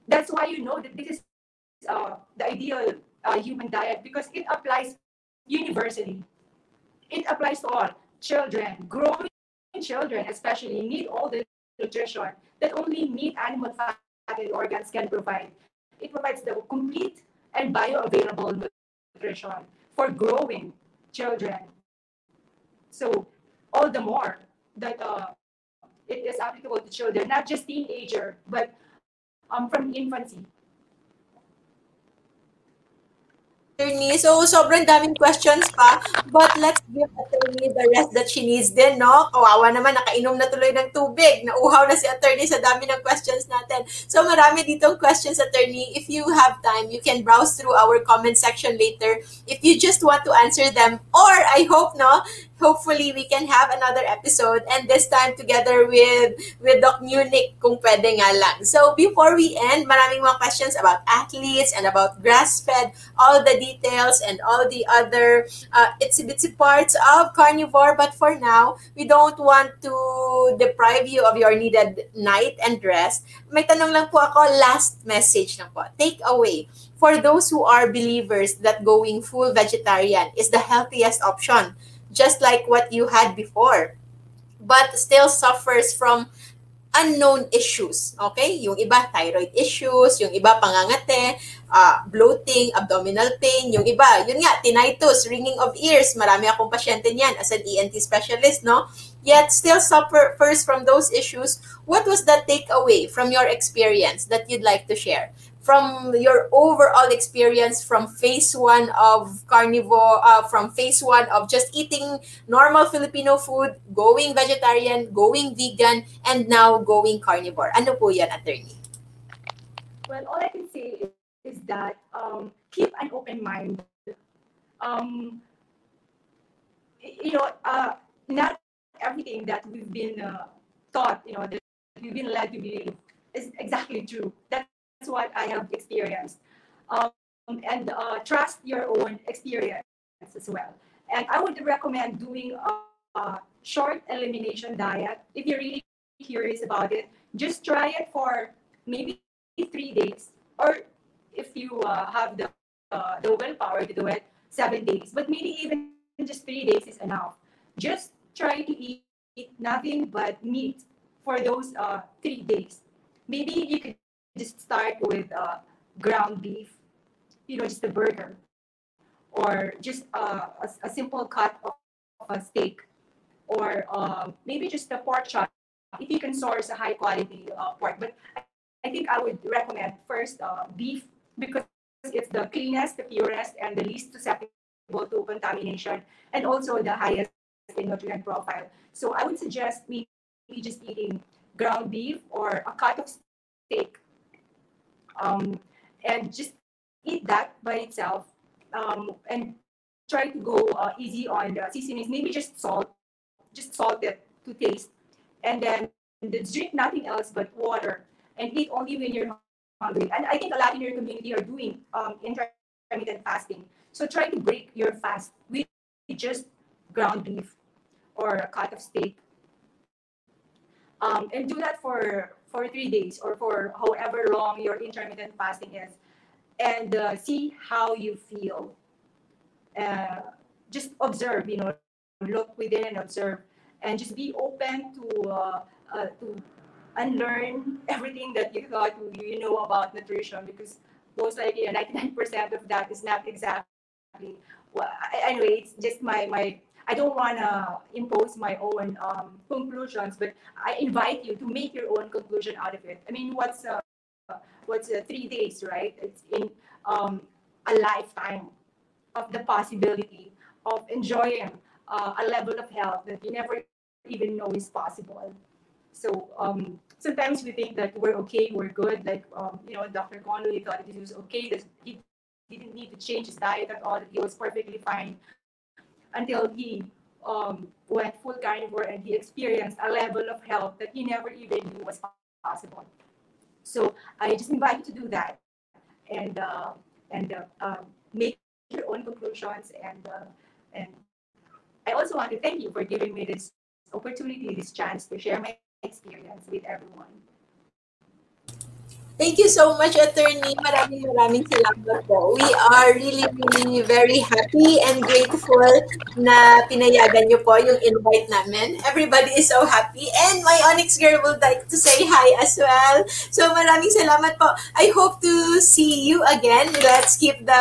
That's why you know that this is uh, the ideal uh, human diet because it applies universally. It applies to all children, growing children especially need all the nutrition that only meat, animal fat, and organs can provide it provides the complete and bioavailable nutrition for growing children. So all the more that uh, it is applicable to children, not just teenager, but um, from infancy. Attorney. So, sobrang daming questions pa. But let's give attorney the rest that she needs din, no? Kawawa naman, nakainom na tuloy ng tubig. Nauhaw na si attorney sa dami ng questions natin. So, marami ditong questions, attorney. If you have time, you can browse through our comment section later. If you just want to answer them, or I hope, no, hopefully we can have another episode and this time together with with Doc Munich kung pwede nga lang. So before we end, maraming mga questions about athletes and about grass-fed, all the details and all the other uh, itsy-bitsy parts of carnivore. But for now, we don't want to deprive you of your needed night and rest. May tanong lang po ako, last message lang po. Take away for those who are believers that going full vegetarian is the healthiest option just like what you had before, but still suffers from unknown issues. Okay? Yung iba, thyroid issues, yung iba, pangangate, uh, bloating, abdominal pain, yung iba, yun nga, tinnitus, ringing of ears, marami akong pasyente niyan as an ENT specialist, no? Yet still suffers from those issues. What was the takeaway from your experience that you'd like to share? From your overall experience from phase one of carnivore, uh, from phase one of just eating normal Filipino food, going vegetarian, going vegan, and now going carnivore? Ano po yan, attorney? Well, all I can say is, that um, keep an open mind. Um, you know, uh, not everything that we've been uh, taught, you know, that we've been led to believe is exactly true. That what I have experienced. Um, and uh, trust your own experience as well. And I would recommend doing a, a, short elimination diet if you're really curious about it. Just try it for maybe three days, or if you uh, have the uh, the willpower to do it, seven days. But maybe even just three days is enough. Just try to eat, nothing but meat for those uh, three days. Maybe you could just start with uh, ground beef, you know, just a burger, or just uh, a, a, simple cut of, of a steak, or uh, maybe just a pork chop if you can source a high quality uh, pork. But I, I, think I would recommend first uh, beef because it's the cleanest, the purest, and the least susceptible to contamination, and also the highest in nutrient profile. So I would suggest maybe just eating ground beef or a cut of steak, um, and just eat that by itself, um, and try to go uh, easy on the seasonings. Maybe just salt, just salt it to taste, and then drink nothing else but water, and eat only when you're hungry. And I think a lot in your community are doing um, intermittent fasting. So try to break your fast with just ground beef or a cut of steak. Um, and do that for, for three days or for however long your intermittent fasting is. And uh, see how you feel. Uh, just observe, you know, look within and observe. And just be open to, uh, uh to unlearn everything that you thought you know about nutrition because most likely 99% of that is not exactly well anyway it's just my my i don't want to impose my own um, conclusions but i invite you to make your own conclusion out of it i mean what's uh, what's uh, three days right it's in um, a lifetime of the possibility of enjoying uh, a level of health that you never even know is possible so um, sometimes we think that we're okay, we're good. Like um, you know, Dr. Connolly thought he was okay. That he didn't need to change his diet at all. That he was perfectly fine until he um, went full carnivore and he experienced a level of health that he never even knew was possible. So I just invite you to do that and uh, and uh, um, make your own conclusions and uh, and I also want to thank you for giving me this opportunity, this chance to share my experience with everyone. Thank you so much, Attorney. Maraming maraming salamat po. We are really, really very happy and grateful na pinayagan niyo po yung invite namin. Everybody is so happy. And my Onyx girl would like to say hi as well. So maraming salamat po. I hope to see you again. Let's keep the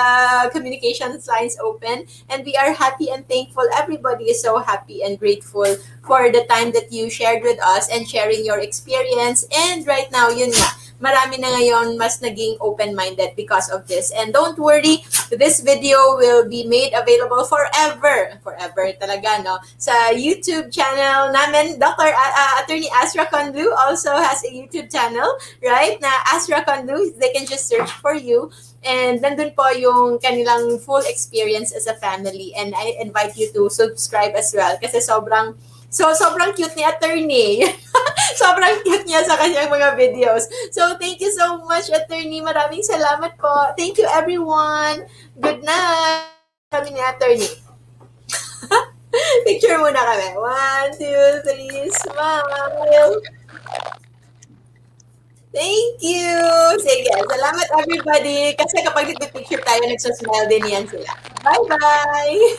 communications lines open. And we are happy and thankful. Everybody is so happy and grateful for the time that you shared with us and sharing your experience. And right now, yun nga, marami na ngayon mas naging open-minded because of this. And don't worry, this video will be made available forever. Forever talaga, no? Sa YouTube channel namin, Dr. Uh, uh, Attorney Asra Condu also has a YouTube channel, right? Na Asra Condu, they can just search for you. And nandun po yung kanilang full experience as a family. And I invite you to subscribe as well kasi sobrang So, sobrang cute ni attorney. sobrang cute niya sa kanyang mga videos. So, thank you so much, attorney. Maraming salamat po. Thank you, everyone. Good night. Kami ni attorney. Picture muna kami. One, two, three, smile. Thank you! Sige, salamat everybody. Kasi kapag nagpipicture tayo, nagsasmile din yan sila. Bye-bye!